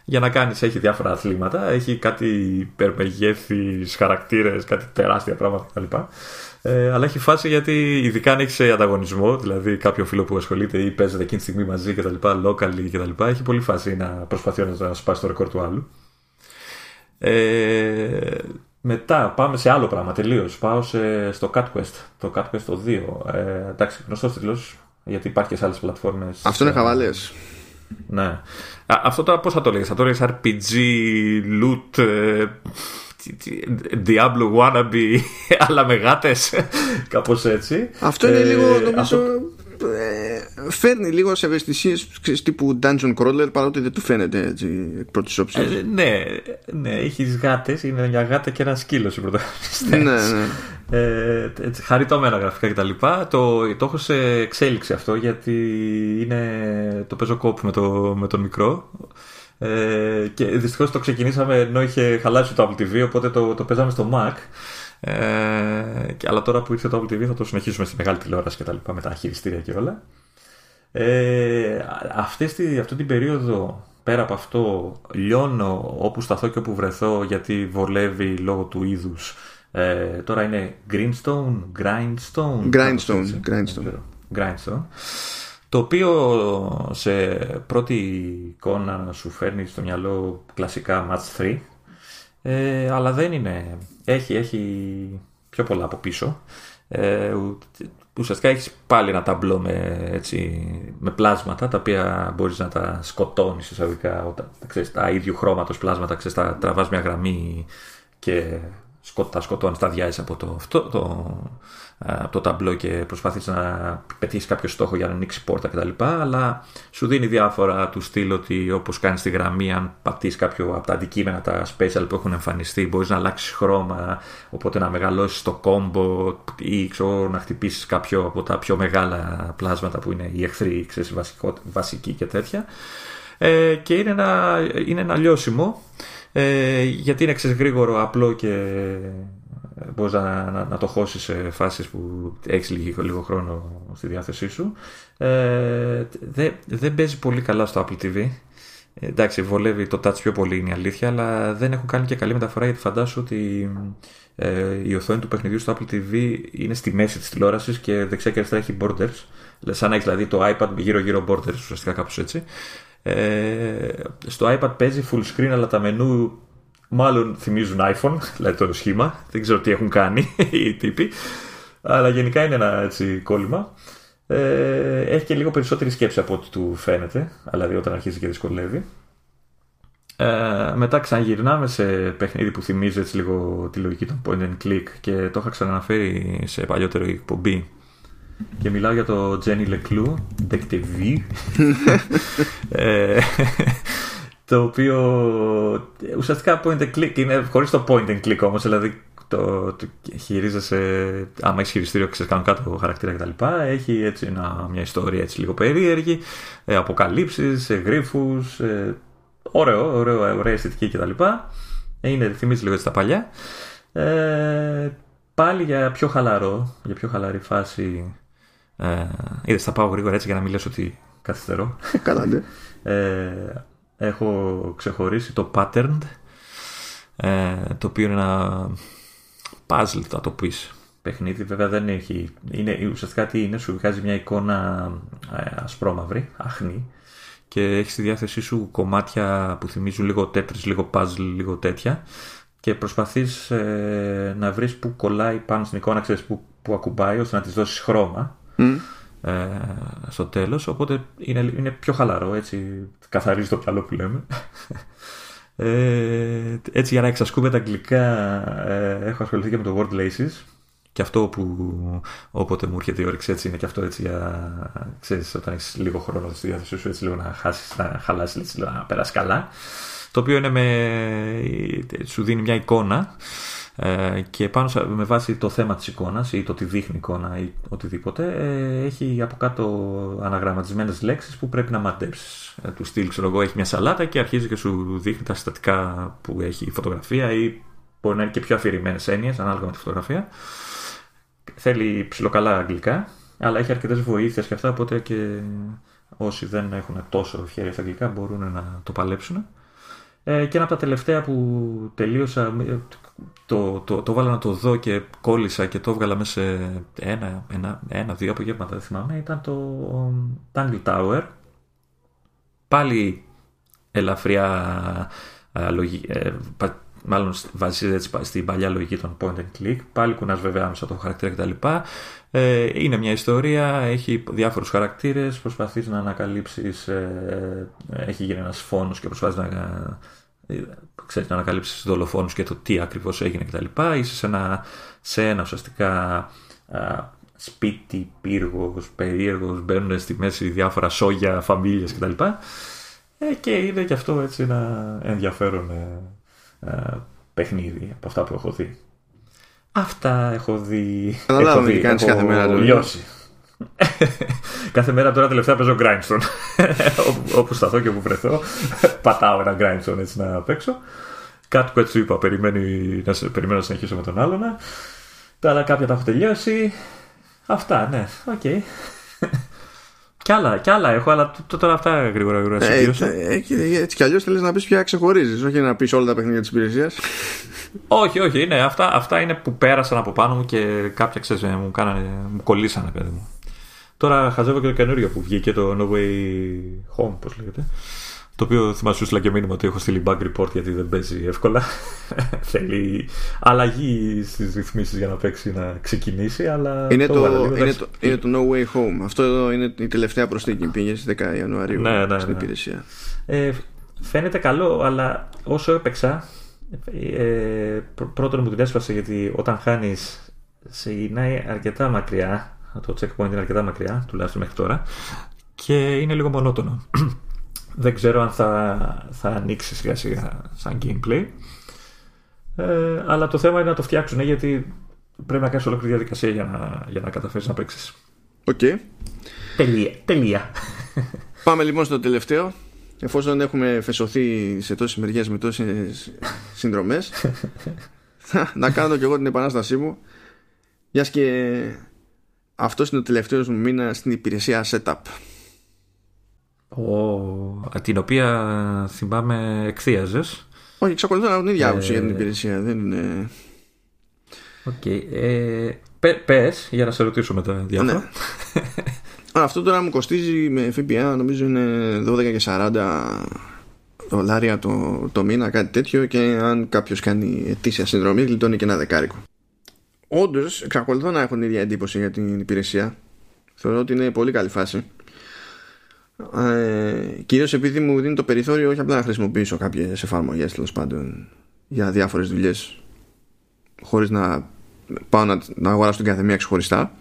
Για να κάνεις, έχει διάφορα αθλήματα, έχει κάτι υπερμεγέθης χαρακτήρες, κάτι τεράστια πράγματα κτλ. Ε, αλλά έχει φάση γιατί ειδικά αν έχεις ανταγωνισμό, δηλαδή κάποιο φίλο που ασχολείται ή παίζεται εκείνη τη στιγμή μαζί κτλ. Locally κτλ. Έχει πολύ φάση να προσπαθεί να σπάσει το ρεκόρ του άλλου. Ε, μετά πάμε σε άλλο πράγμα τελείως. Πάω σε, στο Cat Quest. Το Cat Quest το 2. Ε, εντάξει, γνωστός τίτλο γιατί υπάρχει και σε άλλες πλατφόρμες. Αυτό είναι χαβαλές. Ναι. Α, αυτό τώρα πώς θα το λέγε, θα το λέγε RPG, loot, ε, Diablo wannabe, αλλά με γάτες. Κάπως έτσι. Αυτό είναι ε, λίγο, νομίζω. Αυτό... Ε, φέρνει λίγο σε ευαισθησίες τύπου dungeon crawler παρότι δεν του φαίνεται έτσι εκ πρώτης όψης. Ε, ναι, ναι, έχεις γάτες, είναι μια γάτα και ένα σκύλο οι πρωταγωνιστές. Ναι, ναι. Ε, χαριτωμένα γραφικά κτλ. Το, το έχω σε εξέλιξη αυτό γιατί είναι, το παίζω κόπ με, το, με τον μικρό. Ε, και δυστυχώς το ξεκινήσαμε ενώ είχε χαλάσει το Apple TV, οπότε το, το παίζαμε στο Mac. Ε, αλλά τώρα που ήρθε το Apple TV θα το συνεχίσουμε στη μεγάλη τηλεόραση και τα λοιπά με τα χειριστήρια και όλα. Ε, αυτή, αυτή την περίοδο πέρα από αυτό λιώνω όπου σταθώ και όπου βρεθώ γιατί βολεύει λόγω του είδους ε, τώρα είναι Greenstone, Grindstone Grindstone, Grindstone. Grindstone το οποίο σε πρώτη εικόνα σου φέρνει στο μυαλό κλασικά Match 3 ε, αλλά δεν είναι έχει, έχει πιο πολλά από πίσω. Ε, ουσιαστικά έχεις πάλι ένα ταμπλό με, έτσι, με πλάσματα τα οποία μπορείς να τα σκοτώνεις εισαγωγικά όταν ξέρεις, τα ίδιου χρώματος πλάσματα ξέρεις, τα τραβάς μια γραμμή και τα σκοτώνεις, τα διάζεις από το, αυτό, το, από το ταμπλό και προσπαθείς να πετύχεις κάποιο στόχο για να ανοίξει πόρτα κτλ. Αλλά σου δίνει διάφορα του στυλ ότι όπως κάνεις τη γραμμή, αν πατήσεις κάποιο από τα αντικείμενα, τα special που έχουν εμφανιστεί, μπορείς να αλλάξεις χρώμα, οπότε να μεγαλώσεις το κόμπο ή ξέρω, να χτυπήσεις κάποιο από τα πιο μεγάλα πλάσματα που είναι οι εχθροί, ξέρεις, βασικό, βασικοί και τέτοια. Ε, και είναι ένα, είναι ένα λιώσιμο ε, γιατί είναι ξέρεις, γρήγορο, απλό και μπορείς να, να, να, το χώσεις σε φάσεις που έχεις λίγο, λίγο χρόνο στη διάθεσή σου. Ε, δεν δε παίζει πολύ καλά στο Apple TV. Ε, εντάξει, βολεύει το touch πιο πολύ είναι η αλήθεια, αλλά δεν έχουν κάνει και καλή μεταφορά γιατί φαντάσου ότι ε, η οθόνη του παιχνιδιού στο Apple TV είναι στη μέση της τηλεόρασης και δεξιά και αριστερά έχει borders. Σαν να έχεις δηλαδή το iPad γύρω-γύρω borders, ουσιαστικά κάπως έτσι. Ε, στο iPad παίζει full screen, αλλά τα μενού Μάλλον θυμίζουν iPhone, δηλαδή το σχήμα. Δεν ξέρω τι έχουν κάνει οι τύποι. Αλλά γενικά είναι ένα έτσι κόλλημα. Ε, έχει και λίγο περισσότερη σκέψη από ό,τι του φαίνεται. Δηλαδή όταν αρχίζει και δυσκολεύει. Ε, μετά ξαναγυρνάμε σε παιχνίδι που θυμίζει έτσι λίγο τη λογική των point and click και το είχα ξαναναφέρει σε παλιότερο εκπομπή και μιλάω για το Jenny Leclou, Detective ε, το οποίο ουσιαστικά point and click είναι χωρίς το point and click όμως δηλαδή το, το χειρίζεσαι άμα έχεις χειριστήριο ξέρεις κάνω κάτω χαρακτήρα κτλ. Έχει έτσι ένα, μια ιστορία έτσι λίγο περίεργη ε, αποκαλύψεις, ε, γρίφους ε, ωραίο, ωραίο, ωραία αισθητική κτλ. Είναι, θυμίζει λίγο έτσι τα παλιά. Ε, πάλι για πιο χαλαρό για πιο χαλαρή φάση ε, είδες θα πάω γρήγορα έτσι για να μην λες ότι καθυστερώ. Καλά ναι. Ε, έχω ξεχωρίσει το pattern ε, το οποίο είναι ένα puzzle θα το πεις παιχνίδι. Βέβαια δεν έχει είναι, ουσιαστικά τι είναι σου βγάζει μια εικόνα ε, ασπρόμαυρη, αχνή και έχει στη διάθεσή σου κομμάτια που θυμίζουν λίγο τέτρις, λίγο puzzle, λίγο τέτοια και προσπαθείς ε, να βρεις που κολλάει πάνω στην εικόνα, ξέρεις που, που ακουμπάει ώστε να της δώσεις χρώμα ε, στο τέλος οπότε είναι, είναι πιο χαλαρό έτσι καθαρίζει το μυαλό που λέμε. Ε, έτσι για να εξασκούμε τα αγγλικά ε, έχω ασχοληθεί και με το Word Laces. Και αυτό που όποτε μου έρχεται η όρεξη έτσι είναι και αυτό έτσι για ξέρεις όταν έχεις λίγο χρόνο στη διάθεσή σου έτσι λίγο να χάσεις, να χαλάσεις έτσι, να περάσεις καλά. Το οποίο είναι με, σου δίνει μια εικόνα. ε, και πάνω με βάση το θέμα της εικόνας ή το τι δείχνει εικόνα ή οτιδήποτε ε, έχει από κάτω αναγραμματισμένες λέξεις που πρέπει να μαντέψεις. Ε, του στυλ ξέρω εγώ έχει μια σαλάτα και αρχίζει και σου δείχνει τα συστατικά που έχει η φωτογραφία ή μπορεί να είναι και πιο αφηρημένες έννοιες ανάλογα με τη φωτογραφία. Θέλει ψιλοκαλά αγγλικά αλλά έχει αρκετές βοήθειες και αυτά οπότε και όσοι δεν έχουν τόσο χέρια στα αγγλικά μπορούν να το παλέψουν ε, και ένα από τα τελευταία που τελείωσα, το, το, το βάλα να το δω και κόλλησα και το έβγαλα μέσα σε ένα, ένα, ένα δύο απογεύματα, δεν θυμάμαι, ήταν το Tangle Tower. Πάλι ελαφριά ε, μάλλον βασίζεται στην παλιά λογική των point and click. Πάλι κουνάς βέβαια άμεσα το χαρακτήρα κτλ. Ε, είναι μια ιστορία, έχει διάφορους χαρακτήρες, προσπαθείς να ανακαλύψεις, ε, έχει γίνει ένας φόνος και προσπαθείς να, ε, ξέρεις, να ανακαλύψεις δολοφόνους και το τι ακριβώς έγινε κτλ. Είσαι σε ένα, σε ένα ουσιαστικά σπίτι, πύργος, περίεργος, μπαίνουν στη μέση διάφορα σόγια, φαμίλιες κτλ. Ε, και είναι και αυτό έτσι ένα ενδιαφέρον παιχνίδι από αυτά που έχω δει. Αυτά έχω δει. Καταλάβαμε τι κάνεις κάθε μέρα. Λιώσει. κάθε μέρα τώρα τελευταία παίζω Grindstone. όπου σταθώ και όπου βρεθώ, πατάω ένα Grindstone έτσι να παίξω. Κάτι που έτσι είπα, περιμένει, να, περιμένω να συνεχίσω με τον άλλον. Τα άλλα κάποια τα έχω τελειώσει. Αυτά, ναι, OK. Okay. Κι άλλα, κι άλλα έχω, αλλά τώρα αυτά γρήγορα γρήγορα ε, ε, ε, Έτσι κι αλλιώς θέλεις να πεις πια ξεχωρίζεις, όχι να πεις όλα τα παιχνίδια της υπηρεσίας. όχι, όχι, είναι, αυτά, αυτά είναι που πέρασαν από πάνω μου και κάποια ξέρεις, μου, κάνανε, μου κολλήσανε, παιδί μου. Τώρα χαζεύω και το καινούριο που βγήκε, το No Way Home, πώς λέγεται. Το οποίο θυμάσαι σου και μήνυμα ότι έχω στείλει bug report γιατί δεν παίζει εύκολα. Θέλει αλλαγή στις ρυθμίσεις για να παίξει να ξεκινήσει. Αλλά είναι το, το είναι, το, είναι το No Way Home. Αυτό εδώ είναι η τελευταία προσθήκη. Πήγες στις 10 Ιανουαρίου ναι, ναι, στην ναι. υπηρεσία. Ε, φαίνεται καλό, αλλά όσο έπαιξα. Ε, πρώτον μου την έσπασε γιατί όταν χάνεις σε γυρνάει αρκετά μακριά. Το checkpoint είναι αρκετά μακριά, τουλάχιστον μέχρι τώρα. Και είναι λίγο μονότονο. Δεν ξέρω αν θα, θα ανοίξει σιγά σιγά σαν gameplay. Ε, αλλά το θέμα είναι να το φτιάξουν γιατί πρέπει να κάνεις ολόκληρη διαδικασία για να, για να καταφέρεις να παίξεις. Οκ. Τελεία. Τελεία. Πάμε λοιπόν στο τελευταίο. Εφόσον έχουμε φεσωθεί σε τόσες μεριές με τόσες συνδρομές, να κάνω κι εγώ την επανάστασή μου. Μιας και αυτός είναι ο τελευταίος μου μήνας στην υπηρεσία Setapp. Ο... Την οποία θυμάμαι εκθίαζες. Όχι, εξακολουθώ να έχω την ίδια άποψη για την υπηρεσία. Δεν είναι. OK. Okay. Ε, Πες για να σε ρωτήσω μετά διάφορα. Ναι. Αυτό τώρα μου κοστίζει με ΦΠΑ νομίζω είναι 12 και 40 δολάρια το, το μήνα, κάτι τέτοιο. Και αν κάποιος κάνει ετήσια συνδρομή, γλιτώνει και ένα δεκάρικο. Όντως, εξακολουθώ να έχω την ίδια εντύπωση για την υπηρεσία. Θεωρώ ότι είναι πολύ καλή φάση. Ε, Κυρίως επειδή μου δίνει το περιθώριο όχι απλά να χρησιμοποιήσω κάποιες εφαρμογές τέλος πάντων για διάφορες δουλειές χωρίς να πάω να, να αγοράσω την καθεμία ξεχωριστά.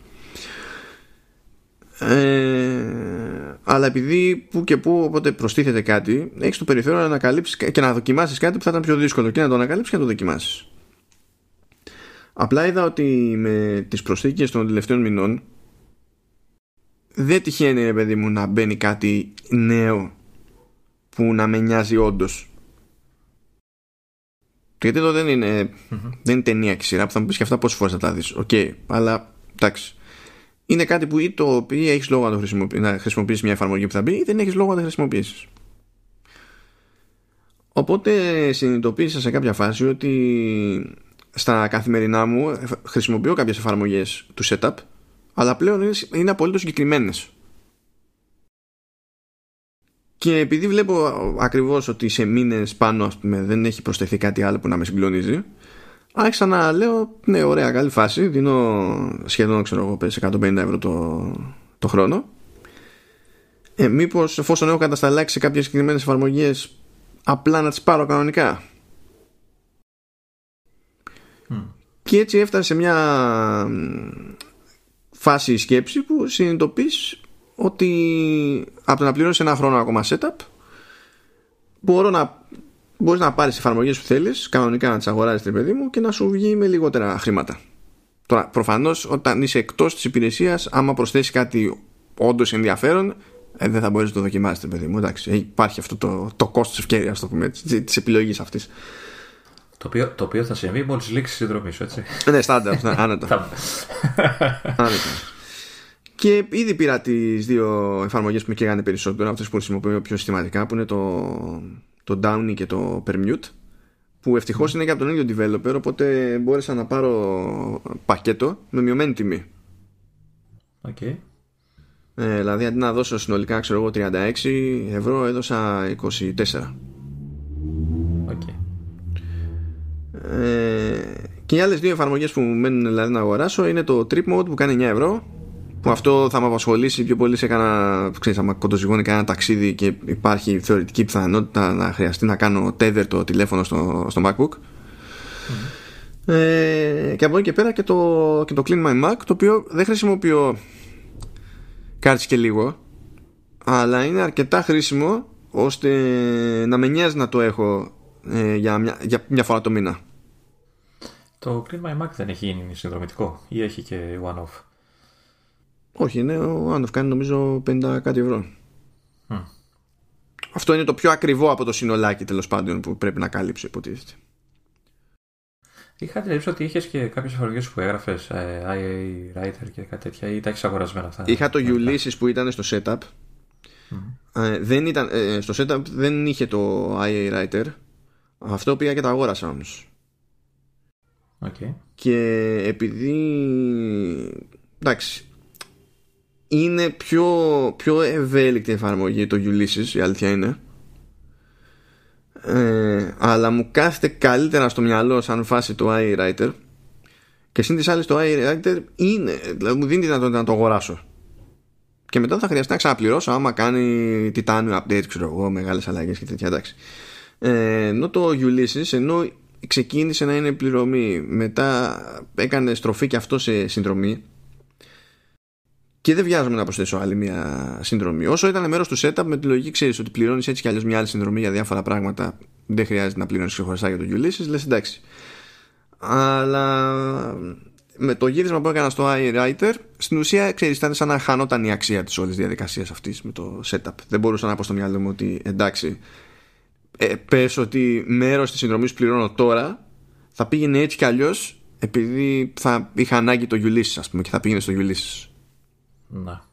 Ε, αλλά επειδή που και που οπότε προστίθεται κάτι, έχεις το περιθώριο να ανακαλύψεις και να δοκιμάσεις κάτι που θα ήταν πιο δύσκολο και να το ανακαλύψεις και να το δοκιμάσεις. Απλά είδα ότι με τις προσθήκες των τελευταίων μηνών δεν τυχαίνει ρε παιδί μου να μπαίνει κάτι νέο που να με νοιάζει όντως. Γιατί εδώ δεν είναι, δεν είναι ταινία και σειρά που θα μου πεις και αυτά πόσες φορές θα τα δεις. OK, okay, αλλά εντάξει. Είναι κάτι που ή το ή έχεις λόγο να, το χρησιμοποιεί, να χρησιμοποιήσεις μια εφαρμογή που θα μπει ή δεν έχεις λόγο να τα χρησιμοποιήσεις. Οπότε συνειδητοποίησα σε κάποια φάση ότι στα καθημερινά μου χρησιμοποιώ κάποιες εφαρμογές του Setapp αλλά πλέον είναι, είναι απολύτως συγκεκριμένες. Και επειδή βλέπω ακριβώς ότι σε μήνες πάνω ας πούμε, δεν έχει προσθεθεί κάτι άλλο που να με συγκλονίζει άρχισα να λέω ναι ωραία καλή φάση δίνω σχεδόν ξέρω εγώ 150 ευρώ το, το χρόνο ε, μήπως εφόσον έχω κατασταλάξει σε κάποιες συγκεκριμένες εφαρμογές απλά να τις πάρω κανονικά. Και έτσι έφτασε σε μια φάση σκέψη που συνειδητοποιείς ότι από το να πληρώνεις ένα χρόνο ακόμα setup μπορώ να, μπορείς να πάρεις εφαρμογές που θέλεις κανονικά να τις αγοράσεις την παιδί μου και να σου βγει με λιγότερα χρήματα. Τώρα προφανώς όταν είσαι εκτός της υπηρεσίας άμα προσθέσεις κάτι όντως ενδιαφέρον ε, δεν θα μπορείς να το δοκιμάσεις την παιδί μου. Εντάξει, υπάρχει αυτό το, το κόστος ευκαιρίας το πούμε, της επιλογής αυτής το οποίο, το οποίο θα συμβεί μόλις λήξει η συνδρομή σου, έτσι. ναι, στάνταρ, ναι, άνετα. άνετα. Και ήδη πήρα τις δύο εφαρμογές που με καίγανε περισσότερο, αυτές που χρησιμοποιώ πιο συστηματικά, που είναι το, το Downy και το Permute. Που ευτυχώς είναι και από τον ίδιο developer, οπότε μπόρεσα να πάρω πακέτο με μειωμένη τιμή. Okay. Ε, δηλαδή αντί να δώσω συνολικά ξέρω εγώ 36 ευρώ έδωσα 24 Ε, και οι άλλες δύο εφαρμογές που μου μένουν δηλαδή να αγοράσω είναι το Trip Mode που κάνει 9 ευρώ. Που αυτό θα με απασχολήσει πιο πολύ σε κάνα, ξέρεις, άμα κοντοζυγώνει κανένα ταξίδι και υπάρχει θεωρητική πιθανότητα να χρειαστεί να κάνω tether το τηλέφωνο στο, στο MacBook. Ε, και από εκεί και πέρα και το, και το Clean My Mac, το οποίο δεν χρησιμοποιώ κάρτσι και λίγο, αλλά είναι αρκετά χρήσιμο ώστε να με νοιάζει να το έχω ε, για, μια, για μια φορά το μήνα. Το Clean My Mac δεν έχει γίνει συνδρομητικό ή έχει και one-off. Όχι, είναι ο one-off κάνει νομίζω 50 κάτι ευρώ. Αυτό είναι το πιο ακριβό από το συνολάκι τέλος πάντων που πρέπει να κάλυψε υποτίθεται. Είχα την εντύπωση ότι είχες και κάποιες εφαρμογέ που έγραφες ε, IA Writer και κάτι τέτοια ή τα έχεις αγορασμένα αυτά. Είχα το Ulysses που ήταν στο setup. Ε, δεν ήταν, ε, στο setup δεν είχε το IA Writer. Αυτό πήγα και τα αγόρασα όμως. Okay. Και επειδή εντάξει είναι πιο, πιο ευέλικτη εφαρμογή το Ulysses η αλήθεια είναι. Ε, αλλά μου κάθεται καλύτερα στο μυαλό σαν φάση το iWriter και σύν τις άλλες το iWriter είναι δηλαδή μου δίνει τη δυνατότητα να το αγοράσω. Και μετά θα χρειαστεί να ξαναπληρώσω άμα κάνει Titanium update ξέρω εγώ μεγάλες αλλαγές και τέτοια εντάξει. Ε, ενώ το Ulysses ενώ ξεκίνησε να είναι πληρωμή μετά έκανε στροφή και αυτό σε συνδρομή και δεν βιάζομαι να προσθέσω άλλη μια συνδρομή. Όσο ήταν μέρος του setup, με τη λογική ξέρεις ότι πληρώνεις έτσι κι αλλιώς μια άλλη συνδρομή για διάφορα πράγματα. Δεν χρειάζεται να πληρώνεις ξεχωριστά για το Ulysses. Λες εντάξει. Αλλά με το γύρισμα που έκανα στο iWriter, στην ουσία ξέρεις, ήταν σαν να χανόταν η αξία της όλης διαδικασίας αυτής με το setup. Δεν μπορούσα να πω στο μυαλό μου ότι εντάξει, ε, πες ότι μέρος της συνδρομής που πληρώνω τώρα θα πήγαινε έτσι κι αλλιώς επειδή θα είχα ανάγκη το Ulysses ας πούμε και θα πήγαινε στο Ulysses. Να.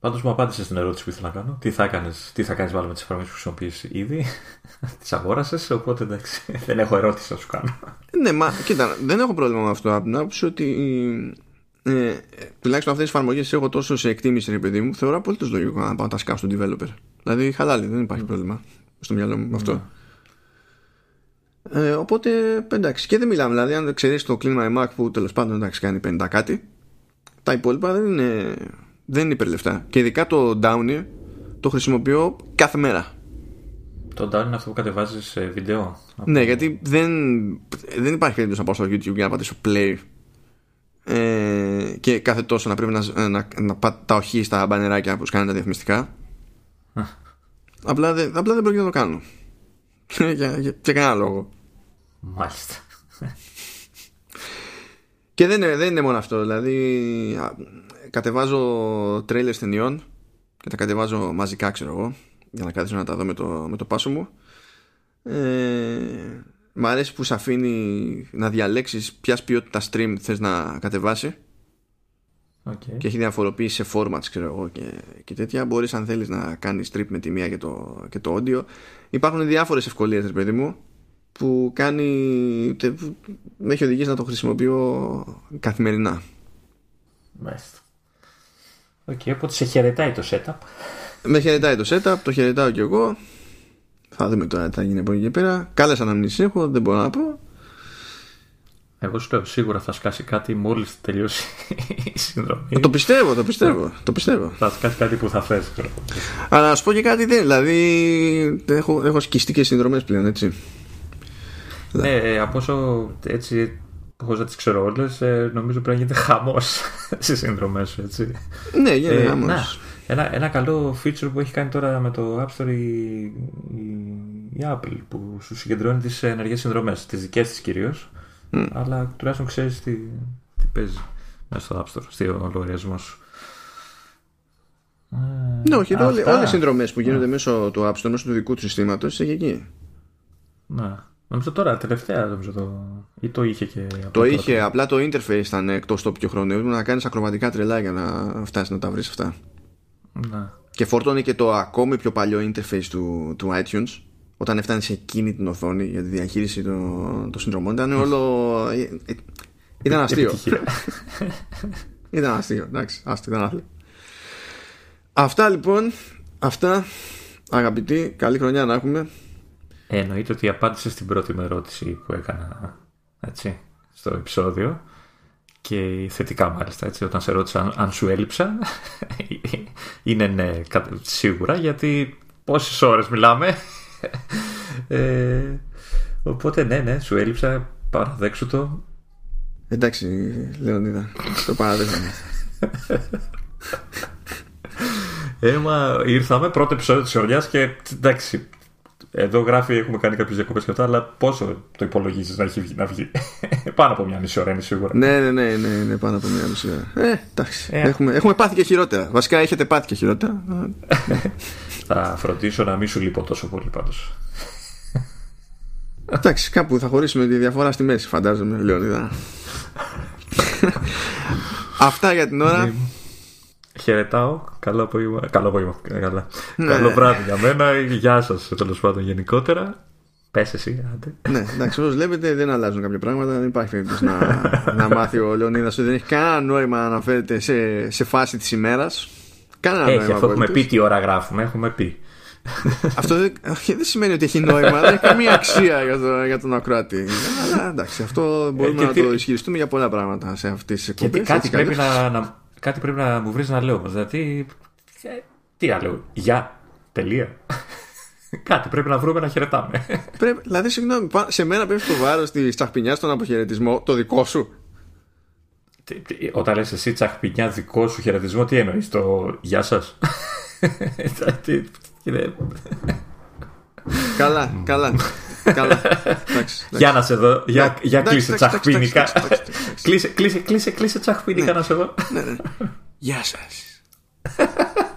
Πάντως μου απάντησες στην ερώτηση που ήθελα να κάνω. Τι θα κάνεις, τι θα κάνεις με τις εφαρμογές που χρησιμοποιείς ήδη. τις αγόρασες, οπότε εντάξει, δεν έχω ερώτηση να σου κάνω. ναι, μα κοίτα, δεν έχω πρόβλημα με αυτό από την άποψη ότι ε, τουλάχιστον αυτές τις εφαρμογές έχω τόσο σε εκτίμηση ρε παιδί μου θεωρώ απολύτως λογικό να πάω να τα σκάω στον developer. Δηλαδή χαλάλι, δεν υπάρχει πρόβλημα στο μυαλό μου αυτό. Ε, οπότε εντάξει, και δεν μιλάμε. Δηλαδή, αν ξέρεις το Clean My Mac που τέλος πάντων εντάξει κάνει 50 κάτι, τα υπόλοιπα δεν είναι Δεν είναι υπερλεφτά. Και ειδικά το Downy το χρησιμοποιώ κάθε μέρα. Το Downy είναι αυτό που κατεβάζεις σε βίντεο; Ναι, γιατί δεν, δεν υπάρχει περίπτωση να πάω στο YouTube για να πατήσω play ε, και κάθε τόσο να πρέπει να, να, να πατάω χ στα μπανεράκια που σκάνε τα διαφημιστικά. Απλά, δεν, απλά δεν πρόκειται να το κάνω. για, για, για κανένα λόγο. Μάλιστα. Και δεν είναι, δεν είναι μόνο αυτό. Δηλαδή, κατεβάζω τρέιλερ ταινιών και τα κατεβάζω μαζικά, ξέρω εγώ, για να κάτσω να τα δω με το, με το πάσο μου. Ε, μ' αρέσει που σε αφήνει να διαλέξεις ποια ποιότητα stream θες να κατεβάσει. Okay. Και έχει διαφοροποίηση σε formats, ξέρω εγώ, και, και τέτοια. Μπορείς αν θέλεις να κάνεις strip με τη μία και το, και το audio. Υπάρχουν διάφορες ευκολίες, ρε παιδί μου, που κάνει με έχει οδηγήσει να το χρησιμοποιώ καθημερινά Μάλιστα OK, okay, οπότε σε χαιρετάει το Setapp Με χαιρετάει το Setapp, το χαιρετάω κι εγώ Θα δούμε τώρα τι θα γίνει από εκεί και πέρα Καλές αναμνήσεις έχω, δεν μπορώ να πω εγώ σου λέω σίγουρα θα σκάσει κάτι μόλις τελειώσει η συνδρομή. Το πιστεύω, το πιστεύω. το πιστεύω. Θα σκάσει κάτι που θα θες. Αλλά να σου πω και κάτι, δηλαδή έχω, έχω σκιστεί και συνδρομές πλέον, έτσι. Ναι, ε, από όσο έτσι Πώ δεν τις ξέρω όλες, ε, νομίζω πρέπει να γίνεται χαμός στις συνδρομές σου, έτσι. Ναι, γίνεται ε, χαμός. Ένα, ένα καλό feature που έχει κάνει τώρα με το App Store η, η, η Apple που σου συγκεντρώνει τις ενεργές συνδρομές, τις δικές της κυρίως. Mm. Αλλά τουλάχιστον ξέρεις τι, τι παίζει μέσα στο App Store, στο λογαριασμό σου. Ναι, όχι, όλες οι συνδρομές που γίνονται ναι. μέσω του App Store, μέσω του δικού του συστήματος, έχει εκεί. Ναι. Νομίζω τώρα, τελευταία νομίζω το. ή το είχε και. Το είχε, απλά το interface ήταν εκτός το πιο χρόνο. να κάνεις ακροματικά τρελά για να φτάσεις να τα βρεις αυτά. Να. Και φόρτωνε και το ακόμη πιο παλιό interface του, του iTunes όταν έφτανε σε εκείνη την οθόνη για τη διαχείριση των, των συνδρομών. Ήταν όλο. Ε, ε, ήταν αστείο. ήταν αστείο, εντάξει, αστείο, ήταν άθλιο. Αυτά λοιπόν, αυτά αγαπητοί, καλή χρονιά να έχουμε. Ε, εννοείται ότι απάντησε στην πρώτη μου ερώτηση που έκανα έτσι, στο επεισόδιο και θετικά μάλιστα έτσι, όταν σε ρώτησα αν, σου έλειψα είναι ναι σίγουρα γιατί πόσες ώρες μιλάμε ε, οπότε ναι ναι σου έλειψα παραδέξου το. Εντάξει Λεωνίδα το παραδέχομαι. Έμα, ήρθαμε πρώτο επεισόδιο της χρονιάς και εντάξει εδώ γράφει έχουμε κάνει κάποιες διακοπές και αυτά, αλλά πόσο το υπολογίζεις να έχει βγει, να βγει; πάνω από μια μισή ώρα είναι σίγουρα. Ναι, ναι, ναι, ναι, ναι πάνω από μια μισή ώρα. Ε, εντάξει. Ε, έχουμε, έχουμε πάθει και χειρότερα. Βασικά έχετε πάθει και χειρότερα. θα φροντίσω να μην σου λείπω τόσο πολύ πάντως. Εντάξει, κάπου θα χωρίσουμε τη διαφορά στη μέση, φαντάζομαι, Λεωνίδα. Αυτά για την ώρα. Ναι. Χαιρετάω. Καλό απόγευμα. Καλό απόγευμα. Καλά. Ναι. Καλό βράδυ για μένα. Γεια σας τέλος πάντων γενικότερα. Πες εσύ, άντε. Ναι, εντάξει, όπως βλέπετε δεν αλλάζουν κάποια πράγματα. Δεν υπάρχει περίπτωση να, να μάθει ο Λεωνίδας ότι δεν έχει κανένα νόημα να αναφέρεται σε, σε φάση της ημέρας. Κανένα έχει, νόημα. έχουμε πει τι ώρα γράφουμε, έχουμε πει. αυτό δεν, δεν σημαίνει ότι έχει νόημα, δεν έχει καμία αξία για, το, για τον ακροατή. Αλλά εντάξει, αυτό μπορούμε ε, να τι... το ισχυριστούμε για πολλά πράγματα σε αυτές τις εκπομπές. Κάτι πρέπει να, να, κάτι πρέπει να μου βρεις να λέω. Δηλαδή. Ε, τι να λέω. Γεια. Τελεία. Κάτι πρέπει να βρούμε να χαιρετάμε. Πρέπει, δηλαδή, συγγνώμη, σε μένα πέφτει το βάρος της τσαχπινιάς στον αποχαιρετισμό, το δικό σου. Όταν λες εσύ τσαχπινιά δικό σου χαιρετισμό, τι εννοείς, το γεια σας. καλά, καλά. Καλά. Για να σε δω. Για, για κλείσε τσαχπίνικα. Κλείσε, κλείσε, κλείσε, κλείσε τσαχπίνικα να σε δω. Γεια σας.